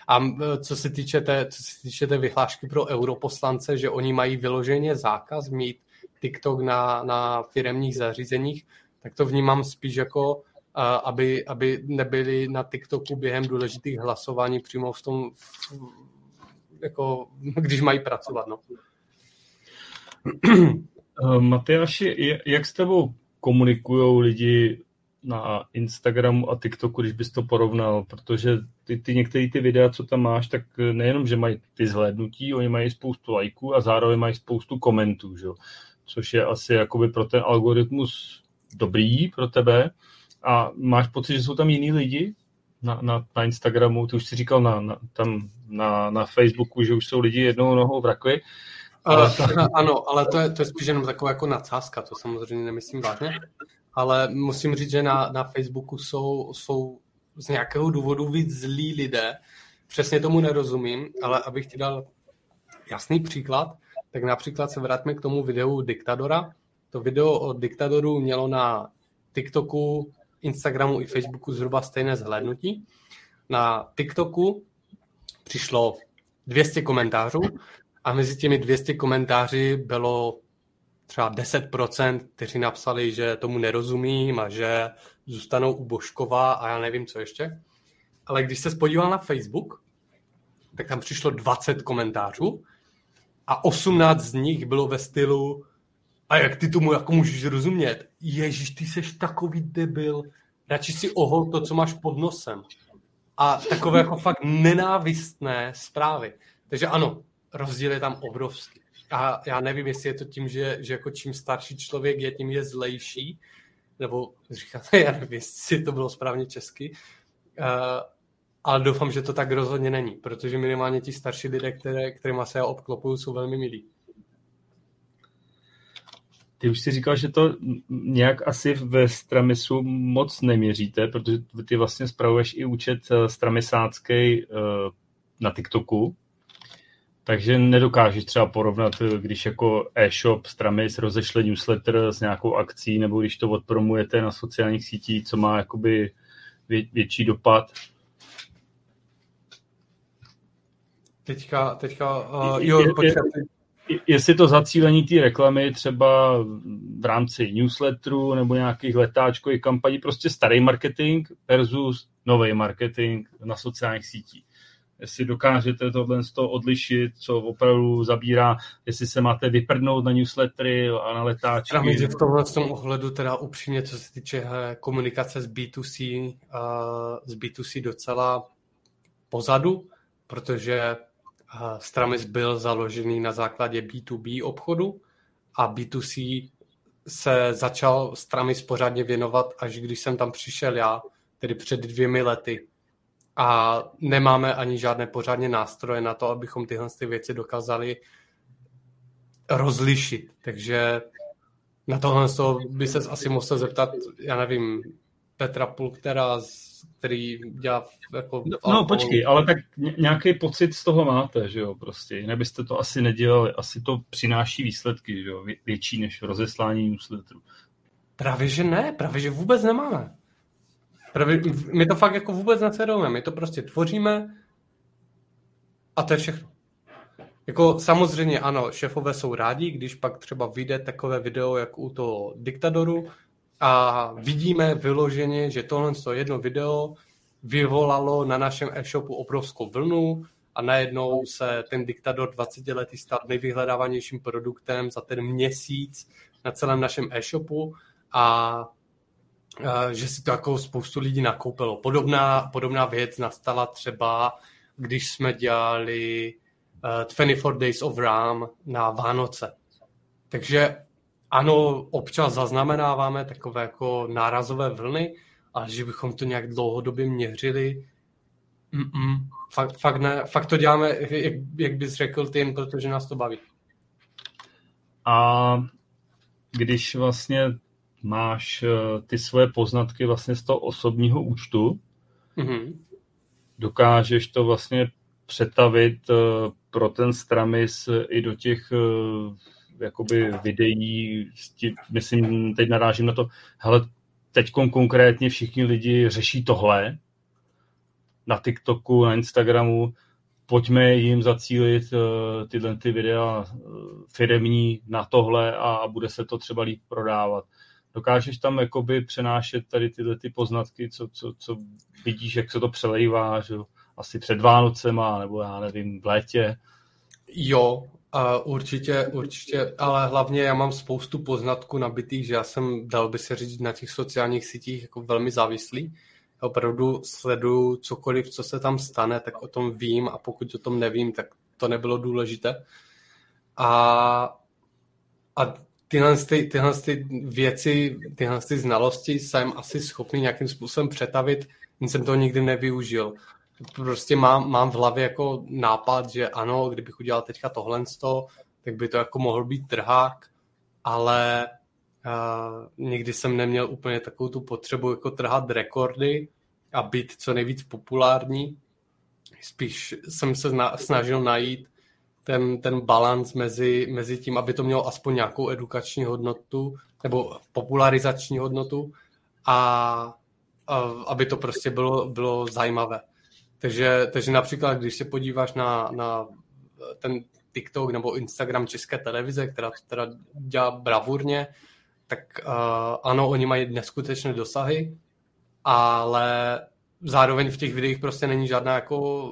A co se týče té, co se týče té vyhlášky pro europoslance, že oni mají vyloženě zákaz mít TikTok na, na firemních zařízeních, tak to vnímám spíš jako, aby, aby nebyli na TikToku během důležitých hlasování přímo v tom, jako, když mají pracovat. No. Matyáši, jak s tebou komunikují lidi na Instagramu a TikToku, když bys to porovnal, protože ty, ty některé ty videa, co tam máš, tak nejenom, že mají ty zhlédnutí, oni mají spoustu lajků a zároveň mají spoustu komentů, že? což je asi jakoby pro ten algoritmus dobrý pro tebe. A máš pocit, že jsou tam jiní lidi na, na, na Instagramu, ty už si říkal na, na, tam na, na Facebooku, že už jsou lidi jednou nohou v rakvi. Ale, ano, ale to je, to je spíš jenom taková jako nadsázka, to samozřejmě nemyslím vážně ale musím říct, že na, na Facebooku jsou, jsou z nějakého důvodu víc zlí lidé. Přesně tomu nerozumím, ale abych ti dal jasný příklad, tak například se vrátíme k tomu videu Diktadora. To video o Diktadoru mělo na TikToku, Instagramu i Facebooku zhruba stejné zhlédnutí. Na TikToku přišlo 200 komentářů a mezi těmi 200 komentáři bylo třeba 10%, kteří napsali, že tomu nerozumím a že zůstanou u Božkova a já nevím, co ještě. Ale když se podíval na Facebook, tak tam přišlo 20 komentářů a 18 z nich bylo ve stylu a jak ty tomu jako můžeš rozumět? Ježíš, ty seš takový debil. Radši si ohol to, co máš pod nosem. A takové jako fakt nenávistné zprávy. Takže ano, rozdíl je tam obrovský a já nevím, jestli je to tím, že, že jako čím starší člověk je, tím je zlejší, nebo říkáte, já nevím, jestli to bylo správně česky, uh, ale doufám, že to tak rozhodně není, protože minimálně ti starší lidé, které, kterým se já obklopuju, jsou velmi milí. Ty už si říkal, že to nějak asi ve Stramisu moc neměříte, protože ty vlastně spravuješ i účet eh, stramisácký eh, na TikToku. Takže nedokážeš třeba porovnat, když jako e-shop Stramis rozešle newsletter s nějakou akcí, nebo když to odpromujete na sociálních sítích, co má jakoby vě, větší dopad? Teďka, teďka, uh, jo, je, počkej. Je, jestli to zacílení té reklamy třeba v rámci newsletteru nebo nějakých letáčkových kampaní, prostě starý marketing versus nový marketing na sociálních sítích jestli dokážete tohle z toho odlišit, co opravdu zabírá, jestli se máte vyprdnout na newslettery a na letáčky. Já že v tomhle tom ohledu teda upřímně, co se týče komunikace s B2C, uh, s B2C docela pozadu, protože uh, Stramis byl založený na základě B2B obchodu a B2C se začal Stramis pořádně věnovat, až když jsem tam přišel já, tedy před dvěmi lety a nemáme ani žádné pořádně nástroje na to, abychom tyhle ty věci dokázali rozlišit. Takže na tohle by se asi musel zeptat, já nevím, Petra Pulktera, který dělá jako... No, no počkej, ale tak nějaký pocit z toho máte, že jo, prostě, jinak byste to asi nedělali, asi to přináší výsledky, že jo, větší než rozeslání newsletteru. Právě, že ne, právě, že vůbec nemáme. Právě, my to fakt jako vůbec necerujeme, my to prostě tvoříme a to je všechno. Jako samozřejmě ano, šéfové jsou rádi, když pak třeba vyjde takové video, jak u toho diktadoru a vidíme vyloženě, že tohle jedno video vyvolalo na našem e-shopu obrovskou vlnu a najednou se ten diktador 20 letý stal nejvyhledávanějším produktem za ten měsíc na celém našem e-shopu a že si to jako spoustu lidí nakoupilo. Podobná, podobná věc nastala třeba, když jsme dělali uh, 24 Days of Ram na Vánoce. Takže ano, občas zaznamenáváme takové jako nárazové vlny, ale že bychom to nějak dlouhodobě měřili, Mm-mm, fakt, fakt, ne, fakt to děláme, jak, jak bys řekl ty, jen protože nás to baví. A když vlastně máš eh, ty svoje poznatky vlastně z toho osobního účtu, mm-hmm. dokážeš to vlastně přetavit eh, pro ten Stramis i do těch eh, jakoby videí, myslím, teď narážím na to, hele, teď konkrétně všichni lidi řeší tohle na TikToku, na Instagramu, pojďme jim zacílit tyhle ty videa firemní na tohle a bude se to třeba líp prodávat dokážeš tam jakoby přenášet tady tyhle ty poznatky, co, co, co vidíš, jak se to přelejvá, že asi před Vánocema, nebo já nevím, v létě. Jo, Uh, určitě, určitě, ale hlavně já mám spoustu poznatků nabitých, že já jsem, dal by se říct, na těch sociálních sítích jako velmi závislý. Opravdu sleduju cokoliv, co se tam stane, tak o tom vím a pokud o tom nevím, tak to nebylo důležité. A, a tyhle, ty, tyhle ty věci, tyhle ty znalosti jsem asi schopný nějakým způsobem přetavit, jsem to nikdy nevyužil. Prostě mám, mám v hlavě jako nápad, že ano, kdybych udělal teďka tohle, tak by to jako mohl být trhák, ale uh, nikdy jsem neměl úplně takovou tu potřebu jako trhat rekordy a být co nejvíc populární. Spíš jsem se snažil najít ten, ten balans mezi, mezi tím, aby to mělo aspoň nějakou edukační hodnotu nebo popularizační hodnotu a, a aby to prostě bylo, bylo zajímavé. Takže, takže například, když se podíváš na, na ten TikTok nebo Instagram České televize, která to teda dělá bravurně, tak uh, ano, oni mají neskutečné dosahy, ale zároveň v těch videích prostě není žádná jako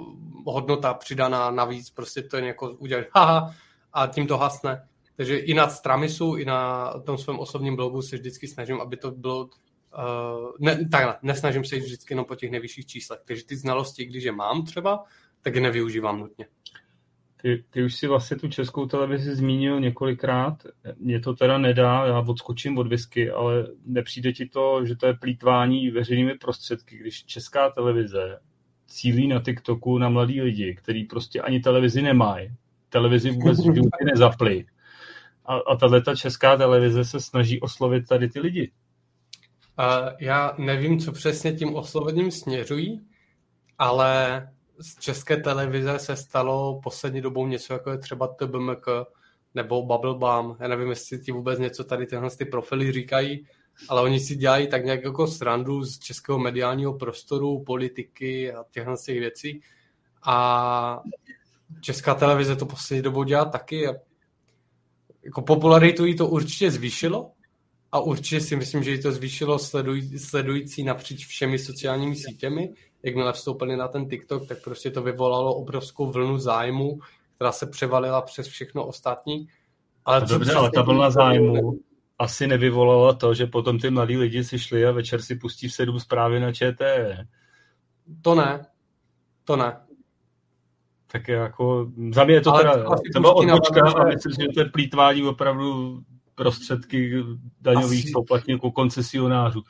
hodnota přidaná navíc, prostě to je jako udělat haha a tím to hasne. Takže i na Stramisu, i na tom svém osobním blogu se vždycky snažím, aby to bylo Uh, ne, takhle, nesnažím se jít vždycky jenom po těch nejvyšších číslech. Takže ty znalosti, když je mám třeba, tak je nevyužívám nutně. Ty, ty už si vlastně tu českou televizi zmínil několikrát. Mě to teda nedá, já odskočím od whisky, ale nepřijde ti to, že to je plítvání veřejnými prostředky, když česká televize cílí na TikToku na mladí lidi, kteří prostě ani televizi nemají, televizi vůbec v životě nezapli. A, a tato česká televize se snaží oslovit tady ty lidi. Uh, já nevím, co přesně tím oslovením směřují, ale z české televize se stalo poslední dobou něco, jako je třeba TBMK nebo Bubblebum. Já nevím, jestli ti vůbec něco tady tyhle ty profily říkají, ale oni si dělají tak nějak jako srandu z českého mediálního prostoru, politiky a těchhle těch věcí. A česká televize to poslední dobou dělá taky. Jako popularitu jí to určitě zvýšilo, a určitě si myslím, že jí to zvýšilo sleduj, sledující napříč všemi sociálními sítěmi. Jakmile vstoupili na ten TikTok, tak prostě to vyvolalo obrovskou vlnu zájmu, která se převalila přes všechno ostatní. Ale dobře, ale ta vlna zájmu asi nevyvolala to, že potom ty mladí lidi si šli a večer si pustí v sedm zprávy na ČT. To ne. To ne. Tak je jako, za mě je to ale teda, to byla odbočka a myslím, že to je plítvání opravdu prostředky daňových Asi... poplatníků, koncesionářů?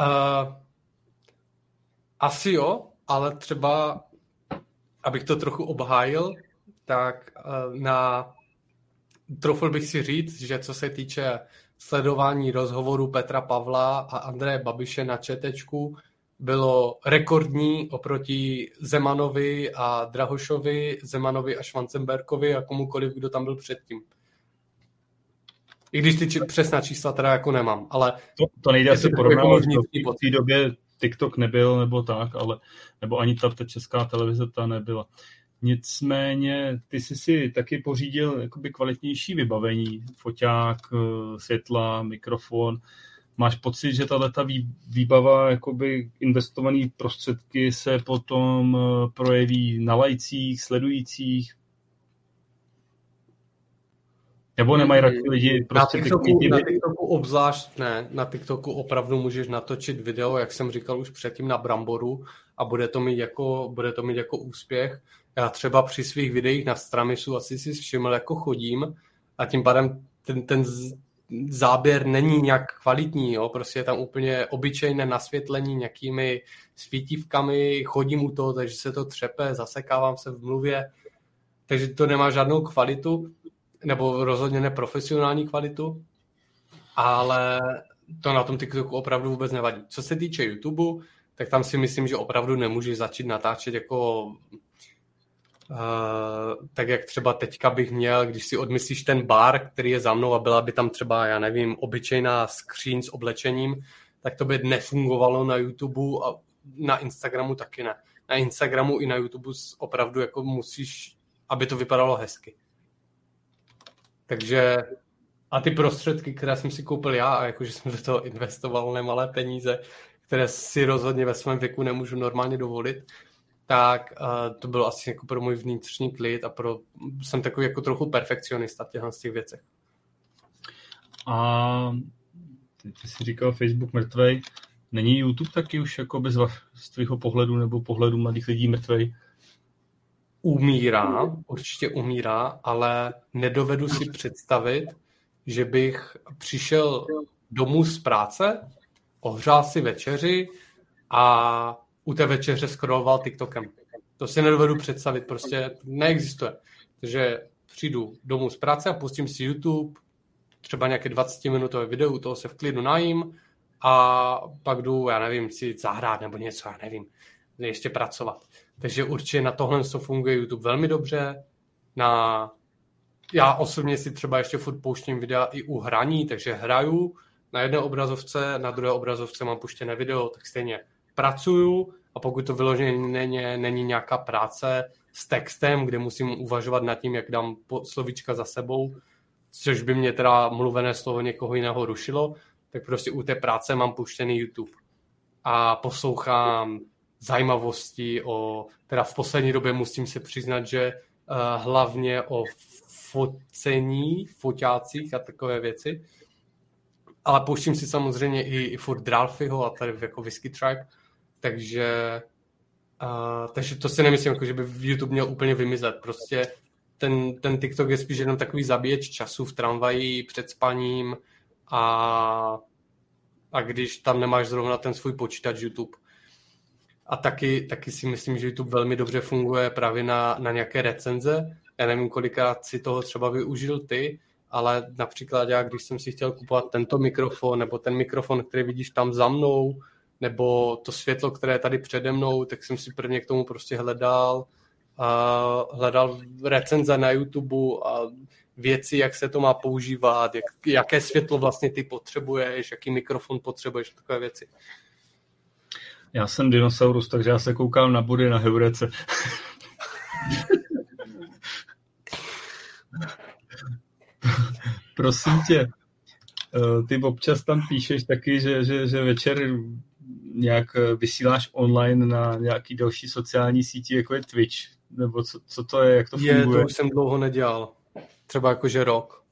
Uh, asi jo, ale třeba, abych to trochu obhájil, tak uh, na trofil bych si říct, že co se týče sledování rozhovoru Petra Pavla a Andreje Babiše na četečku, bylo rekordní oproti Zemanovi a Drahošovi, Zemanovi a Schwanzenberkovi a komukoliv, kdo tam byl předtím. I když ty či, přesná čísla teda jako nemám, ale... To, to nejde asi porovnávat, jako v té době TikTok nebyl nebo tak, ale nebo ani ta, ta česká televize ta nebyla. Nicméně ty jsi si taky pořídil jakoby kvalitnější vybavení, foťák, eh, světla, mikrofon. Máš pocit, že tato výbava, jakoby investované prostředky se potom eh, projeví na lajcích, sledujících, nebo nemají radši lidi prostě na TikToku, ty na TikToku obzvlášť ne. Na TikToku opravdu můžeš natočit video, jak jsem říkal už předtím, na Bramboru a bude to mít jako, bude to mít jako úspěch. Já třeba při svých videích na Stramisu asi si všiml, jako chodím a tím pádem ten, ten záběr není nějak kvalitní, jo? prostě je tam úplně obyčejné nasvětlení nějakými svítívkami, chodím u toho, takže se to třepe, zasekávám se v mluvě, takže to nemá žádnou kvalitu nebo rozhodně neprofesionální kvalitu, ale to na tom TikToku opravdu vůbec nevadí. Co se týče YouTube, tak tam si myslím, že opravdu nemůžeš začít natáčet jako uh, tak jak třeba teďka bych měl, když si odmyslíš ten bar, který je za mnou a byla by tam třeba, já nevím, obyčejná skříň s oblečením, tak to by nefungovalo na YouTube a na Instagramu taky ne. Na Instagramu i na YouTube opravdu jako musíš, aby to vypadalo hezky. Takže a ty prostředky, které jsem si koupil já, a jakože jsem do toho investoval nemalé peníze, které si rozhodně ve svém věku nemůžu normálně dovolit, tak uh, to bylo asi jako pro můj vnitřní klid a pro, jsem takový jako trochu perfekcionista v těchto těch věcech. A ty, ty jsi říkal Facebook mrtvej. Není YouTube taky už jako bez z tvého pohledu nebo pohledu mladých lidí mrtvej? Umírá, určitě umírá, ale nedovedu si představit, že bych přišel domů z práce, ohřál si večeři a u té večeře scrolloval TikTokem. To si nedovedu představit, prostě neexistuje. Takže přijdu domů z práce a pustím si YouTube, třeba nějaké 20-minutové video, toho se v klidu najím a pak jdu, já nevím, si zahrát nebo něco, já nevím, ještě pracovat. Takže určitě na tohle to funguje YouTube velmi dobře. Na... Já osobně si třeba ještě furt pouštím videa i u hraní, takže hraju na jedné obrazovce, na druhé obrazovce mám puštěné video, tak stejně pracuju a pokud to vyloženě není, není nějaká práce s textem, kde musím uvažovat nad tím, jak dám slovíčka za sebou, což by mě teda mluvené slovo někoho jiného rušilo, tak prostě u té práce mám puštěný YouTube a poslouchám zajímavosti o, teda v poslední době musím se přiznat, že uh, hlavně o focení, foťácích a takové věci. Ale pouštím si samozřejmě i, i furt Dralfiho a tady jako Whisky Track, takže, uh, takže to si nemyslím, jako, že by YouTube měl úplně vymizet. Prostě ten, ten TikTok je spíš jenom takový zabíječ času v tramvaji před spaním a, a když tam nemáš zrovna ten svůj počítač YouTube. A taky, taky si myslím, že YouTube velmi dobře funguje právě na, na nějaké recenze. Já nevím, kolikrát si toho třeba využil ty, ale například já, když jsem si chtěl kupovat tento mikrofon nebo ten mikrofon, který vidíš tam za mnou, nebo to světlo, které je tady přede mnou, tak jsem si prvně k tomu prostě hledal, a hledal recenze na YouTube a věci, jak se to má používat, jak, jaké světlo vlastně ty potřebuješ, jaký mikrofon potřebuješ, takové věci. Já jsem dinosaurus, takže já se koukám na body na Heurece. Prosím tě, eh, ty občas tam píšeš taky, že, že, že večer nějak vysíláš online na nějaký další sociální síti, jako je Twitch, nebo co, co to je, jak to funguje? Je, to už jsem dlouho nedělal. Třeba jakože rok.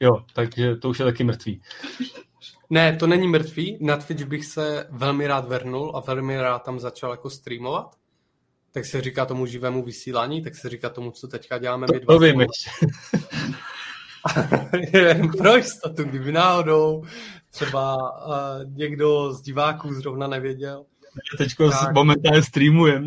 Jo, takže to už je taky mrtvý. Ne, to není mrtvý. Na Twitch bych se velmi rád vrhnul a velmi rád tam začal jako streamovat. Tak se říká tomu živému vysílání, tak se říká tomu, co teďka děláme. To vím ještě. Jen pro jistotu, kdyby náhodou třeba uh, někdo z diváků zrovna nevěděl. Teď tak... momentálně streamujem.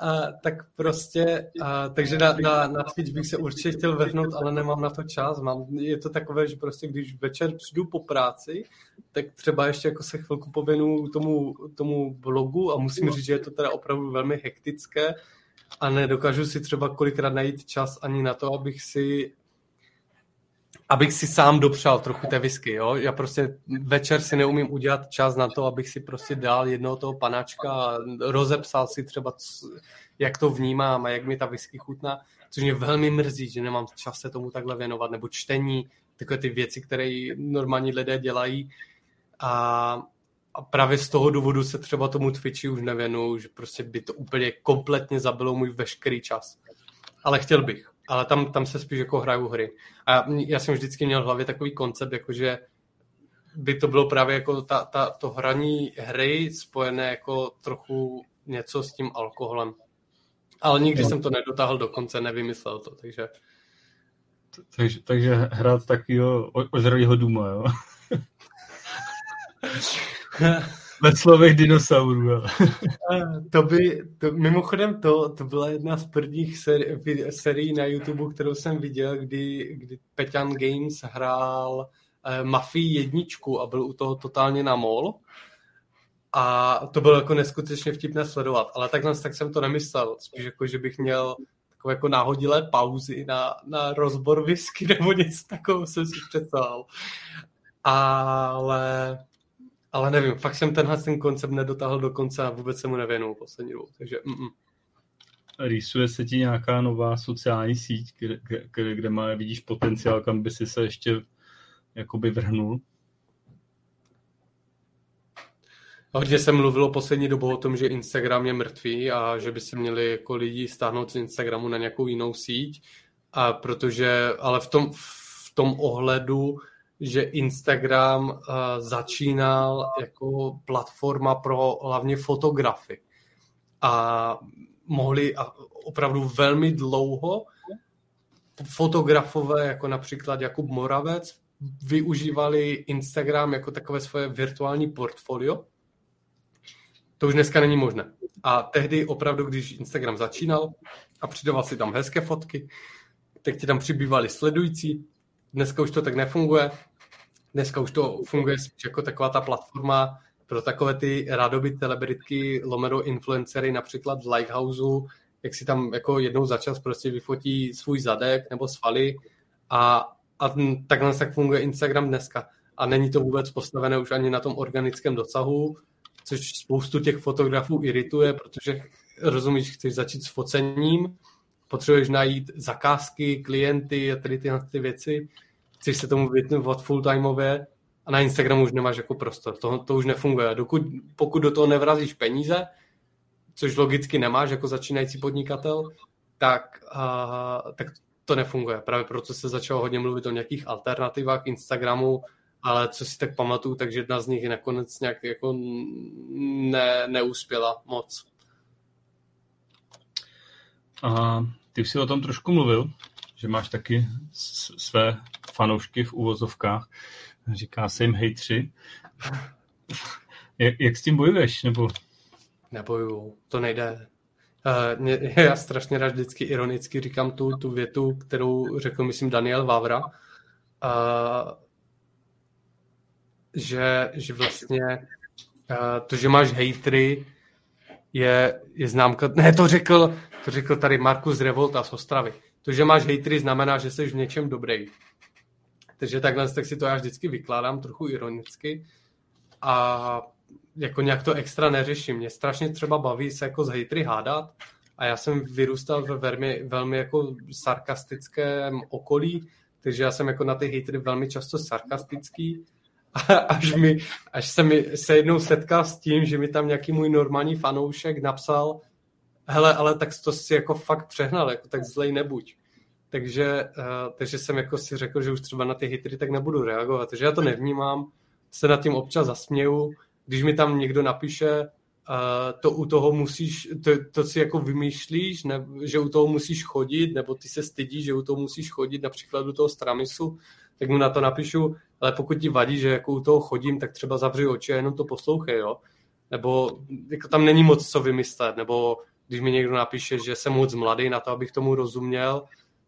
A, tak prostě, a, takže na, na, na Twitch bych se určitě chtěl vrhnout, ale nemám na to čas. Mám, je to takové, že prostě když večer přijdu po práci, tak třeba ještě jako se chvilku pověnu tomu, tomu blogu a musím říct, že je to teda opravdu velmi hektické a nedokážu si třeba kolikrát najít čas ani na to, abych si abych si sám dopřál trochu té whisky, jo. Já prostě večer si neumím udělat čas na to, abych si prostě dal jednoho toho panáčka a rozepsal si třeba, jak to vnímám a jak mi ta whisky chutná, což mě velmi mrzí, že nemám čas se tomu takhle věnovat, nebo čtení, takové ty věci, které normální lidé dělají a, a právě z toho důvodu se třeba tomu Twitchi už nevěnu, že prostě by to úplně kompletně zabilo můj veškerý čas. Ale chtěl bych ale tam, tam se spíš jako hraju hry. A já jsem vždycky měl v hlavě takový koncept, jakože by to bylo právě jako ta, ta, to hraní hry spojené jako trochu něco s tím alkoholem. Ale nikdy no. jsem to nedotáhl do konce, nevymyslel to, takže... Takže, takže hrát takového ožralého duma, jo? Ve slovech dinosaurů. to by, to, mimochodem to, to byla jedna z prvních seri, serií na YouTube, kterou jsem viděl, kdy, kdy Peťan Games hrál eh, Mafii jedničku a byl u toho totálně na mol. A to bylo jako neskutečně vtipné sledovat, ale takhle tak jsem to nemyslel. Spíš jako, že bych měl takové jako náhodilé pauzy na, na rozbor whisky nebo něco takového jsem si představil. Ale ale nevím, fakt jsem tenhle ten koncept nedotáhl do konce a vůbec se mu nevěnul poslední dobu, takže mm-mm. Rýsuje se ti nějaká nová sociální síť, kde, kde, kde má, vidíš potenciál, kam by si se ještě jakoby vrhnul? Hodně se mluvilo poslední dobou o tom, že Instagram je mrtvý a že by se měli jako lidi stáhnout z Instagramu na nějakou jinou síť, a protože, ale v tom, v tom ohledu, že Instagram uh, začínal jako platforma pro hlavně fotografy a mohli opravdu velmi dlouho fotografové, jako například Jakub Moravec, využívali Instagram jako takové svoje virtuální portfolio. To už dneska není možné. A tehdy opravdu, když Instagram začínal a přidával si tam hezké fotky, tak ti tam přibývali sledující. Dneska už to tak nefunguje. Dneska už to funguje jako taková ta platforma pro takové ty rádoby celebritky, lomeno influencery, například z Lighthouseu, jak si tam jako jednou za čas prostě vyfotí svůj zadek nebo svaly a, a takhle tak funguje Instagram dneska. A není to vůbec postavené už ani na tom organickém dosahu, což spoustu těch fotografů irituje, protože rozumíš, chceš začít s focením, potřebuješ najít zakázky, klienty a tady tyhle ty věci, chceš se tomu věnovat full-timeově a na Instagramu už nemáš jako prostor. To, to už nefunguje. Dokud, pokud do toho nevrazíš peníze, což logicky nemáš jako začínající podnikatel, tak, uh, tak to nefunguje. Právě proto se začalo hodně mluvit o nějakých alternativách Instagramu, ale co si tak pamatuju, takže jedna z nich nakonec nějak jako ne, neuspěla moc. A ty už si o tom trošku mluvil, že máš taky své fanoušky v úvozovkách. Říká se jim hejtři. Jak, jak s tím bojuješ? Nebo Nebojuju, to nejde. Uh, já strašně rád vždycky ironicky říkám tu, tu větu, kterou řekl, myslím, Daniel Vavra, uh, že, že vlastně uh, to, že máš hejtry, je, je známka, ne, to řekl, to řekl tady Markus Revolta z Ostravy. To, že máš hejtry, znamená, že jsi v něčem dobrý. Takže takhle tak si to já vždycky vykládám trochu ironicky. A jako nějak to extra neřeším. Mě strašně třeba baví se jako s hejtry hádat a já jsem vyrůstal ve velmi, velmi jako sarkastickém okolí, takže já jsem jako na ty hejtry velmi často sarkastický a až, mi, až se mi se jednou setkal s tím, že mi tam nějaký můj normální fanoušek napsal hele, ale tak to si jako fakt přehnal, jako tak zlej nebuď. Takže, uh, takže jsem jako si řekl, že už třeba na ty hitry tak nebudu reagovat, takže já to nevnímám, se nad tím občas zasměju, když mi tam někdo napíše, uh, to u toho musíš, to, to si jako vymýšlíš, ne, že u toho musíš chodit, nebo ty se stydíš, že u toho musíš chodit, například do toho stramisu, tak mu na to napíšu, ale pokud ti vadí, že jako u toho chodím, tak třeba zavři oči a jenom to poslouchej, jo. Nebo jako tam není moc co vymyslet, nebo když mi někdo napíše, že jsem moc mladý na to, abych tomu rozuměl,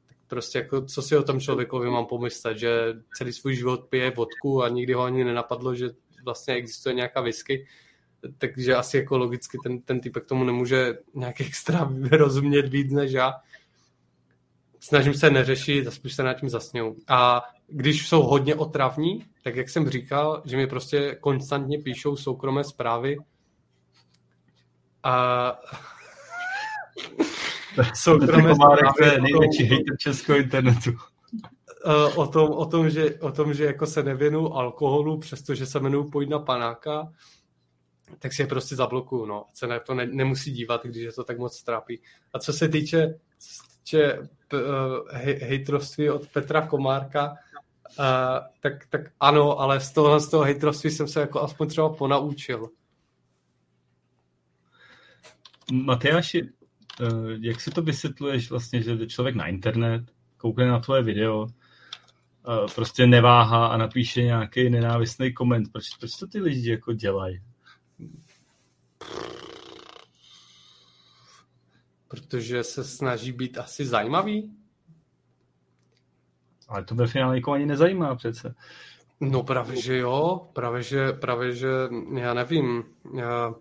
tak prostě jako co si o tom člověkovi mám pomyslet, že celý svůj život pije vodku a nikdy ho ani nenapadlo, že vlastně existuje nějaká whisky, takže asi jako logicky ten, ten typek tomu nemůže nějak extra rozumět víc než já. Snažím se neřešit a spíš se nad tím zasněu. A když jsou hodně otravní, tak jak jsem říkal, že mi prostě konstantně píšou soukromé zprávy a soukromé zprávy. největší hejter českého internetu. Eh, o tom, o tom, že, o tom, že jako se nevěnu alkoholu, přestože se jmenuji Pojďna panáka, tak si je prostě zablokuju, no. Se na to ne, nemusí dívat, když je to tak moc trápí. A co se týče, co se týče uh, hejtrovství od Petra Komárka, uh, tak, tak ano, ale z toho, z toho hejtrovství jsem se jako aspoň třeba ponaučil. Matyáši, jak si to vysvětluješ vlastně, že jde člověk na internet, koukne na tvoje video, prostě neváhá a napíše nějaký nenávistný koment. Proč, proč to ty lidi jako dělají? Protože se snaží být asi zajímavý. Ale to ve finále jako ani nezajímá přece. No právě, že jo. Právě, že, právě, že já nevím. Já...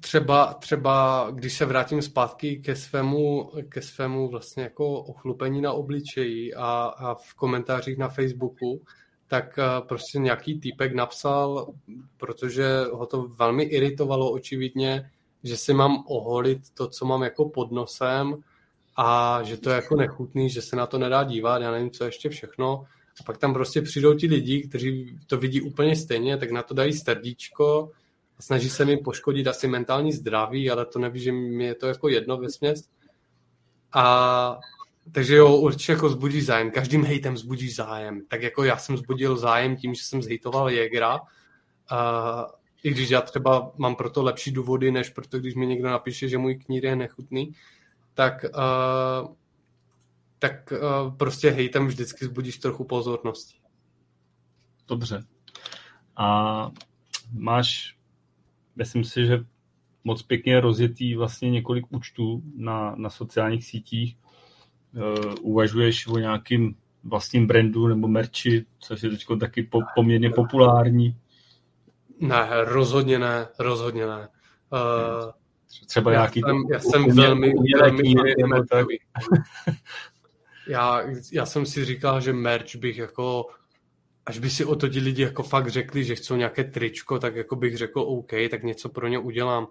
třeba, třeba když se vrátím zpátky ke svému, ke svému vlastně jako ochlupení na obličeji a, a v komentářích na Facebooku, tak eh, prostě nějaký týpek napsal, protože ho to velmi iritovalo očividně, že si mám oholit to, co mám jako pod nosem a že to je jako nechutný, že se na to nedá dívat, já nevím, co ještě všechno. A pak tam prostě přijdou ti lidi, kteří to vidí úplně stejně, tak na to dají srdíčko a snaží se mi poškodit asi mentální zdraví, ale to neví, že mi je to jako jedno ve směs. A takže jo, určitě jako zbudí zájem. Každým hejtem zbudí zájem. Tak jako já jsem zbudil zájem tím, že jsem zhejtoval Jägera. A i když já třeba mám proto lepší důvody, než proto, když mi někdo napíše, že můj knír je nechutný, tak, uh, tak uh, prostě hejtem vždycky zbudíš trochu pozornosti. Dobře. A máš, myslím si, že moc pěkně rozjetý vlastně několik účtů na, na sociálních sítích. Uh, uvažuješ o nějakým vlastním brandu nebo merči, což je teď taky po, poměrně populární. Ne, rozhodně ne, rozhodně ne. Uh, Třeba já nějaký... Jsem, já jsem uměl, velmi, velmi, velmi tak. já, já jsem si říkal, že merch bych jako až by si o to ti lidi jako fakt řekli, že chcou nějaké tričko, tak jako bych řekl OK, tak něco pro ně udělám.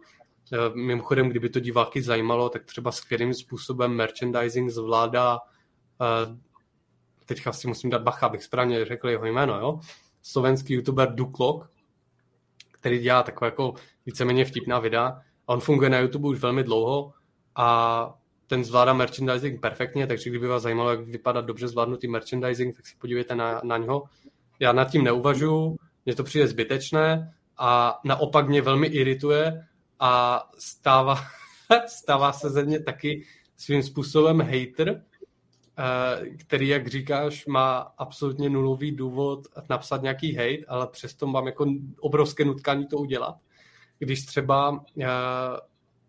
Eh, mimochodem, kdyby to diváky zajímalo, tak třeba s kterým způsobem merchandising zvládá eh, teďka si musím dát bacha, abych správně řekl jeho jméno, jo? Slovenský youtuber Duklok, který dělá takové jako víceméně vtipná videa. On funguje na YouTube už velmi dlouho a ten zvládá merchandising perfektně, takže kdyby vás zajímalo, jak vypadá dobře zvládnutý merchandising, tak si podívejte na, na něho. Já nad tím neuvažuji, mně to přijde zbytečné a naopak mě velmi irituje a stává, stává se ze mě taky svým způsobem hater, Eh, který, jak říkáš, má absolutně nulový důvod napsat nějaký hate, ale přesto mám jako obrovské nutkání to udělat. Když třeba, eh,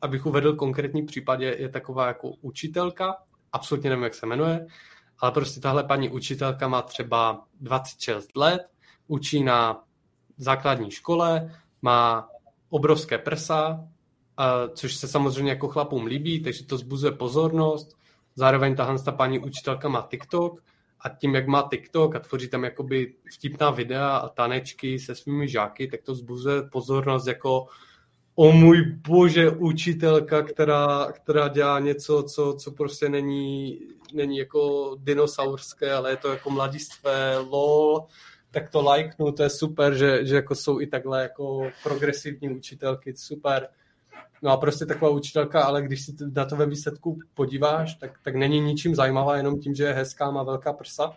abych uvedl konkrétní případ, je taková jako učitelka, absolutně nevím, jak se jmenuje, ale prostě tahle paní učitelka má třeba 26 let, učí na základní škole, má obrovské prsa, eh, což se samozřejmě jako chlapům líbí, takže to zbuzuje pozornost, Zároveň ta paní učitelka má TikTok a tím, jak má TikTok a tvoří tam jakoby vtipná videa a tanečky se svými žáky, tak to zbuzuje pozornost jako o můj bože, učitelka, která, která dělá něco, co, co prostě není, není jako dinosaurské, ale je to jako mladistvé, lol, tak to lajknu, to je super, že, že jako jsou i takhle jako progresivní učitelky, super. No a prostě taková učitelka, ale když si na to ve výsledku podíváš, tak, tak není ničím zajímavá, jenom tím, že je hezká, má velká prsa,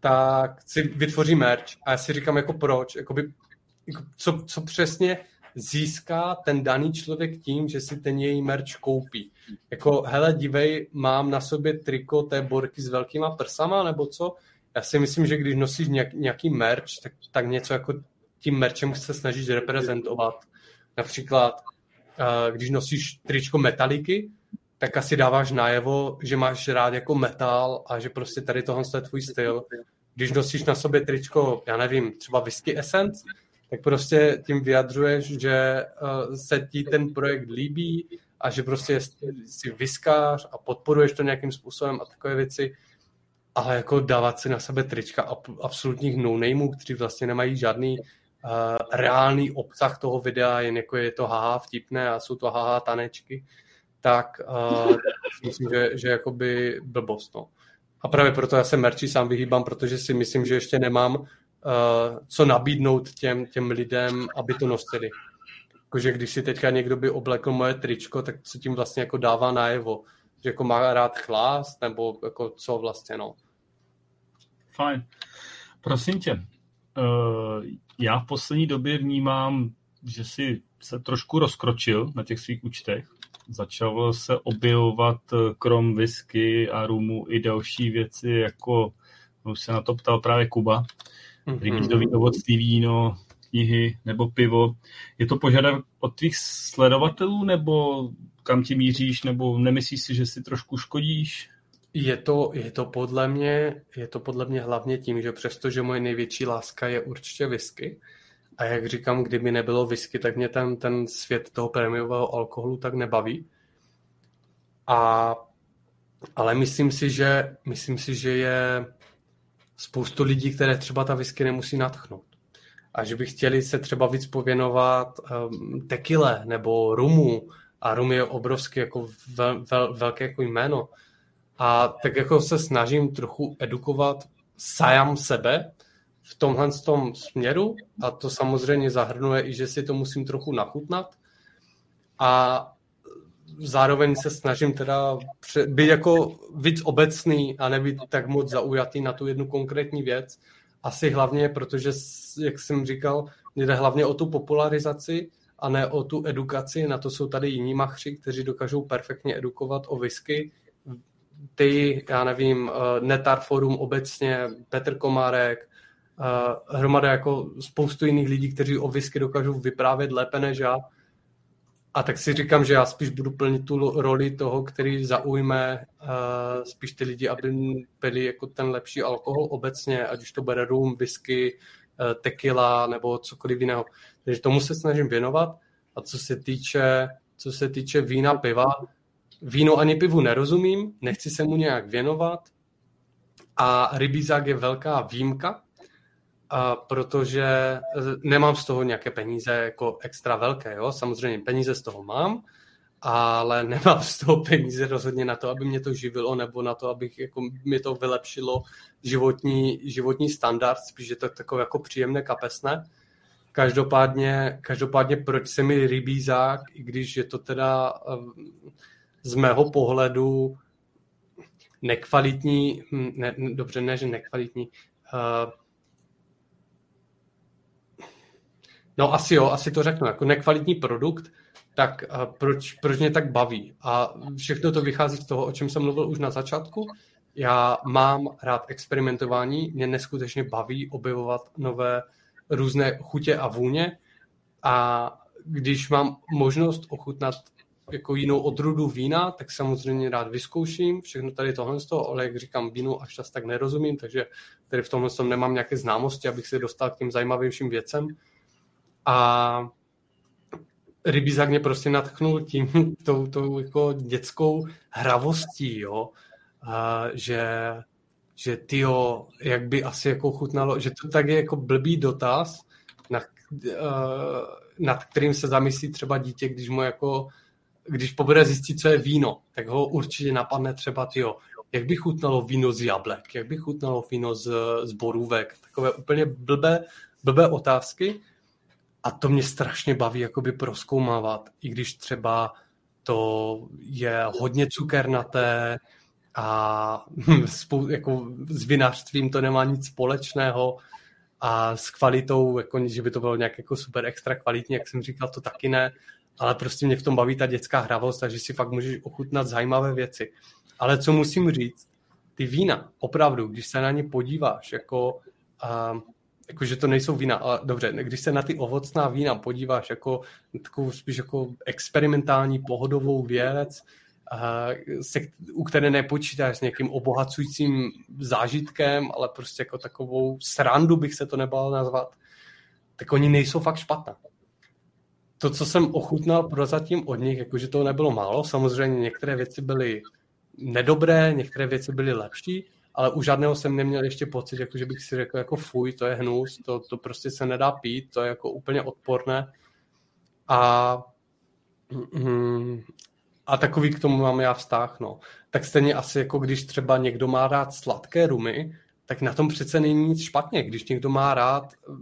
tak si vytvoří merch. A já si říkám, jako proč, jako co, co přesně získá ten daný člověk tím, že si ten její merch koupí. Jako, hele, dívej, mám na sobě triko té borky s velkýma prsama, nebo co? Já si myslím, že když nosíš nějak, nějaký merch, tak, tak něco jako tím merchem se snažíš reprezentovat. Například když nosíš tričko metaliky, tak asi dáváš najevo, že máš rád jako metal a že prostě tady tohle je tvůj styl. Když nosíš na sobě tričko, já nevím, třeba Whisky Essence, tak prostě tím vyjadřuješ, že uh, se ti ten projekt líbí a že prostě si vyskář a podporuješ to nějakým způsobem a takové věci. Ale jako dávat si na sebe trička absolutních no kteří vlastně nemají žádný uh, reálný obsah toho videa, jen jako je to haha vtipné a jsou to haha tanečky, tak uh, myslím, že, že jakoby blbost. No. A právě proto já se merči sám vyhýbám, protože si myslím, že ještě nemám co nabídnout těm, těm lidem, aby to nosili. Jakože když si teďka někdo by oblekl moje tričko, tak co tím vlastně jako dává najevo? Že jako má rád chlást, nebo jako co vlastně, no. Fajn. Prosím tě, uh, já v poslední době vnímám, že si se trošku rozkročil na těch svých účtech. Začal se objevovat eh, krom whisky a rumu i další věci, jako už se na to ptal právě Kuba, mm-hmm. rybízový ovocný víno, knihy nebo pivo. Je to požadavek od tvých sledovatelů, nebo kam ti míříš, nebo nemyslíš si, že si trošku škodíš? Je to, je to podle mě, je to podle mě hlavně tím, že přestože moje největší láska je určitě whisky, a jak říkám, kdyby nebylo whisky, tak mě ten, ten svět toho prémiového alkoholu tak nebaví. A, ale myslím si, že, myslím si, že je spoustu lidí, které třeba ta whisky nemusí natchnout. A že by chtěli se třeba víc pověnovat um, tekile nebo rumu. A rum je obrovský jako vel, vel, velké jako jméno. A tak jako se snažím trochu edukovat sám sebe v tomhle tom směru a to samozřejmě zahrnuje i, že si to musím trochu nachutnat a zároveň se snažím teda být jako víc obecný a nebýt tak moc zaujatý na tu jednu konkrétní věc. Asi hlavně, protože, jak jsem říkal, jde hlavně o tu popularizaci a ne o tu edukaci. Na to jsou tady jiní machři, kteří dokážou perfektně edukovat o whisky. Ty, já nevím, eh, Netar Forum obecně, Petr Komárek, eh, hromada jako spoustu jiných lidí, kteří o whisky dokážou vyprávět lépe než já a tak si říkám, že já spíš budu plnit tu roli toho, který zaujme uh, spíš ty lidi, aby pili jako ten lepší alkohol obecně, ať už to bude rum, whisky, uh, tequila nebo cokoliv jiného. Takže tomu se snažím věnovat. A co se týče, co se týče vína, piva, víno ani pivu nerozumím, nechci se mu nějak věnovat. A rybízák je velká výjimka, a protože eh, nemám z toho nějaké peníze jako extra velké, jo? samozřejmě peníze z toho mám, ale nemám z toho peníze rozhodně na to, aby mě to živilo, nebo na to, abych jako, mě to vylepšilo životní, životní standard, spíš je to takové jako příjemné kapesné. Každopádně, každopádně proč se mi rybízák, i když je to teda eh, z mého pohledu nekvalitní, hm, ne, dobře, ne, že nekvalitní, uh, No asi jo, asi to řeknu, jako nekvalitní produkt, tak proč, proč mě tak baví? A všechno to vychází z toho, o čem jsem mluvil už na začátku. Já mám rád experimentování, mě neskutečně baví objevovat nové různé chutě a vůně a když mám možnost ochutnat jako jinou odrůdu vína, tak samozřejmě rád vyzkouším všechno tady tohle z toho, ale jak říkám, vínu až čas tak nerozumím, takže tady v tomhle tom nemám nějaké známosti, abych se dostal k těm zajímavějším věcem. A Rybízák mě prostě natchnul tím, tou, tou jako dětskou hravostí, jo, a že, že tyjo, jak by asi jako chutnalo, že to tak je jako blbý dotaz, nad, uh, nad kterým se zamyslí třeba dítě, když mu jako, když poprvé zjistí, co je víno, tak ho určitě napadne třeba, tyjo, jak by chutnalo víno z jablek, jak by chutnalo víno z, z borůvek, takové úplně blbé, blbé otázky, a to mě strašně baví jakoby proskoumávat, i když třeba to je hodně cukernaté a spou- jako s vinařstvím to nemá nic společného a s kvalitou, jako, že by to bylo nějak jako super extra kvalitní, jak jsem říkal, to taky ne, ale prostě mě v tom baví ta dětská hravost, takže si fakt můžeš ochutnat zajímavé věci. Ale co musím říct, ty vína, opravdu, když se na ně podíváš, jako uh, jakože to nejsou vína, ale dobře, když se na ty ovocná vína podíváš jako takovou spíš jako experimentální pohodovou věc, se, u které nepočítáš s nějakým obohacujícím zážitkem, ale prostě jako takovou srandu bych se to nebal nazvat, tak oni nejsou fakt špatná. To, co jsem ochutnal prozatím od nich, jakože to nebylo málo, samozřejmě některé věci byly nedobré, některé věci byly lepší, ale u žádného jsem neměl ještě pocit, jako že bych si řekl jako fuj, to je hnus, to, to prostě se nedá pít, to je jako úplně odporné. A, mm, a takový k tomu mám já vztah, no. Tak stejně asi jako když třeba někdo má rád sladké rumy, tak na tom přece není nic špatně. Když někdo má rád uh,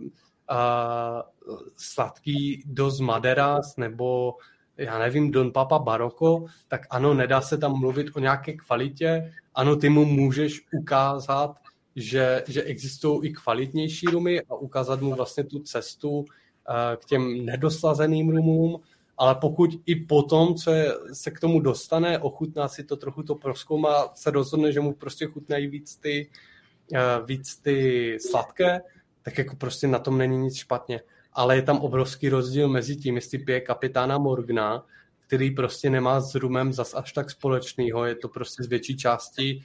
sladký dost maderas nebo já nevím, Don Papa Baroko, tak ano, nedá se tam mluvit o nějaké kvalitě, ano, ty mu můžeš ukázat, že, že existují i kvalitnější rumy a ukázat mu vlastně tu cestu eh, k těm nedoslazeným rumům, ale pokud i potom, co je, se k tomu dostane, ochutná si to trochu to proskoumá, se rozhodne, že mu prostě chutnají víc ty, eh, víc ty sladké, tak jako prostě na tom není nic špatně. Ale je tam obrovský rozdíl mezi tím, jestli pije kapitána Morgna, který prostě nemá s rumem zas až tak společného, je to prostě z větší části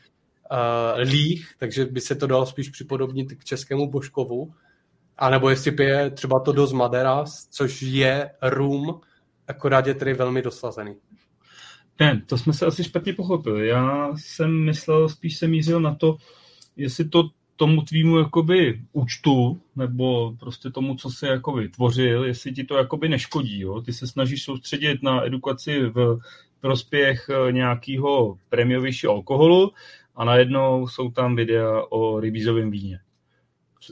uh, líh, takže by se to dalo spíš připodobnit k českému Božkovu, a nebo jestli pije třeba to dost Maderas, což je rum, akorát je tedy velmi doslazený. Ne, to jsme se asi špatně pochopili. Já jsem myslel, spíš se mířil na to, jestli to tomu tvýmu jakoby účtu, nebo prostě tomu, co se jako vytvořil, jestli ti to jakoby neškodí. Jo? Ty se snažíš soustředit na edukaci v prospěch eh, nějakého prémiovějšího alkoholu a najednou jsou tam videa o rybízovém víně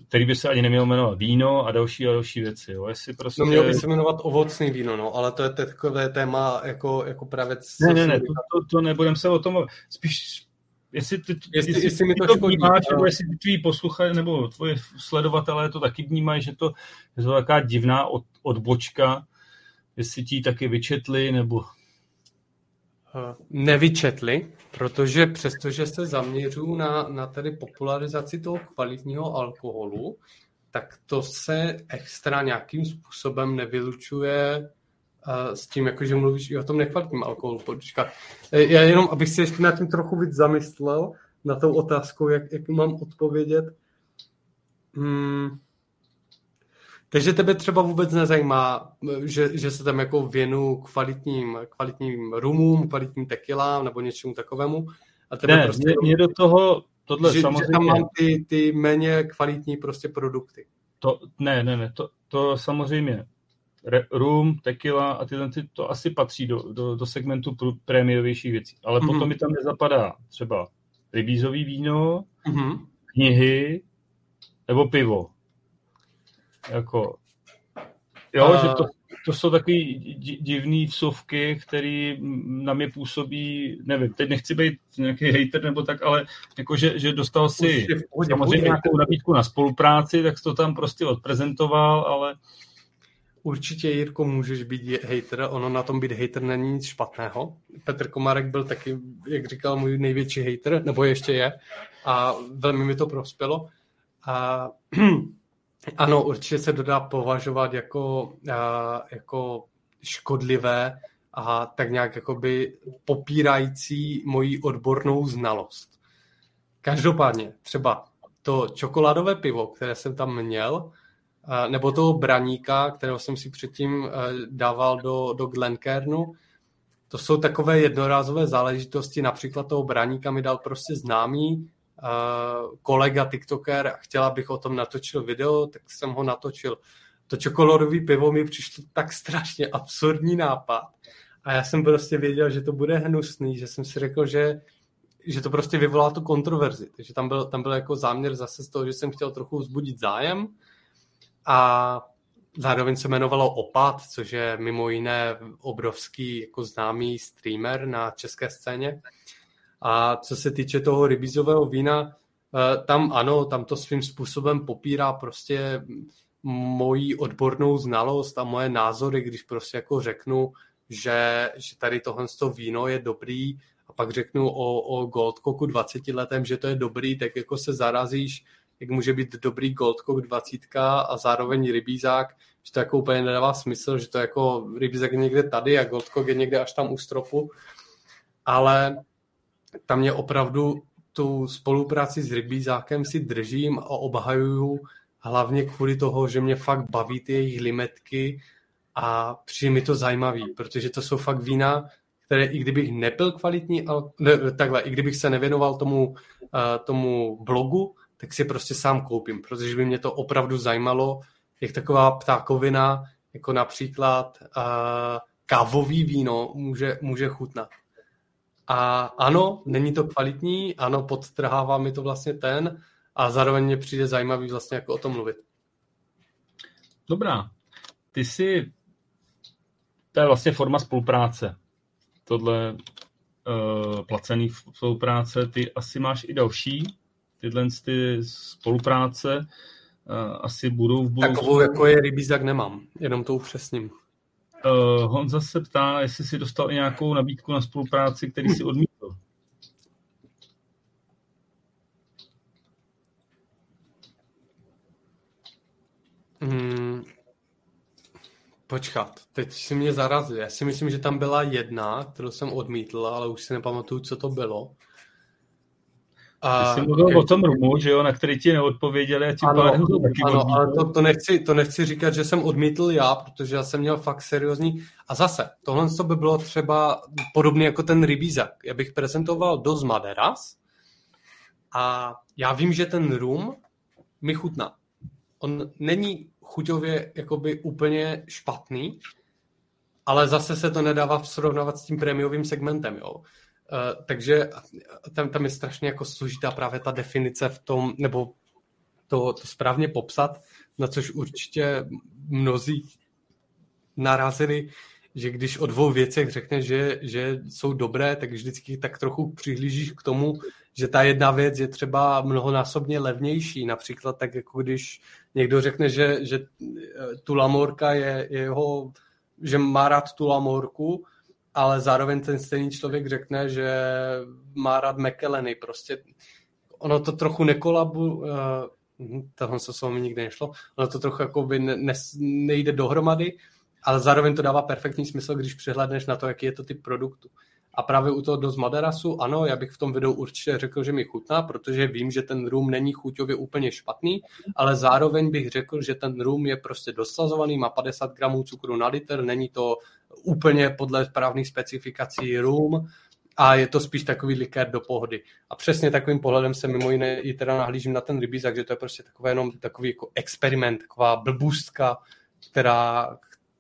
který by se ani neměl jmenovat víno a další a další věci. Jo. Jestli prostě... No měl by se jmenovat ovocný víno, no, ale to je takové téma jako, jako právě... Ne, ne, ne, to, to, to nebudem se o tom... Spíš, jestli ty, jestli, jestli, jestli mi to, to vnímáš, nebo jestli ty tví posluchači nebo tvoje sledovatelé to taky vnímají, že to je to taková divná od, odbočka, jestli ti taky vyčetli, nebo... Eh, nevyčetli, protože přestože se zaměřuju na, na tedy popularizaci toho kvalitního alkoholu, tak to se extra nějakým způsobem nevylučuje s tím, jako že mluvíš i o tom nekvalitním alkoholu. Počkat. Eh, já jenom, abych si ještě na tím trochu víc zamyslel, na tou otázkou, jak, jak mám odpovědět. Hmm, takže tebe třeba vůbec nezajímá, že, že se tam jako věnu kvalitním, kvalitním rumům, kvalitním tekilám nebo něčemu takovému. A tebe ne, prostě, mě, mě do toho tohle že, samozřejmě... Že tam mám ty, ty méně kvalitní prostě produkty. To, ne, ne, ne, to, to samozřejmě rum, tequila a tyhle ty, to asi patří do, do, do segmentu prémiovějších věcí. Ale mm-hmm. potom mi tam nezapadá třeba rybízový víno, mm-hmm. knihy nebo pivo. Jako, jo, a... že to, to jsou takový divný vsuvky, které na mě působí, nevím, teď nechci být nějaký hater nebo tak, ale jako, že, že dostal si pohodě, samozřejmě nějakou nabídku na spolupráci, tak to tam prostě odprezentoval, ale Určitě, Jirko, můžeš být hater, ono na tom být hater není nic špatného. Petr Komárek byl taky, jak říkal, můj největší hater, nebo ještě je, a velmi mi to prospělo. A ano, určitě se dodá považovat jako, a, jako škodlivé a tak nějak jakoby popírající moji odbornou znalost. Každopádně třeba to čokoládové pivo, které jsem tam měl, nebo toho braníka, kterého jsem si předtím e, dával do, do Glencairnu, to jsou takové jednorázové záležitosti. Například toho braníka mi dal prostě známý, uh, kolega TikToker a chtěla, abych o tom natočil video, tak jsem ho natočil. To čokoládový pivo mi přišlo tak strašně absurdní nápad. A já jsem prostě věděl, že to bude hnusný, že jsem si řekl, že, že to prostě vyvolá tu kontroverzi. Takže tam byl, tam byl jako záměr zase z toho, že jsem chtěl trochu vzbudit zájem. A zároveň se jmenovalo Opat, což je mimo jiné obrovský jako známý streamer na české scéně. A co se týče toho rybízového vína, eh, tam ano, tam to svým způsobem popírá prostě moji odbornou znalost a moje názory, když prostě jako řeknu, že, že tady tohle víno je dobrý a pak řeknu o, o Goldcocku 20 letem, že to je dobrý, tak jako se zarazíš, jak může být dobrý Goldcock 20 a zároveň rybízák, že to jako úplně nedává smysl, že to jako rybízák je někde tady a Goldcock je někde až tam u stropu. Ale tam mě opravdu tu spolupráci s rybízákem si držím a obhajuju hlavně kvůli toho, že mě fakt baví ty jejich limetky a přijde mi to zajímavý, protože to jsou fakt vína, které i kdybych nebyl kvalitní, ne, takhle, i kdybych se nevěnoval tomu, uh, tomu blogu, tak si prostě sám koupím, protože by mě to opravdu zajímalo, jak taková ptákovina, jako například uh, kávový víno může, může chutnat. A ano, není to kvalitní, ano, podtrhává mi to vlastně ten a zároveň mě přijde zajímavý vlastně jako o tom mluvit. Dobrá. Ty si, to je vlastně forma spolupráce. Tohle uh, placený spolupráce, ty asi máš i další, tyhle ty spolupráce uh, asi budou v budoucnu. Takovou jako je Rybízak nemám, jenom to upřesním. Uh, Honza se ptá, jestli si dostal i nějakou nabídku na spolupráci, který si odmítl. Hmm. Počkat, teď si mě zarazil. Já si myslím, že tam byla jedna, kterou jsem odmítl, ale už si nepamatuju, co to bylo. A, jsi mluvil o tom rumu, že jo, na který ti neodpověděli a ti ano, ano, ano ale to, to, nechci, to nechci říkat, že jsem odmítl já, protože já jsem měl fakt seriózní. A zase, tohle by bylo třeba podobné jako ten rybízak. Já bych prezentoval dost Maderas a já vím, že ten rum mi chutná. On není chuťově jakoby úplně špatný, ale zase se to nedává srovnávat s tím prémiovým segmentem, jo. Uh, takže tam, tam je strašně jako složitá právě ta definice v tom, nebo to, to správně popsat, na což určitě mnozí narazili, že když o dvou věcech řekne, že, že jsou dobré, tak vždycky tak trochu přihlížíš k tomu, že ta jedna věc je třeba mnohonásobně levnější. Například tak, jako když někdo řekne, že, že tu lamorka je, je jeho, že má rád tu lamorku, ale zároveň ten stejný člověk řekne, že má rád McKelleny. Prostě ono to trochu nekolabu, uh, tohle se s vámi nikdy nešlo, ono to trochu jako by ne, nejde dohromady, ale zároveň to dává perfektní smysl, když přihledneš na to, jaký je to typ produktu. A právě u toho dost Maderasu, ano, já bych v tom videu určitě řekl, že mi chutná, protože vím, že ten rum není chuťově úplně špatný, ale zároveň bych řekl, že ten rum je prostě dostazovaný, má 50 gramů cukru na liter, není to úplně podle správných specifikací rum, a je to spíš takový likér do pohody. A přesně takovým pohledem se mimo jiné i teda nahlížím na ten rybízak, že to je prostě takové jenom takový jako experiment, taková blbůstka, která,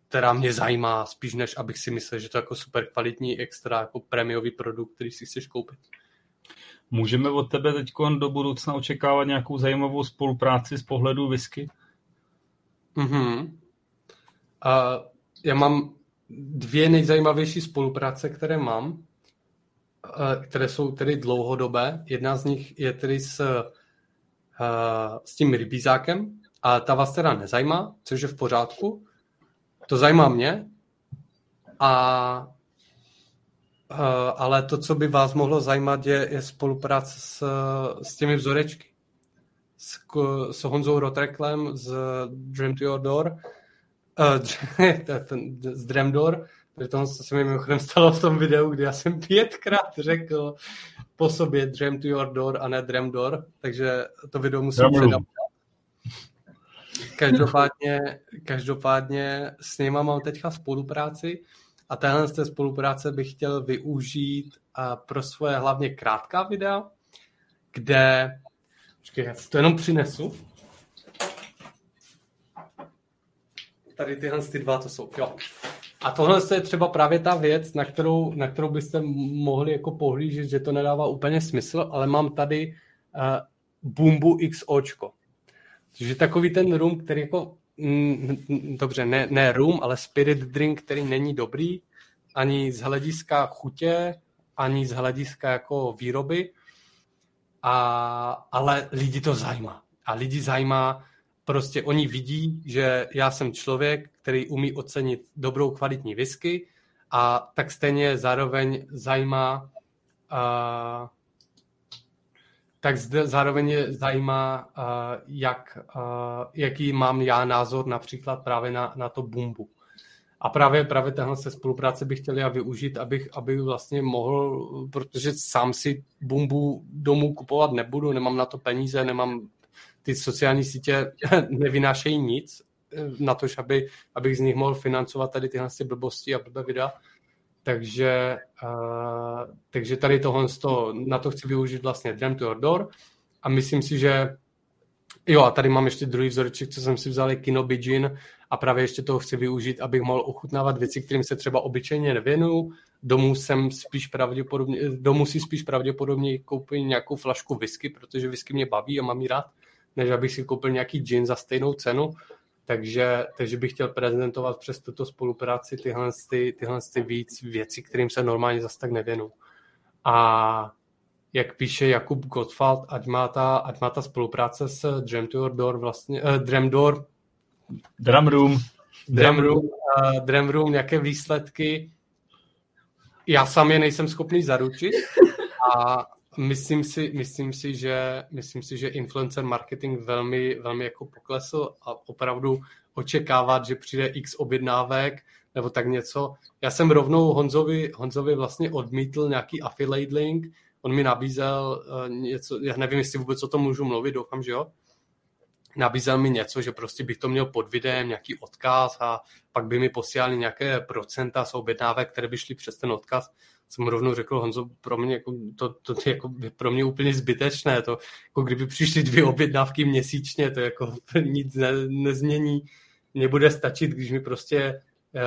která mě zajímá spíš, než abych si myslel, že to je jako super kvalitní, extra jako prémiový produkt, který si chceš koupit. Můžeme od tebe teď do budoucna očekávat nějakou zajímavou spolupráci z pohledu whisky? Mm-hmm. Uh, já mám dvě nejzajímavější spolupráce, které mám, které jsou tedy dlouhodobé. Jedna z nich je tedy s, s tím rybízákem a ta vás teda nezajímá, což je v pořádku, to zajímá mě, a, uh, ale to, co by vás mohlo zajímat, je, je spolupráce s, s těmi vzorečky. S, s Honzou Rotreklem z Dream to Your Door, uh, z Dremdor, protože to se mi mimochodem stalo v tom videu, kdy já jsem pětkrát řekl po sobě Dream to Your Door a ne Dremdor, takže to video musím předat. Každopádně, každopádně s nima mám teďka spolupráci a téhle z té spolupráce bych chtěl využít pro svoje hlavně krátká videa, kde, počkej, já to jenom přinesu. Tady tyhle ty dva to jsou, jo. A tohle je třeba právě ta věc, na kterou, na kterou byste mohli jako pohlížet, že to nedává úplně smysl, ale mám tady uh, Bumbu XOčko. Je takový ten rum, který jako, mm, dobře, ne, ne rum, ale spirit drink, který není dobrý, ani z hlediska chutě, ani z hlediska jako výroby, a, ale lidi to zajímá. A lidi zajímá, prostě oni vidí, že já jsem člověk, který umí ocenit dobrou kvalitní whisky a tak stejně zároveň zajímá uh, tak zde zároveň je zajímá, jak, jaký mám já názor například právě na, na to bumbu. A právě, právě tenhle se spolupráce bych chtěl já využít, abych, abych vlastně mohl, protože sám si bumbu domů kupovat nebudu, nemám na to peníze, nemám ty sociální sítě nevynášejí nic na to, aby, abych z nich mohl financovat tady tyhle blbosti a blbé videa, takže, uh, takže tady tohle to, na to chci využít vlastně Dram to Your Door a myslím si, že jo a tady mám ještě druhý vzoreček, co jsem si vzal, Kino Bijin a právě ještě toho chci využít, abych mohl ochutnávat věci, kterým se třeba obyčejně nevěnu. Domů jsem spíš pravděpodobně, domů si spíš pravděpodobně koupím nějakou flašku whisky, protože whisky mě baví a mám ji rád, než abych si koupil nějaký gin za stejnou cenu. Takže, takže bych chtěl prezentovat přes tuto spolupráci tyhle, ty, tyhle ty víc věcí, kterým se normálně zase tak nevěnu. A jak píše Jakub Gottwald, ať má ta, ať má ta spolupráce s Your Door vlastně, uh, Dram Door, Drum Room, Drum Room, uh, Drum Room nějaké výsledky, já sám je nejsem schopný zaručit. A Myslím si, myslím si, že, myslím si, že influencer marketing velmi, velmi jako poklesl a opravdu očekávat, že přijde x objednávek nebo tak něco. Já jsem rovnou Honzovi, Honzovi vlastně odmítl nějaký affiliate link, on mi nabízel uh, něco, já nevím, jestli vůbec o tom můžu mluvit, doufám, že jo, nabízel mi něco, že prostě bych to měl pod videem, nějaký odkaz a pak by mi posílali nějaké procenta z objednávek, které by šly přes ten odkaz jsem rovnou řekl, Honzo, pro mě jako, to, to, to jako pro mě úplně zbytečné, to jako kdyby přišly dvě objednávky měsíčně, to jako nic ne, nezmění. Mně bude stačit, když mi prostě uh,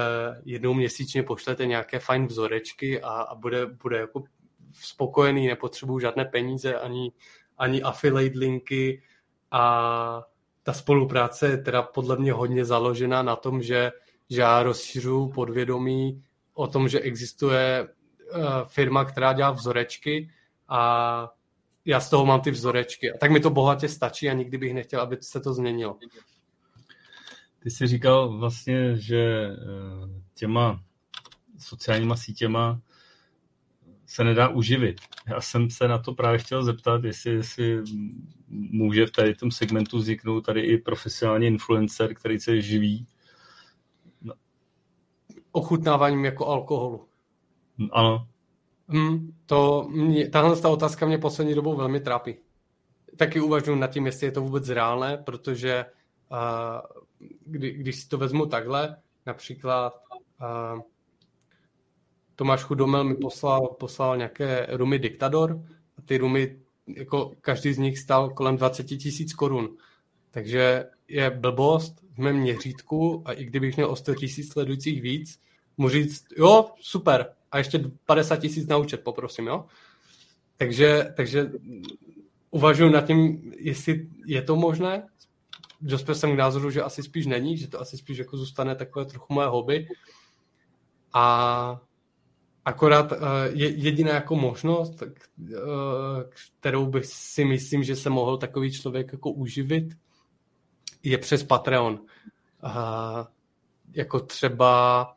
jednou měsíčně pošlete nějaké fajn vzorečky a, a bude, bude jako spokojený, nepotřebuju žádné peníze, ani, ani affiliate linky a ta spolupráce je teda podle mě hodně založena na tom, že, že já rozšiřuju podvědomí o tom, že existuje firma, která dělá vzorečky a já z toho mám ty vzorečky. A tak mi to bohatě stačí a nikdy bych nechtěl, aby se to změnilo. Ty jsi říkal vlastně, že eh, těma sociálníma sítěma se nedá uživit. Já jsem se na to právě chtěl zeptat, jestli, jestli může v tady tom segmentu vzniknout tady i profesionální influencer, který se živí. No. Ochutnáváním jako alkoholu. Ano. Hmm, to mě, tahle ta otázka mě poslední dobou velmi trápí. Taky uvažuji nad tím, jestli je to vůbec reálné, protože uh, kdy, když si to vezmu takhle, například uh, Tomáš Chudomel mi poslal, poslal nějaké rumy Diktador a ty rumy, jako každý z nich stál kolem 20 tisíc korun. Takže je blbost v mém měřítku a i kdybych měl o 100 tisíc sledujících víc, můžu říct, jo, super, a ještě 50 tisíc na účet poprosím, jo. Takže, takže uvažuji nad tím, jestli je to možné. Dospěl jsem k názoru, že asi spíš není, že to asi spíš jako zůstane takové trochu moje hobby. A Akorát uh, je jediná jako možnost, uh, kterou bych si myslím, že se mohl takový člověk jako uživit, je přes Patreon. Uh, jako třeba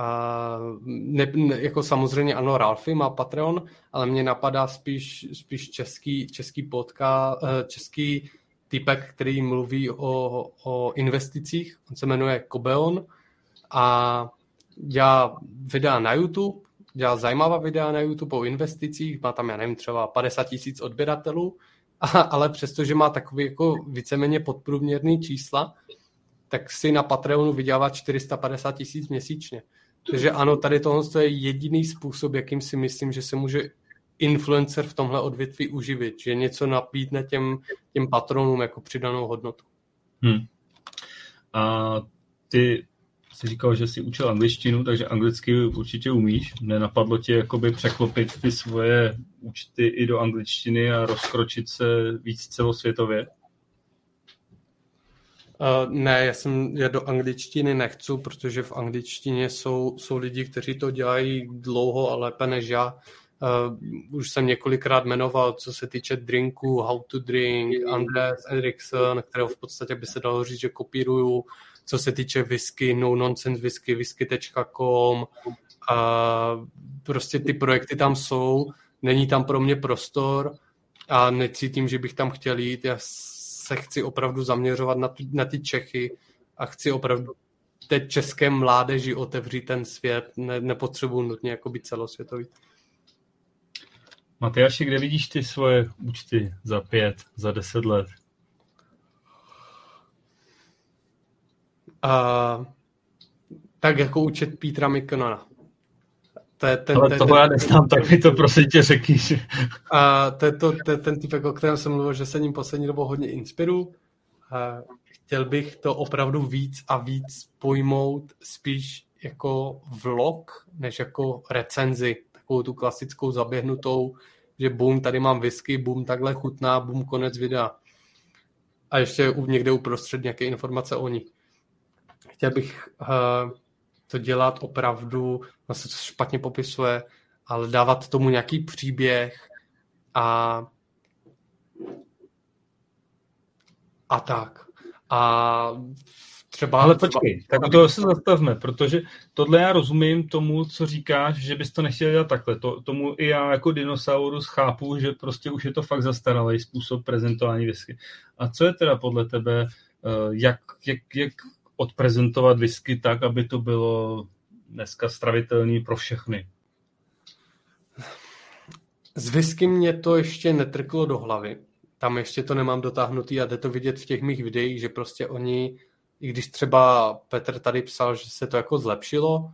uh, ne, ne, jako samozřejmě ano, Ralfy má Patreon, ale mě napadá spíš, spíš český, český podcast, uh, český typek, který mluví o, o investicích. On se jmenuje Kobeon a dělá videa na YouTube dělá zajímavá videa na YouTube o investicích, má tam, já nevím, třeba 50 tisíc odběratelů, ale přestože má takový jako víceméně podprůměrný čísla, tak si na Patreonu vydělává 450 tisíc měsíčně. Takže ano, tady tohle je jediný způsob, jakým si myslím, že se může influencer v tomhle odvětví uživit, že něco napítne těm, těm patronům jako přidanou hodnotu. Hmm. A ty jsi říkal, že jsi učil angličtinu, takže anglicky určitě umíš. Nenapadlo tě jakoby překlopit ty svoje účty i do angličtiny a rozkročit se víc celosvětově? Uh, ne, já jsem já do angličtiny nechci, protože v angličtině jsou, jsou lidi, kteří to dělají dlouho a lépe než já. Uh, už jsem několikrát jmenoval, co se týče drinku, how to drink, Andres Erikson, kterého v podstatě by se dalo říct, že kopíruju co se týče whisky, no nonsense whisky, whisky.com a prostě ty projekty tam jsou, není tam pro mě prostor a necítím, že bych tam chtěl jít. Já se chci opravdu zaměřovat na, tu, na ty Čechy a chci opravdu té české mládeži otevřít ten svět. Ne, nepotřebuji nutně jako být celosvětový. Matyáši, kde vidíš ty svoje účty za pět, za deset let? Uh, tak jako účet Petra Mikonona. To je ten, Ale toho já neznám, tak mi to prosím tě řekni. A to je, to, to je ten typ, o kterém jsem mluvil, že se ním poslední dobou hodně inspiru. A chtěl bych to opravdu víc a víc pojmout spíš jako vlog, než jako recenzi, takovou tu klasickou zaběhnutou, že bum, tady mám whisky, bum, takhle chutná, bum, konec videa. A ještě někde uprostřed nějaké informace o ní chtěl bych uh, to dělat opravdu, vlastně to špatně popisuje, ale dávat tomu nějaký příběh a a tak. A třeba... Ale počkej, tak u toho se zastavme, protože tohle já rozumím tomu, co říkáš, že bys to nechtěl dělat takhle. To, tomu i já jako dinosaurus chápu, že prostě už je to fakt zastaralý způsob prezentování whisky. A co je teda podle tebe, eh, jak, jak, jak odprezentovat whisky tak, aby to bylo dneska stravitelný pro všechny? Z whisky mě to ještě netrklo do hlavy. Tam ještě to nemám dotáhnutý a jde to vidět v těch mých videích, že prostě oni, i když třeba Petr tady psal, že se to jako zlepšilo,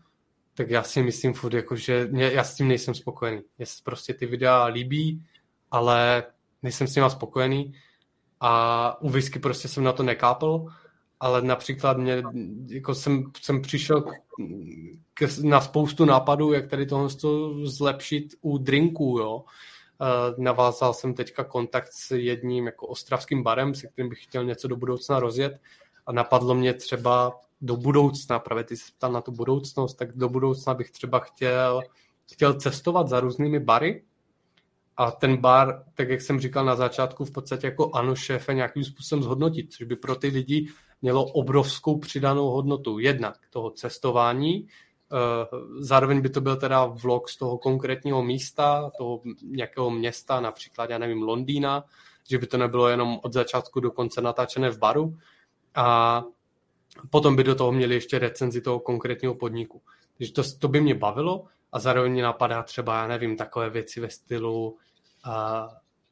tak já si myslím furt, jako, že mě, já s tím nejsem spokojený. Mně se prostě ty videa líbí, ale nejsem s nima spokojený a u whisky prostě jsem na to nekápl ale například mě, jako jsem, jsem přišel k, na spoustu nápadů, jak tady tohle zlepšit u drinků, jo. Navázal jsem teďka kontakt s jedním jako ostravským barem, se kterým bych chtěl něco do budoucna rozjet a napadlo mě třeba do budoucna, právě ty se ptal na tu budoucnost, tak do budoucna bych třeba chtěl, chtěl cestovat za různými bary a ten bar, tak jak jsem říkal na začátku, v podstatě jako ano šéfe nějakým způsobem zhodnotit, což by pro ty lidi mělo obrovskou přidanou hodnotu. Jednak toho cestování, eh, zároveň by to byl teda vlog z toho konkrétního místa, toho nějakého města, například, já nevím, Londýna, že by to nebylo jenom od začátku do konce natáčené v baru. A potom by do toho měli ještě recenzi toho konkrétního podniku. Takže to, to by mě bavilo a zároveň mě napadá třeba, já nevím, takové věci ve stylu uh,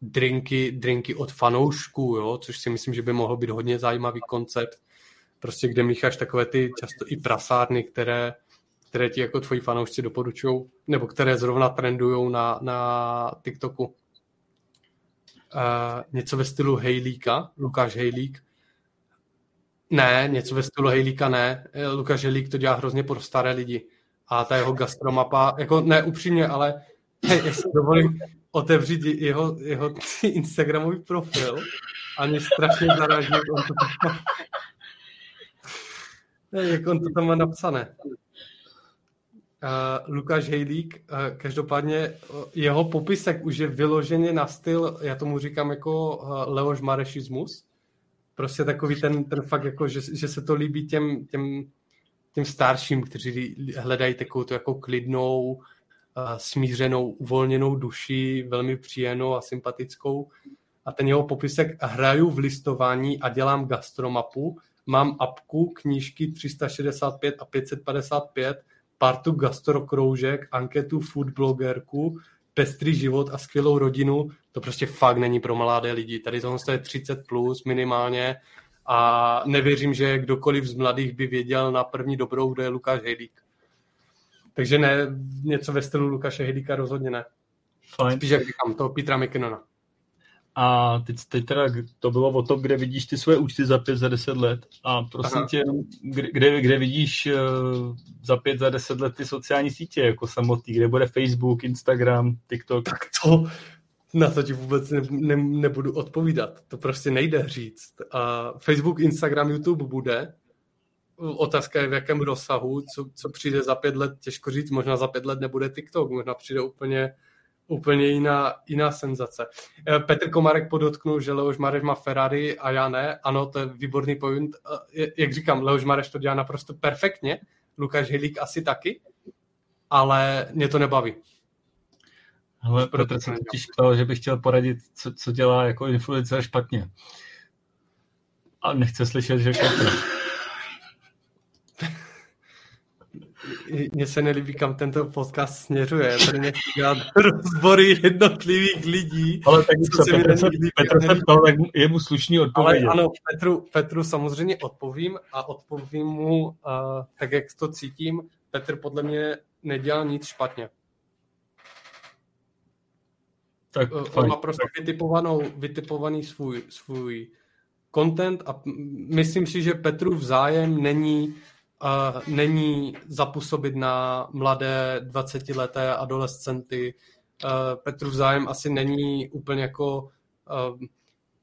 drinky, drinky od fanoušků, jo, což si myslím, že by mohl být hodně zajímavý koncept, prostě kde mícháš takové ty často i prasárny, které, které ti jako tvoji fanoušci doporučují, nebo které zrovna trendují na, na TikToku. Uh, něco ve stylu Hejlíka, Lukáš Hejlík. Ne, něco ve stylu Hejlíka ne. Lukáš Hejlík to dělá hrozně pro staré lidi. A ta jeho gastromapa, jako ne upřímně, ale hej, jestli dovolím, otevřít jeho, jeho Instagramový profil a mě strašně zaráží, jak on to tam, jak on to tam má napsané. Uh, Lukáš Hejlík, uh, každopádně uh, jeho popisek už je vyloženě na styl, já tomu říkám jako uh, Leoš Marešismus, prostě takový ten, ten fakt, jako, že, že se to líbí těm, těm, těm starším, kteří hledají takovou tu jako klidnou, smířenou, uvolněnou duši, velmi příjemnou a sympatickou. A ten jeho popisek hraju v listování a dělám gastromapu, mám apku, knížky 365 a 555, partu gastrokroužek, anketu food blogerku, pestrý život a skvělou rodinu, to prostě fakt není pro mladé lidi. Tady tohle je 30 plus minimálně a nevěřím, že kdokoliv z mladých by věděl na první dobrou, kdo je Lukáš Hejdík. Takže ne, něco ve stylu Lukáše Hidika rozhodně ne. Fajn. Spíš jak říkám, toho Petra McKinnona. A teď, teď teda to bylo o tom, kde vidíš ty své účty za pět, za deset let. A prosím Aha. tě, kde, kde vidíš uh, za pět, za deset let ty sociální sítě jako samotný, kde bude Facebook, Instagram, TikTok? Tak to, na to ti vůbec ne, ne, nebudu odpovídat. To prostě nejde říct. A Facebook, Instagram, YouTube bude, Otázka je v jakém rozsahu, co, co přijde za pět let, těžko říct, možná za pět let nebude TikTok, možná přijde úplně, úplně jiná, jiná senzace. Eh, Petr Komarek podotknul, že Leoš Mareš má Ferrari a já ne. Ano, to je výborný point. Eh, jak říkám, Leoš Mareš to dělá naprosto perfektně, Lukáš Hilík asi taky, ale mě to nebaví. Ale Petr se totiž ptal, že bych chtěl poradit, co, co dělá jako influencer špatně. A nechce slyšet, že špatně. Mně se nelíbí, kam tento podcast směřuje. Tady nechci dělat rozbory jednotlivých lidí. Ale tak co, se Petr, se, Petr se ptal, tak je mu slušný odpovědět. Ale ano, Petru, Petru samozřejmě odpovím a odpovím mu uh, tak, jak to cítím. Petr podle mě nedělal nic špatně. Tak, On fajn. má prostě vytipovanou, vytipovaný svůj, svůj content a myslím si, že Petru vzájem není uh, není zapůsobit na mladé 20-leté adolescenty. Uh, Petru vzájem asi není úplně jako uh,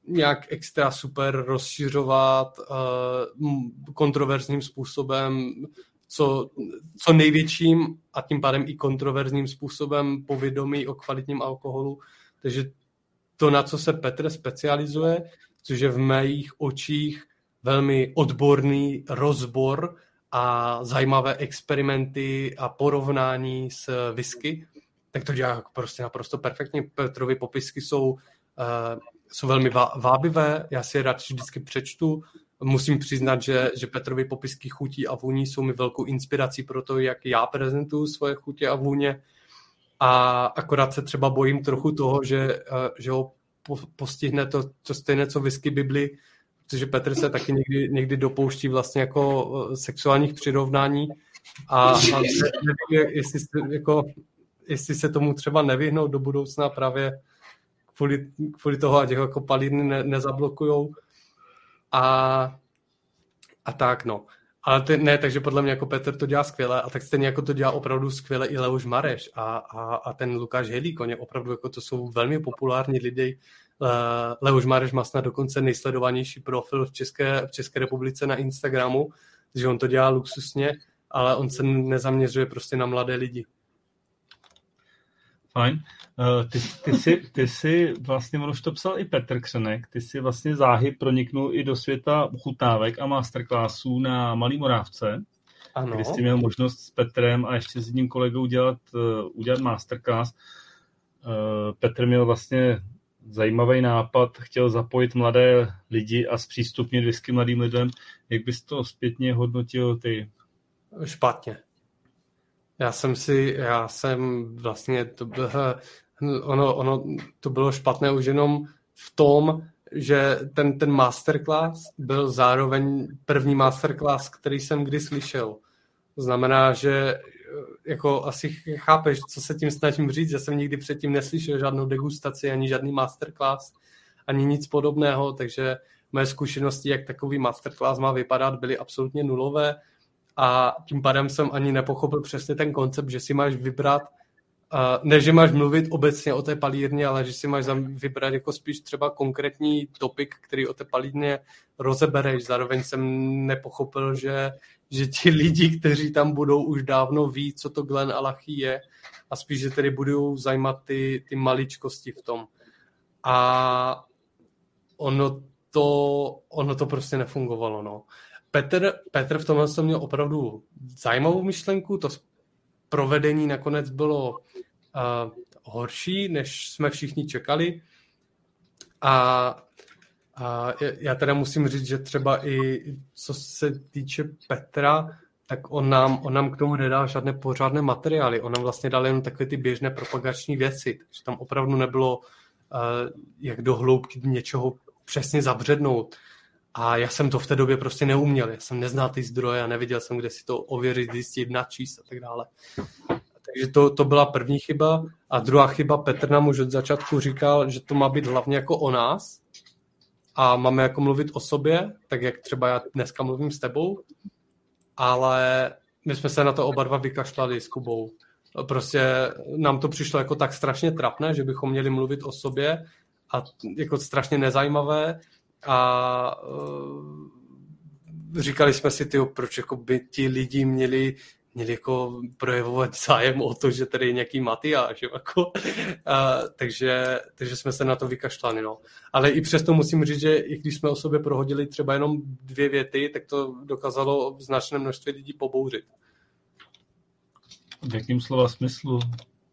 nějak extra super rozšiřovat uh, kontroverzním způsobem, co, co největším a tím pádem i kontroverzním způsobem povědomí o kvalitním alkoholu. Takže to, na co se Petr specializuje, což je v mých očích velmi odborný rozbor a zajímavé experimenty a porovnání s whisky, tak to dělá prostě naprosto perfektně. Petrovy popisky jsou, uh, jsou velmi vábivé, já si je rád vždycky přečtu. Musím přiznat, že, že Petrovy popisky chutí a vůní jsou mi velkou inspirací pro to, jak já prezentuju svoje chutě a vůně. A akorát se třeba bojím trochu toho, že, uh, že ho postihne to, to stejné, co whisky Bibli, protože Petr se taky někdy, někdy dopouští vlastně jako eh, sexuálních přirovnání a, a nevím, jestli, jako, jestli se tomu třeba nevyhnout do budoucna právě kvůli, kvůli toho, ať jako palírny ne, nezablokujou. A a tak, no. Ale ty, ne, takže podle mě jako Petr to dělá skvěle a tak stejně jako to dělá opravdu skvěle i Leoš Mareš a, a, a ten Lukáš Helík, oni opravdu jako to jsou velmi populární lidi. Leoš Mareš má snad dokonce nejsledovanější profil v České, v České republice na Instagramu, takže on to dělá luxusně, ale on se nezaměřuje prostě na mladé lidi. Fajn. Uh, ty, ty, jsi, ty jsi vlastně, on už to psal i Petr Křenek, ty jsi vlastně záhy proniknul i do světa chutnávek a masterclassů na Malý Morávce, ano. kdy jsi měl možnost s Petrem a ještě s jedním kolegou dělat, uh, udělat masterclass. Petr měl vlastně zajímavý nápad, chtěl zapojit mladé lidi a zpřístupnit whisky mladým lidem. Jak bys to zpětně hodnotil ty? Špatně. Já jsem si, já jsem vlastně, to bylo, ono, ono to bylo špatné už jenom v tom, že ten, ten masterclass byl zároveň první masterclass, který jsem kdy slyšel. To znamená, že jako asi chápeš, co se tím snažím říct. Já jsem nikdy předtím neslyšel žádnou degustaci, ani žádný masterclass, ani nic podobného, takže moje zkušenosti, jak takový masterclass má vypadat, byly absolutně nulové a tím pádem jsem ani nepochopil přesně ten koncept, že si máš vybrat, ne, že máš mluvit obecně o té palírně, ale že si máš vybrat jako spíš třeba konkrétní topik, který o té palírně rozebereš. Zároveň jsem nepochopil, že, že ti lidi, kteří tam budou, už dávno ví, co to Glen Alachy je a spíš, že tedy budou zajímat ty, ty maličkosti v tom. A ono to, ono to prostě nefungovalo, no. Petr, Petr v tomhle měl opravdu zajímavou myšlenku, to provedení nakonec bylo uh, horší, než jsme všichni čekali. A, a já teda musím říct, že třeba i co se týče Petra, tak on nám, on nám k tomu nedal žádné pořádné materiály. On nám vlastně dal jen takové ty běžné propagační věci. Takže tam opravdu nebylo, uh, jak do hloubky něčeho přesně zabřednout. A já jsem to v té době prostě neuměl. Já jsem neznal ty zdroje a neviděl jsem, kde si to ověřit, zjistit, načíst a tak dále. Takže to, to byla první chyba. A druhá chyba, Petr nám už od začátku říkal, že to má být hlavně jako o nás a máme jako mluvit o sobě, tak jak třeba já dneska mluvím s tebou, ale my jsme se na to oba dva vykašlali s Kubou. Prostě nám to přišlo jako tak strašně trapné, že bychom měli mluvit o sobě a jako strašně nezajímavé a uh, říkali jsme si, tyjo, proč jako by ti lidi měli měli jako projevovat zájem o to, že tady je nějaký Matyáš, jako. A, takže, takže jsme se na to vykašlali, no. Ale i přesto musím říct, že i když jsme o sobě prohodili třeba jenom dvě věty, tak to dokázalo značné množství lidí pobouřit. V jakým slova smyslu?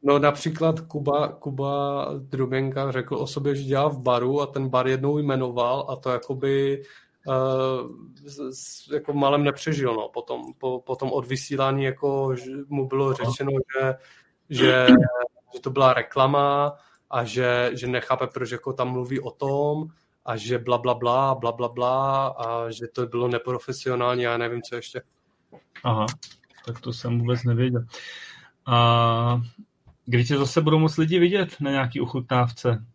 No například Kuba, Kuba Drubenka řekl o sobě, že dělá v baru a ten bar jednou jmenoval a to jakoby uh, jako malem nepřežil. No. Potom, po, potom od vysílání jako, mu bylo řečeno, že, že, že to byla reklama a že, že nechápe, proč jako tam mluví o tom a že bla, bla, bla, bla, bla, bla a že to bylo neprofesionální a já nevím, co ještě. Aha, tak to jsem vůbec nevěděl. A Kdy tě zase budou moc lidi vidět na nějaký uchutnávce?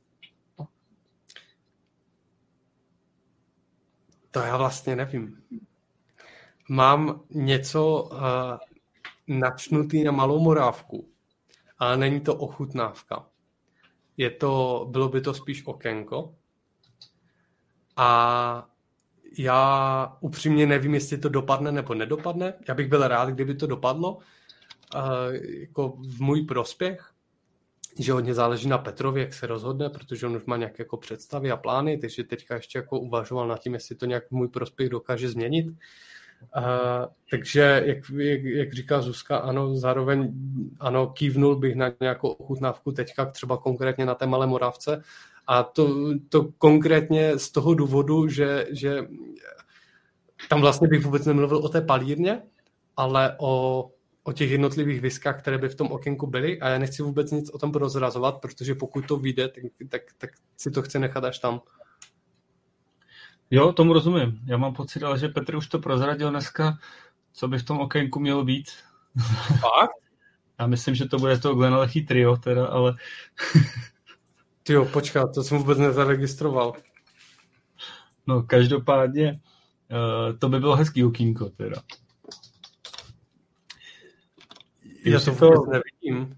To já vlastně nevím. Mám něco uh, načnutý na malou morávku, ale není to ochutnávka. Je to, bylo by to spíš okénko. A já upřímně nevím, jestli to dopadne nebo nedopadne. Já bych byl rád, kdyby to dopadlo, jako v můj prospěch, že hodně záleží na Petrovi, jak se rozhodne, protože on už má nějaké jako představy a plány, takže teďka ještě jako uvažoval nad tím, jestli to nějak v můj prospěch dokáže změnit. Uh, takže, jak, jak, jak říká Zuzka, ano, zároveň ano, kývnul bych na nějakou ochutnávku teďka, třeba konkrétně na té malé Moravce. A to, to konkrétně z toho důvodu, že, že tam vlastně bych vůbec nemluvil o té palírně, ale o o těch jednotlivých viskách, které by v tom okénku byly a já nechci vůbec nic o tom prozrazovat, protože pokud to vyjde, tak, tak, tak si to chce nechat až tam. Jo, tomu rozumím. Já mám pocit, ale že Petr už to prozradil dneska, co by v tom okénku mělo být. Fakt? Já myslím, že to bude to Glenalechý trio, teda, ale... Ty jo, počkat, to jsem vůbec nezaregistroval. No, každopádně Uh, to by bylo hezký okýnko teda. Já to to nevidím.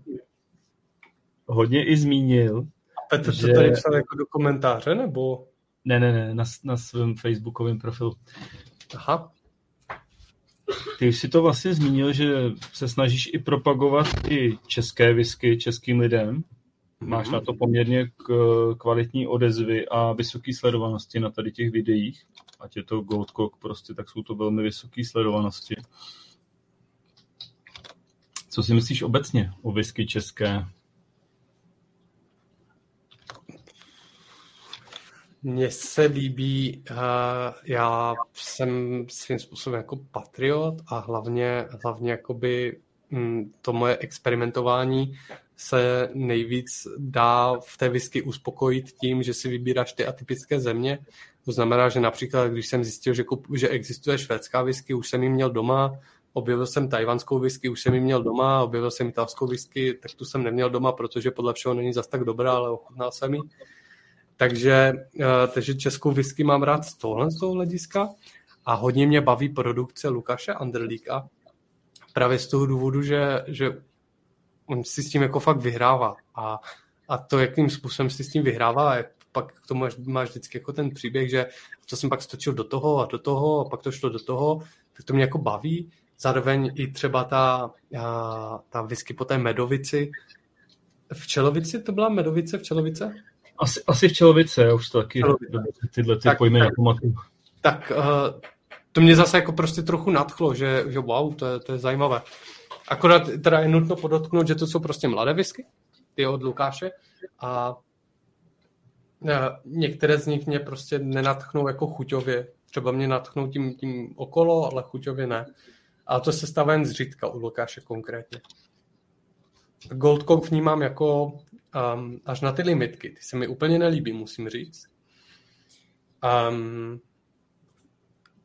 Hodně i zmínil. A Petr že... to tady psal jako do komentáře, nebo? Ne, ne, ne, na, na svém facebookovém profilu. Aha. Ty už si to vlastně zmínil, že se snažíš i propagovat i české whisky českým lidem. Máš na to poměrně kvalitní odezvy a vysoké sledovanosti na tady těch videích. Ať je to Goldcock prostě, tak jsou to velmi vysoké sledovanosti. Co si myslíš obecně o whisky české? Mně se líbí, uh, já jsem svým způsobem jako patriot a hlavně, hlavně jakoby mm, to moje experimentování se nejvíc dá v té whisky uspokojit tím, že si vybíráš ty atypické země. To znamená, že například, když jsem zjistil, že, kup, že existuje švédská whisky, už jsem ji měl doma, objevil jsem tajvanskou whisky, už jsem ji měl doma, objevil jsem italskou whisky, tak tu jsem neměl doma, protože podle všeho není zas tak dobrá, ale ochutnal jsem ji. Takže, eh, takže českou whisky mám rád z tohle z toho hlediska a hodně mě baví produkce Lukáše Anderlíka, právě z toho důvodu, že, že on si s tím jako fakt vyhrává a, a to, jakým způsobem si s tím vyhrává, jak pak k tomu máš, máš vždycky jako ten příběh, že to jsem pak stočil do toho a do toho a pak to šlo do toho, tak to mě jako baví. Zároveň i třeba ta, ta whisky po té medovici. V Čelovici to byla medovice v Čelovice? Asi, asi v Čelovice, já už to taky Čelovice. tyhle ty tak, pojmy tak, Tak uh, to mě zase jako prostě trochu nadchlo, že, že wow, to je, to je zajímavé. Akorát teda je nutno podotknout, že to jsou prostě mladé whisky, ty od Lukáše a některé z nich mě prostě nenatchnou jako chuťově. Třeba mě natchnou tím, tím okolo, ale chuťově ne. A to se stává jen zřídka u Lukáše konkrétně. Gold Coke vnímám jako um, až na ty limitky. Ty se mi úplně nelíbí, musím říct. Um,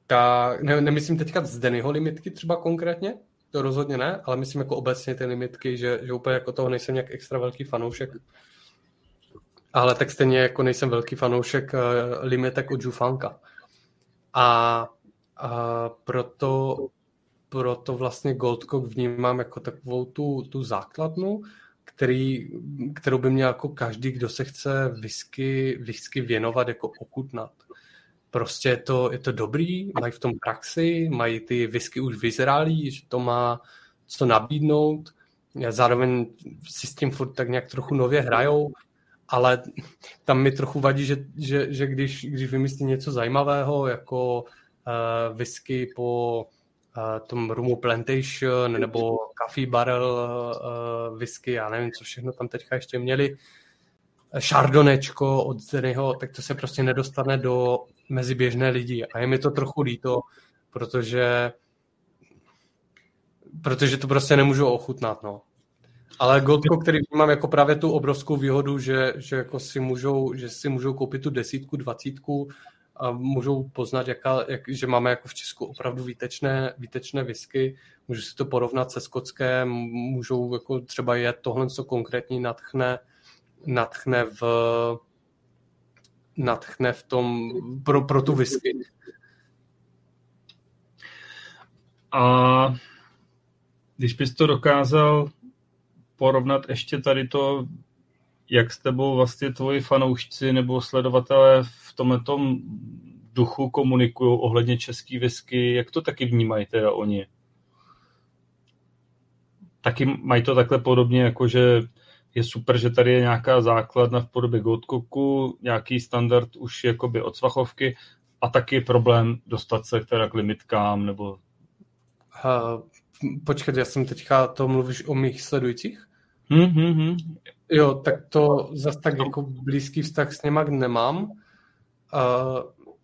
ta, ne, nemyslím teďka z Dennyho limitky třeba konkrétně, to rozhodně ne, ale myslím jako obecně ty limitky, že, že úplně jako toho nejsem nějak extra velký fanoušek. Ale tak stejně jako nejsem velký fanoušek uh, limitek od Jufanka. A, a proto, proto vlastně Goldcock vnímám jako takovou tu, tu základnu, který, kterou by měl jako každý, kdo se chce whisky, whisky věnovat, jako okutnat. Prostě je to, je to dobrý, mají v tom praxi, mají ty whisky už vyzrálí, že to má co nabídnout, zároveň si s tím furt tak nějak trochu nově hrajou, ale tam mi trochu vadí, že, že, že když, když vymyslí něco zajímavého, jako uh, whisky po tom Rumu Plantation nebo Coffee Barrel uh, whisky, já nevím, co všechno tam teďka ještě měli, šardonečko od Zenyho, tak to se prostě nedostane do mezi běžné lidi. A je mi to trochu líto, protože protože to prostě nemůžu ochutnat, no. Ale Goldco, který mám jako právě tu obrovskou výhodu, že, že, jako si můžou, že si můžou koupit tu desítku, dvacítku a můžou poznat, jaká, jak, že máme jako v Česku opravdu výtečné, výtečné whisky, můžu si to porovnat se skotské, můžou jako třeba je tohle, co konkrétní natchne, natchne v natchne v tom pro, pro tu whisky. A když bys to dokázal porovnat ještě tady to, jak s tebou vlastně tvoji fanoušci nebo sledovatelé v tomhle duchu komunikují ohledně český whisky, jak to taky vnímají teda oni? Taky mají to takhle podobně, jako že je super, že tady je nějaká základna v podobě Goldcocku, nějaký standard už jakoby od svachovky a taky problém dostat se teda k limitkám nebo... Uh, počkat, já jsem teďka, to mluvíš o mých sledujících? Mm-hmm. Jo, tak to zas tak jako blízký vztah s něma nemám, uh,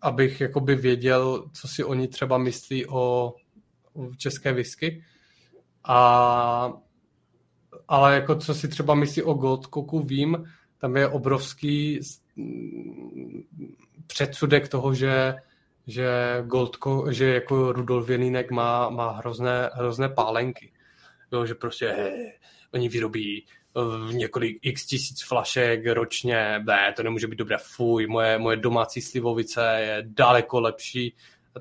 abych jakoby věděl, co si oni třeba myslí o, o české whisky. A, ale jako co si třeba myslí o Goldcocku vím, tam je obrovský předsudek toho, že že Goldco, že jako Rudolf Jelínek má, má hrozné, hrozné pálenky. Jo, že prostě he, oni vyrobí v několik x tisíc flašek ročně, ne, to nemůže být dobré, fuj, moje, moje domácí slivovice je daleko lepší.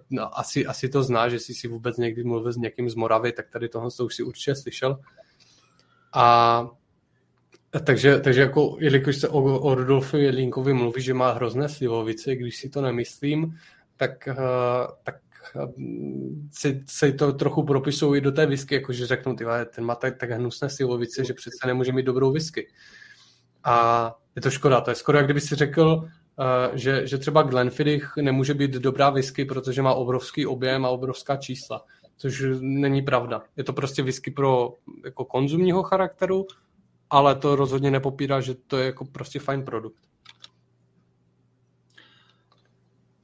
No, asi, asi to znáš, že jsi si vůbec někdy mluvil s někým z Moravy, tak tady tohle to už si určitě slyšel. A takže, takže jako, jelikož se o, o Rudolfu Jelínkovi mluví, že má hrozné slivovice, když si to nemyslím, tak, uh, tak si, si to trochu propisují do té whisky, jakože řeknou, ty ten má tak, tak hnusné slivovice, že přece nemůže mít dobrou whisky. A je to škoda, to je skoro, jak kdyby si řekl, uh, že, že třeba Glenfiddich nemůže být dobrá whisky, protože má obrovský objem a obrovská čísla, což není pravda. Je to prostě whisky pro jako konzumního charakteru, ale to rozhodně nepopírá, že to je jako prostě fajn produkt.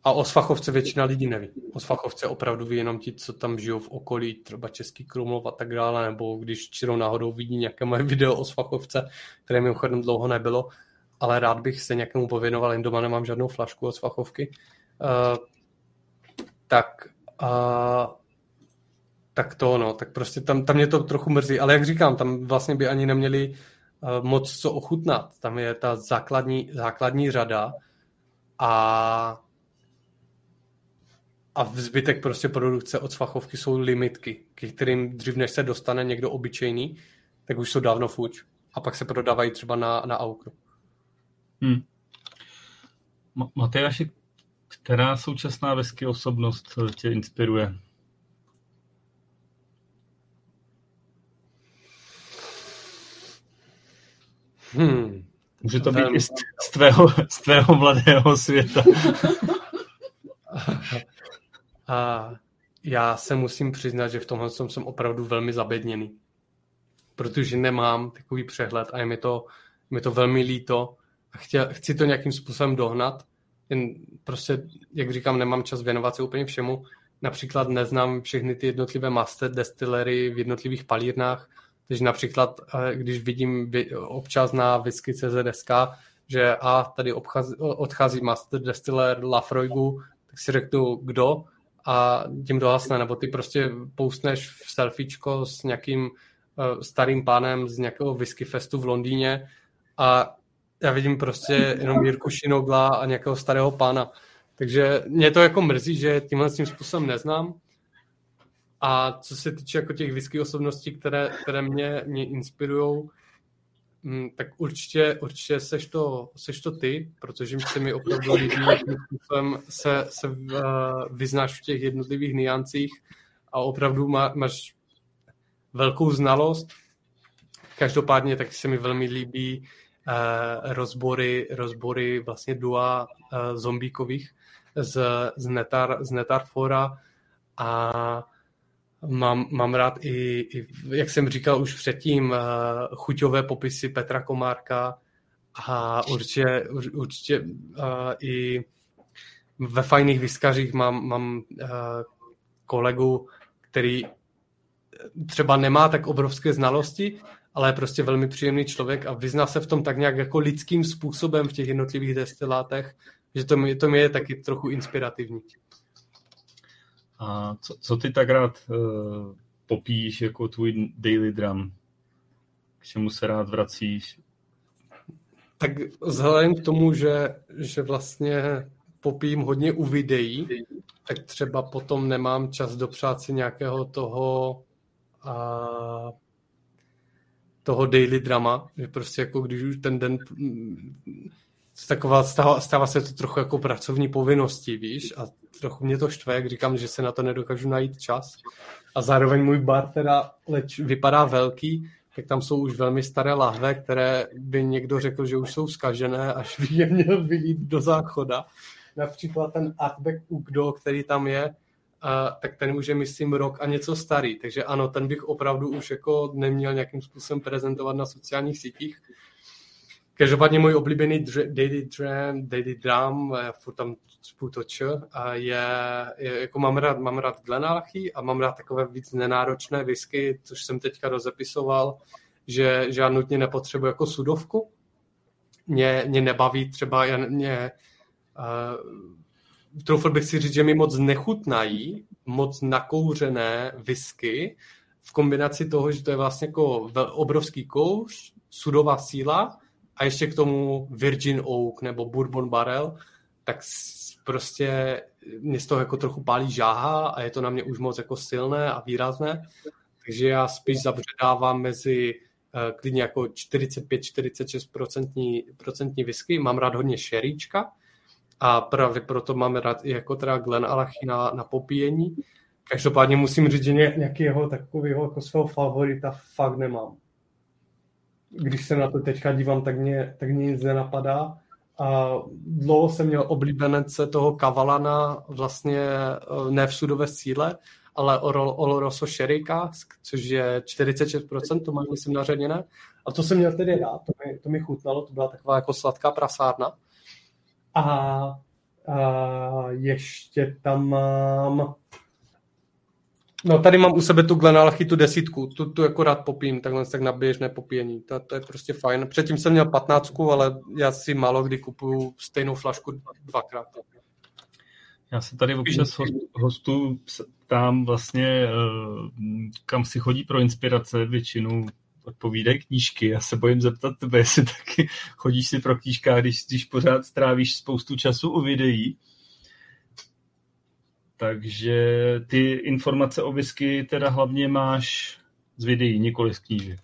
A o Svachovce většina lidí neví. O Svachovce opravdu ví jenom ti, co tam žijou v okolí, třeba Český Krumlov a tak dále, nebo když čirou náhodou vidí nějaké moje video o Svachovce, které mimochodem dlouho nebylo, ale rád bych se nějakému pověnoval, jen doma nemám žádnou flašku od Svachovky. Uh, tak uh, tak to no, tak prostě tam, tam mě to trochu mrzí, ale jak říkám, tam vlastně by ani neměli uh, moc co ochutnat. Tam je ta základní, základní řada a a v zbytek prostě produkce od Svachovky jsou limitky, ke kterým dřív než se dostane někdo obyčejný, tak už jsou dávno fuč. A pak se prodávají třeba na, na aukru. Hmm. Matyáši, která současná vesky osobnost tě inspiruje? Hmm. Může to být i z, z, tvého, z tvého mladého světa. A já se musím přiznat, že v tomhle jsem, opravdu velmi zabedněný. Protože nemám takový přehled a je mi to, mi to velmi líto a chtěl, chci to nějakým způsobem dohnat. Jen prostě, jak říkám, nemám čas věnovat se úplně všemu. Například neznám všechny ty jednotlivé master destillery v jednotlivých palírnách, takže například, eh, když vidím občas na whisky CZSK, že a tady obchází, odchází master destiller Lafroigu, tak si řeknu, kdo, a tím dohasne, nebo ty prostě poustneš v selfiečko s nějakým uh, starým pánem z nějakého whisky festu v Londýně a já vidím prostě jenom Jirku Šinogla a nějakého starého pána. Takže mě to jako mrzí, že tímhle tím způsobem neznám. A co se týče jako těch whisky osobností, které, které mě, mě inspirují, Mm, tak určitě, určitě seš to, seš to ty, protože se mi opravdu líbí, jakým způsobem se, se uh, vyznáš v těch jednotlivých niancích a opravdu má, máš velkou znalost. Každopádně tak se mi velmi líbí uh, rozbory, rozbory vlastně dua uh, zombíkových z, z, Netar, z Netarfora a Mám, mám rád i, i, jak jsem říkal už předtím, uh, chuťové popisy Petra Komárka a určitě, určitě uh, i ve fajných vyskařích mám, mám uh, kolegu, který třeba nemá tak obrovské znalosti, ale je prostě velmi příjemný člověk a vyzná se v tom tak nějak jako lidským způsobem v těch jednotlivých destilátech, že to, to mi je taky trochu inspirativní. A co, co ty tak rád uh, popíš jako tvůj daily drum? K čemu se rád vracíš? Tak vzhledem k tomu, že, že vlastně popím hodně u videí, tak třeba potom nemám čas dopřát si nějakého toho a, toho daily drama, že prostě jako když už ten den taková, stává, stává se to trochu jako pracovní povinnosti, víš, a trochu mě to štve, jak říkám, že se na to nedokážu najít čas. A zároveň můj bar teda leč vypadá velký, tak tam jsou už velmi staré lahve, které by někdo řekl, že už jsou skažené, až by je měl vylít do záchoda. Například ten Artback Ugdo, který tam je, a, tak ten už je, myslím, rok a něco starý. Takže ano, ten bych opravdu už jako neměl nějakým způsobem prezentovat na sociálních sítích, Každopádně můj oblíbený daily drum, daily drum, furt tam spůtoč, a je, je, jako mám rád, mám rád Glenalchy a mám rád takové víc nenáročné whisky, což jsem teďka rozepisoval, že, že já nutně nepotřebuji jako sudovku. Mě, mě nebaví třeba, já, mě, uh, troufl bych si říct, že mi moc nechutnají moc nakouřené whisky v kombinaci toho, že to je vlastně jako obrovský kouř, sudová síla a ještě k tomu Virgin Oak nebo Bourbon Barrel, tak prostě mě z toho jako trochu pálí žáha a je to na mě už moc jako silné a výrazné, takže já spíš zabředávám mezi uh, klidně jako 45-46% procentní whisky, mám rád hodně šeríčka a právě proto mám rád i jako teda Glen Alachy na, na popíjení. Každopádně musím říct, že nějakého takového jako svého favorita fakt nemám. Když se na to teďka dívám, tak mě, tak mě nic nenapadá a dlouho jsem měl oblíbenece toho Kavalana vlastně eh, ne v sudové síle, ale Oloroso Sherry Cask, což je 46%, to mám myslím naředěné. A to jsem měl tedy rád, to mi, to mi chutnalo, to byla taková jako sladká prasárna. A, a ještě tam mám No tady mám u sebe tu Glenalchy, tu desítku, tu, tu jako rád popím, takhle tak na běžné popíjení, to, to je prostě fajn. Předtím jsem měl patnáctku, ale já si málo kdy kupuju stejnou flašku dvakrát. Já se tady občas hostů ptám vlastně, eh, kam si chodí pro inspirace, většinou odpovídají knížky. Já se bojím zeptat tebe, jestli taky chodíš si pro knížkách, když, když pořád strávíš spoustu času u videí. Takže ty informace o whisky teda hlavně máš z videí, nikoli z knížek.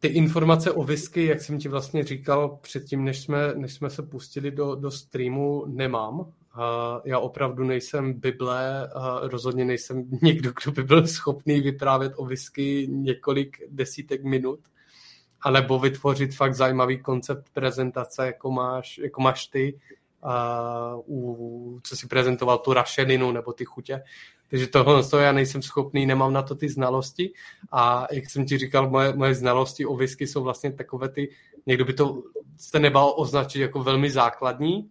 Ty informace o whisky, jak jsem ti vlastně říkal předtím, než jsme, než jsme se pustili do, do streamu, nemám. Uh, já opravdu nejsem Bible, uh, rozhodně nejsem někdo, kdo by byl schopný vyprávět o whisky několik desítek minut, anebo vytvořit fakt zajímavý koncept prezentace, jako máš, jako máš ty, u, co si prezentoval tu rašelinu nebo ty chutě. Takže tohle to já nejsem schopný, nemám na to ty znalosti a jak jsem ti říkal, moje, moje znalosti o whisky jsou vlastně takové ty, někdo by to jste nebal označit jako velmi základní,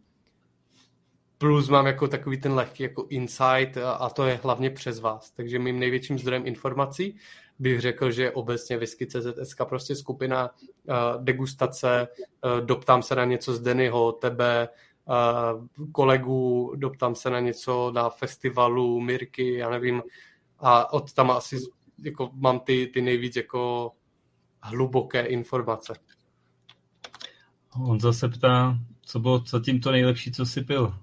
plus mám jako takový ten lehký jako insight a to je hlavně přes vás. Takže mým největším zdrojem informací bych řekl, že obecně Whisky CZSK prostě skupina uh, degustace, uh, doptám se na něco z Dennyho, tebe, kolegů, doptám se na něco na festivalu, Mirky, já nevím, a od tam asi jako mám ty, ty nejvíc jako hluboké informace. On zase ptá, co bylo zatím to nejlepší, co jsi pil?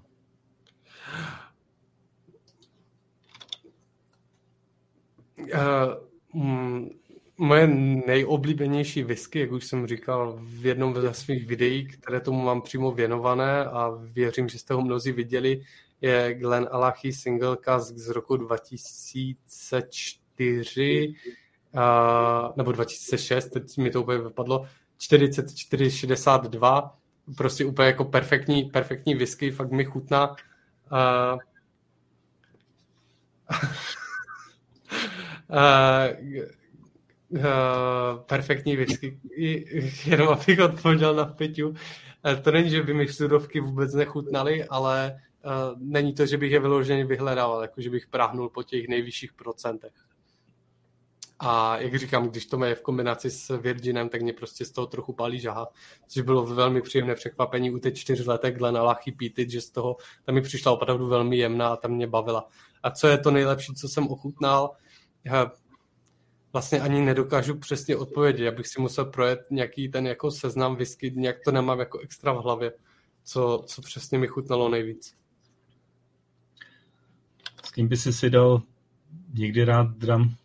Uh, moje nejoblíbenější whisky, jak už jsem říkal v jednom ze svých videí, které tomu mám přímo věnované a věřím, že jste ho mnozí viděli, je Glen Alachy Single Cask z roku 2004 uh, nebo 2006, teď mi to úplně vypadlo, 4462, prostě úplně jako perfektní, perfektní whisky, fakt mi chutná. Uh, uh, uh, perfektní whisky, jenom abych odpověděl na Peťu. Uh, to není, že by mi sudovky vůbec nechutnaly, ale uh, není to, že bych je vyloženě vyhledával, jako že bych práhnul po těch nejvyšších procentech. A jak říkám, když to je v kombinaci s Virginem, tak mě prostě z toho trochu palí žaha, což bylo velmi příjemné překvapení u těch čtyřletek Glena Lachy Pítit, že z toho tam mi přišla opravdu velmi jemná a tam mě bavila. A co je to nejlepší, co jsem ochutnal? Vlastně ani nedokážu přesně odpovědět. Já bych si musel projet nějaký ten jako seznam whisky, nějak to nemám jako extra v hlavě, co, co přesně mi chutnalo nejvíc. S kým by si si dal někdy rád dram?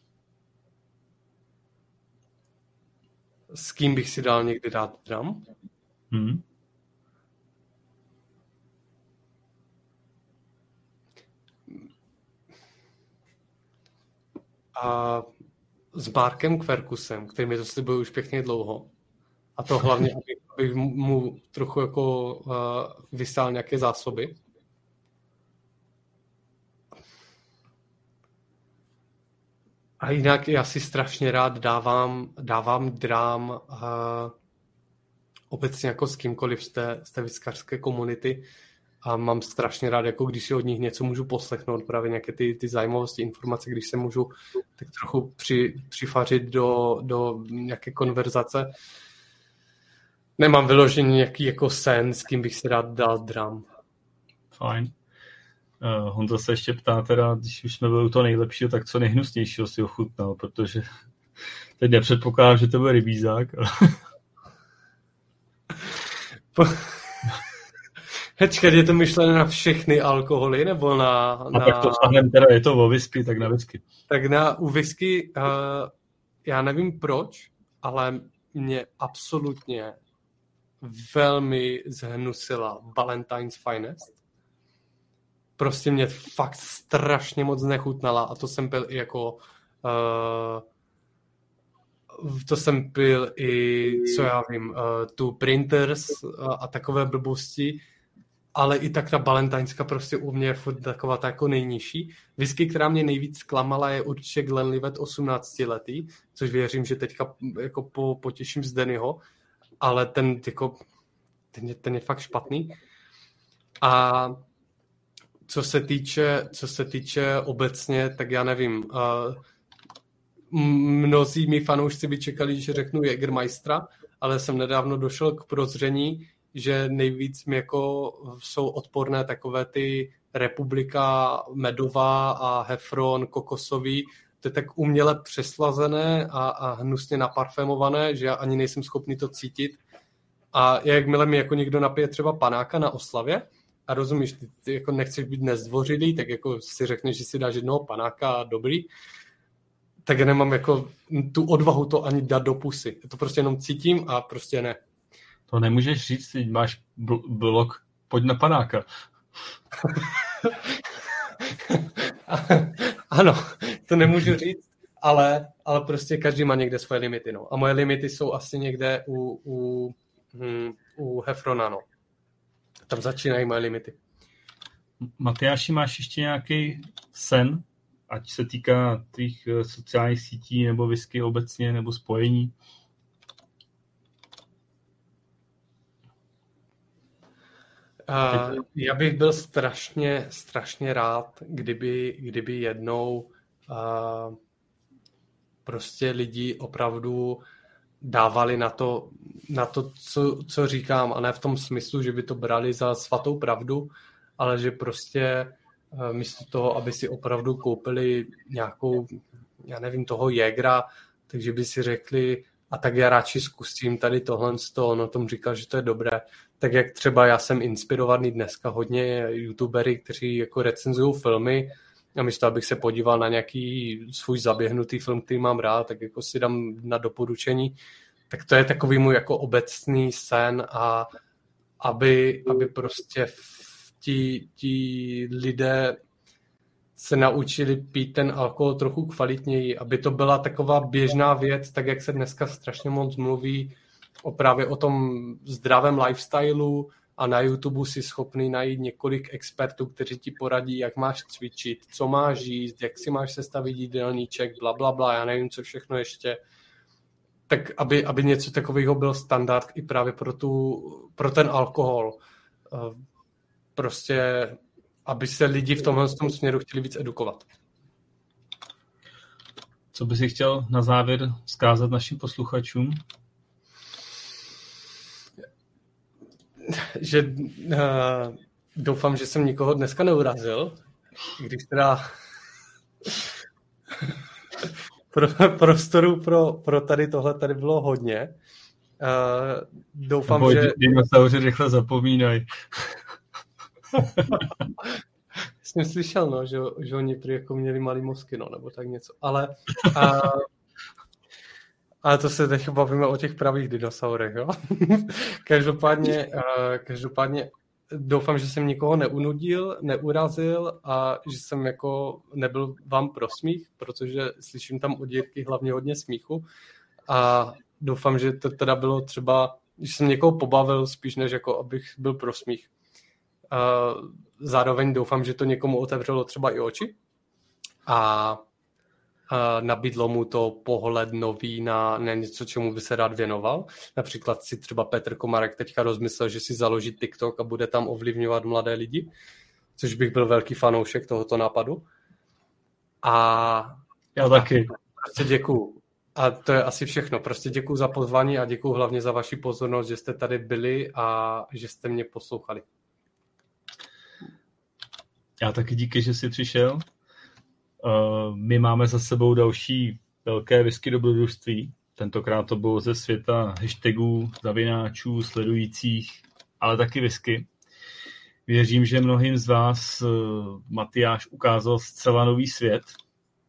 S kým bych si dal někdy rád dram? Hmm. A s Markem Kverkusem, který mi to slibuje už pěkně dlouho. A to hlavně, abych, mu trochu jako uh, vysál nějaké zásoby. A jinak já si strašně rád dávám, dávám drám uh, obecně jako s kýmkoliv z té, z té komunity a mám strašně rád, jako když si od nich něco můžu poslechnout, právě nějaké ty, ty zajímavosti, informace, když se můžu tak trochu při, přifařit do, do nějaké konverzace. Nemám vyložený nějaký jako sen, s kým bych si rád dal dram. Fajn. Uh, Honza se ještě ptá teda, když už jsme byli u toho nejlepšího, tak co nejhnusnějšího si ochutnal, protože teď nepředpokládám, že to bude rybízák. Ale... Hečka, je to myšlené na všechny alkoholy, nebo na... A na... tak to vztahem teda je to o whisky, tak na whisky. Tak na, u whisky, uh, já nevím proč, ale mě absolutně velmi zhnusila Valentine's Finest. Prostě mě fakt strašně moc nechutnala a to jsem byl i jako uh, to jsem pil i, co já vím, uh, tu Printers uh, a takové blbosti, ale i tak ta Balentajnska prostě u mě je furt taková ta jako nejnižší. Whisky, která mě nejvíc klamala, je určitě Glenlivet 18 letý, což věřím, že teďka jako po, potěším z Dennyho, ale ten jako, ten je, ten je fakt špatný. A co se týče, co se týče obecně, tak já nevím, uh, mnozí mi fanoušci by čekali, že řeknu Jägermeistera, ale jsem nedávno došel k prozření, že nejvíc mi jako jsou odporné takové ty Republika Medová a Hefron Kokosový, to je tak uměle přeslazené a, a hnusně naparfémované, že já ani nejsem schopný to cítit. A jakmile mi jako někdo napije třeba panáka na oslavě, a rozumíš, ty, ty jako nechceš být nezdvořilý, tak jako si řekneš, že si dáš jednoho panáka dobrý, tak já nemám jako tu odvahu to ani dát do pusy. To prostě jenom cítím a prostě ne. To nemůžeš říct, teď máš bl- blok, pojď na panáka. ano, to nemůžu říct, ale, ale prostě každý má někde svoje limity. No. A moje limity jsou asi někde u, u, hm, u Hefrona. No. Tam začínají moje limity. Matyáši, máš ještě nějaký sen, ať se týká tvých eh, sociálních sítí nebo whisky obecně, nebo spojení? Uh, já bych byl strašně, strašně rád, kdyby, kdyby jednou uh, prostě lidi opravdu dávali na to, na to co, co říkám, a ne v tom smyslu, že by to brali za svatou pravdu, ale že prostě uh, místo toho, aby si opravdu koupili nějakou, já nevím, toho Jägra, takže by si řekli, a tak já radši zkusím tady tohle z toho, no tom říkal, že to je dobré. Tak jak třeba já jsem inspirovaný dneska hodně youtubery, kteří jako recenzují filmy a místo, abych se podíval na nějaký svůj zaběhnutý film, který mám rád, tak jako si dám na doporučení. Tak to je takový můj jako obecný sen a aby, aby prostě ti, ti lidé se naučili pít ten alkohol trochu kvalitněji, aby to byla taková běžná věc, tak jak se dneska strašně moc mluví o právě o tom zdravém lifestylu a na YouTube si schopný najít několik expertů, kteří ti poradí, jak máš cvičit, co máš jíst, jak si máš sestavit jídelníček, bla, bla, bla, já nevím, co všechno ještě. Tak aby, aby něco takového byl standard i právě pro, tu, pro ten alkohol. Eh, prostě aby se lidi v tomhle tom směru chtěli víc edukovat. Co by si chtěl na závěr zkázat našim posluchačům? Že uh, doufám, že jsem nikoho dneska neurazil, když teda pro, prostoru pro, pro tady tohle tady bylo hodně. Uh, doufám, Nebo že... Dinosauři rychle zapomínají jsem slyšel, no, že, že oni prý jako měli malý mozky, no, nebo tak něco. Ale, a, ale to se teď bavíme o těch pravých dinosaurech, jo? každopádně, a, každopádně doufám, že jsem nikoho neunudil, neurazil a že jsem jako nebyl vám pro smích, protože slyším tam od Jirky hlavně hodně smíchu a doufám, že to teda bylo třeba, že jsem někoho pobavil spíš, než jako abych byl pro smích zároveň doufám, že to někomu otevřelo třeba i oči a nabídlo mu to pohled nový na, na něco, čemu by se rád věnoval. Například si třeba Petr Komarek teďka rozmyslel, že si založí TikTok a bude tam ovlivňovat mladé lidi, což bych byl velký fanoušek tohoto nápadu. A já taky. Prostě děkuju. A to je asi všechno. Prostě děkuji za pozvání a děkuji hlavně za vaši pozornost, že jste tady byli a že jste mě poslouchali. Já taky díky, že jsi přišel. Uh, my máme za sebou další velké whisky dobrodružství. Tentokrát to bylo ze světa hashtagů, zavináčů, sledujících, ale taky whisky. Věřím, že mnohým z vás Matyáš ukázal zcela nový svět,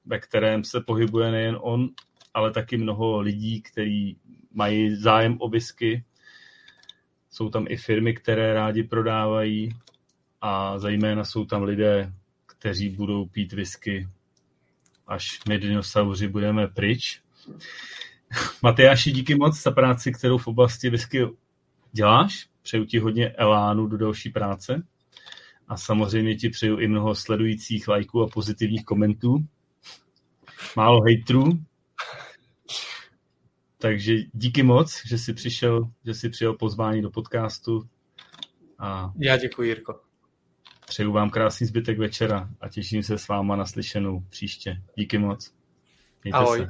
ve kterém se pohybuje nejen on, ale taky mnoho lidí, kteří mají zájem o whisky. Jsou tam i firmy, které rádi prodávají a zejména jsou tam lidé, kteří budou pít whisky, až my dinosauři budeme pryč. Matyáši, díky moc za práci, kterou v oblasti whisky děláš. Přeju ti hodně elánu do další práce. A samozřejmě ti přeju i mnoho sledujících lajků a pozitivních komentů. Málo hejtrů. Takže díky moc, že jsi přišel, že jsi přijel pozvání do podcastu. A Já děkuji, Jirko. Přeju vám krásný zbytek večera a těším se s váma na slyšenou příště. Díky moc. Mějte Ahoj. se.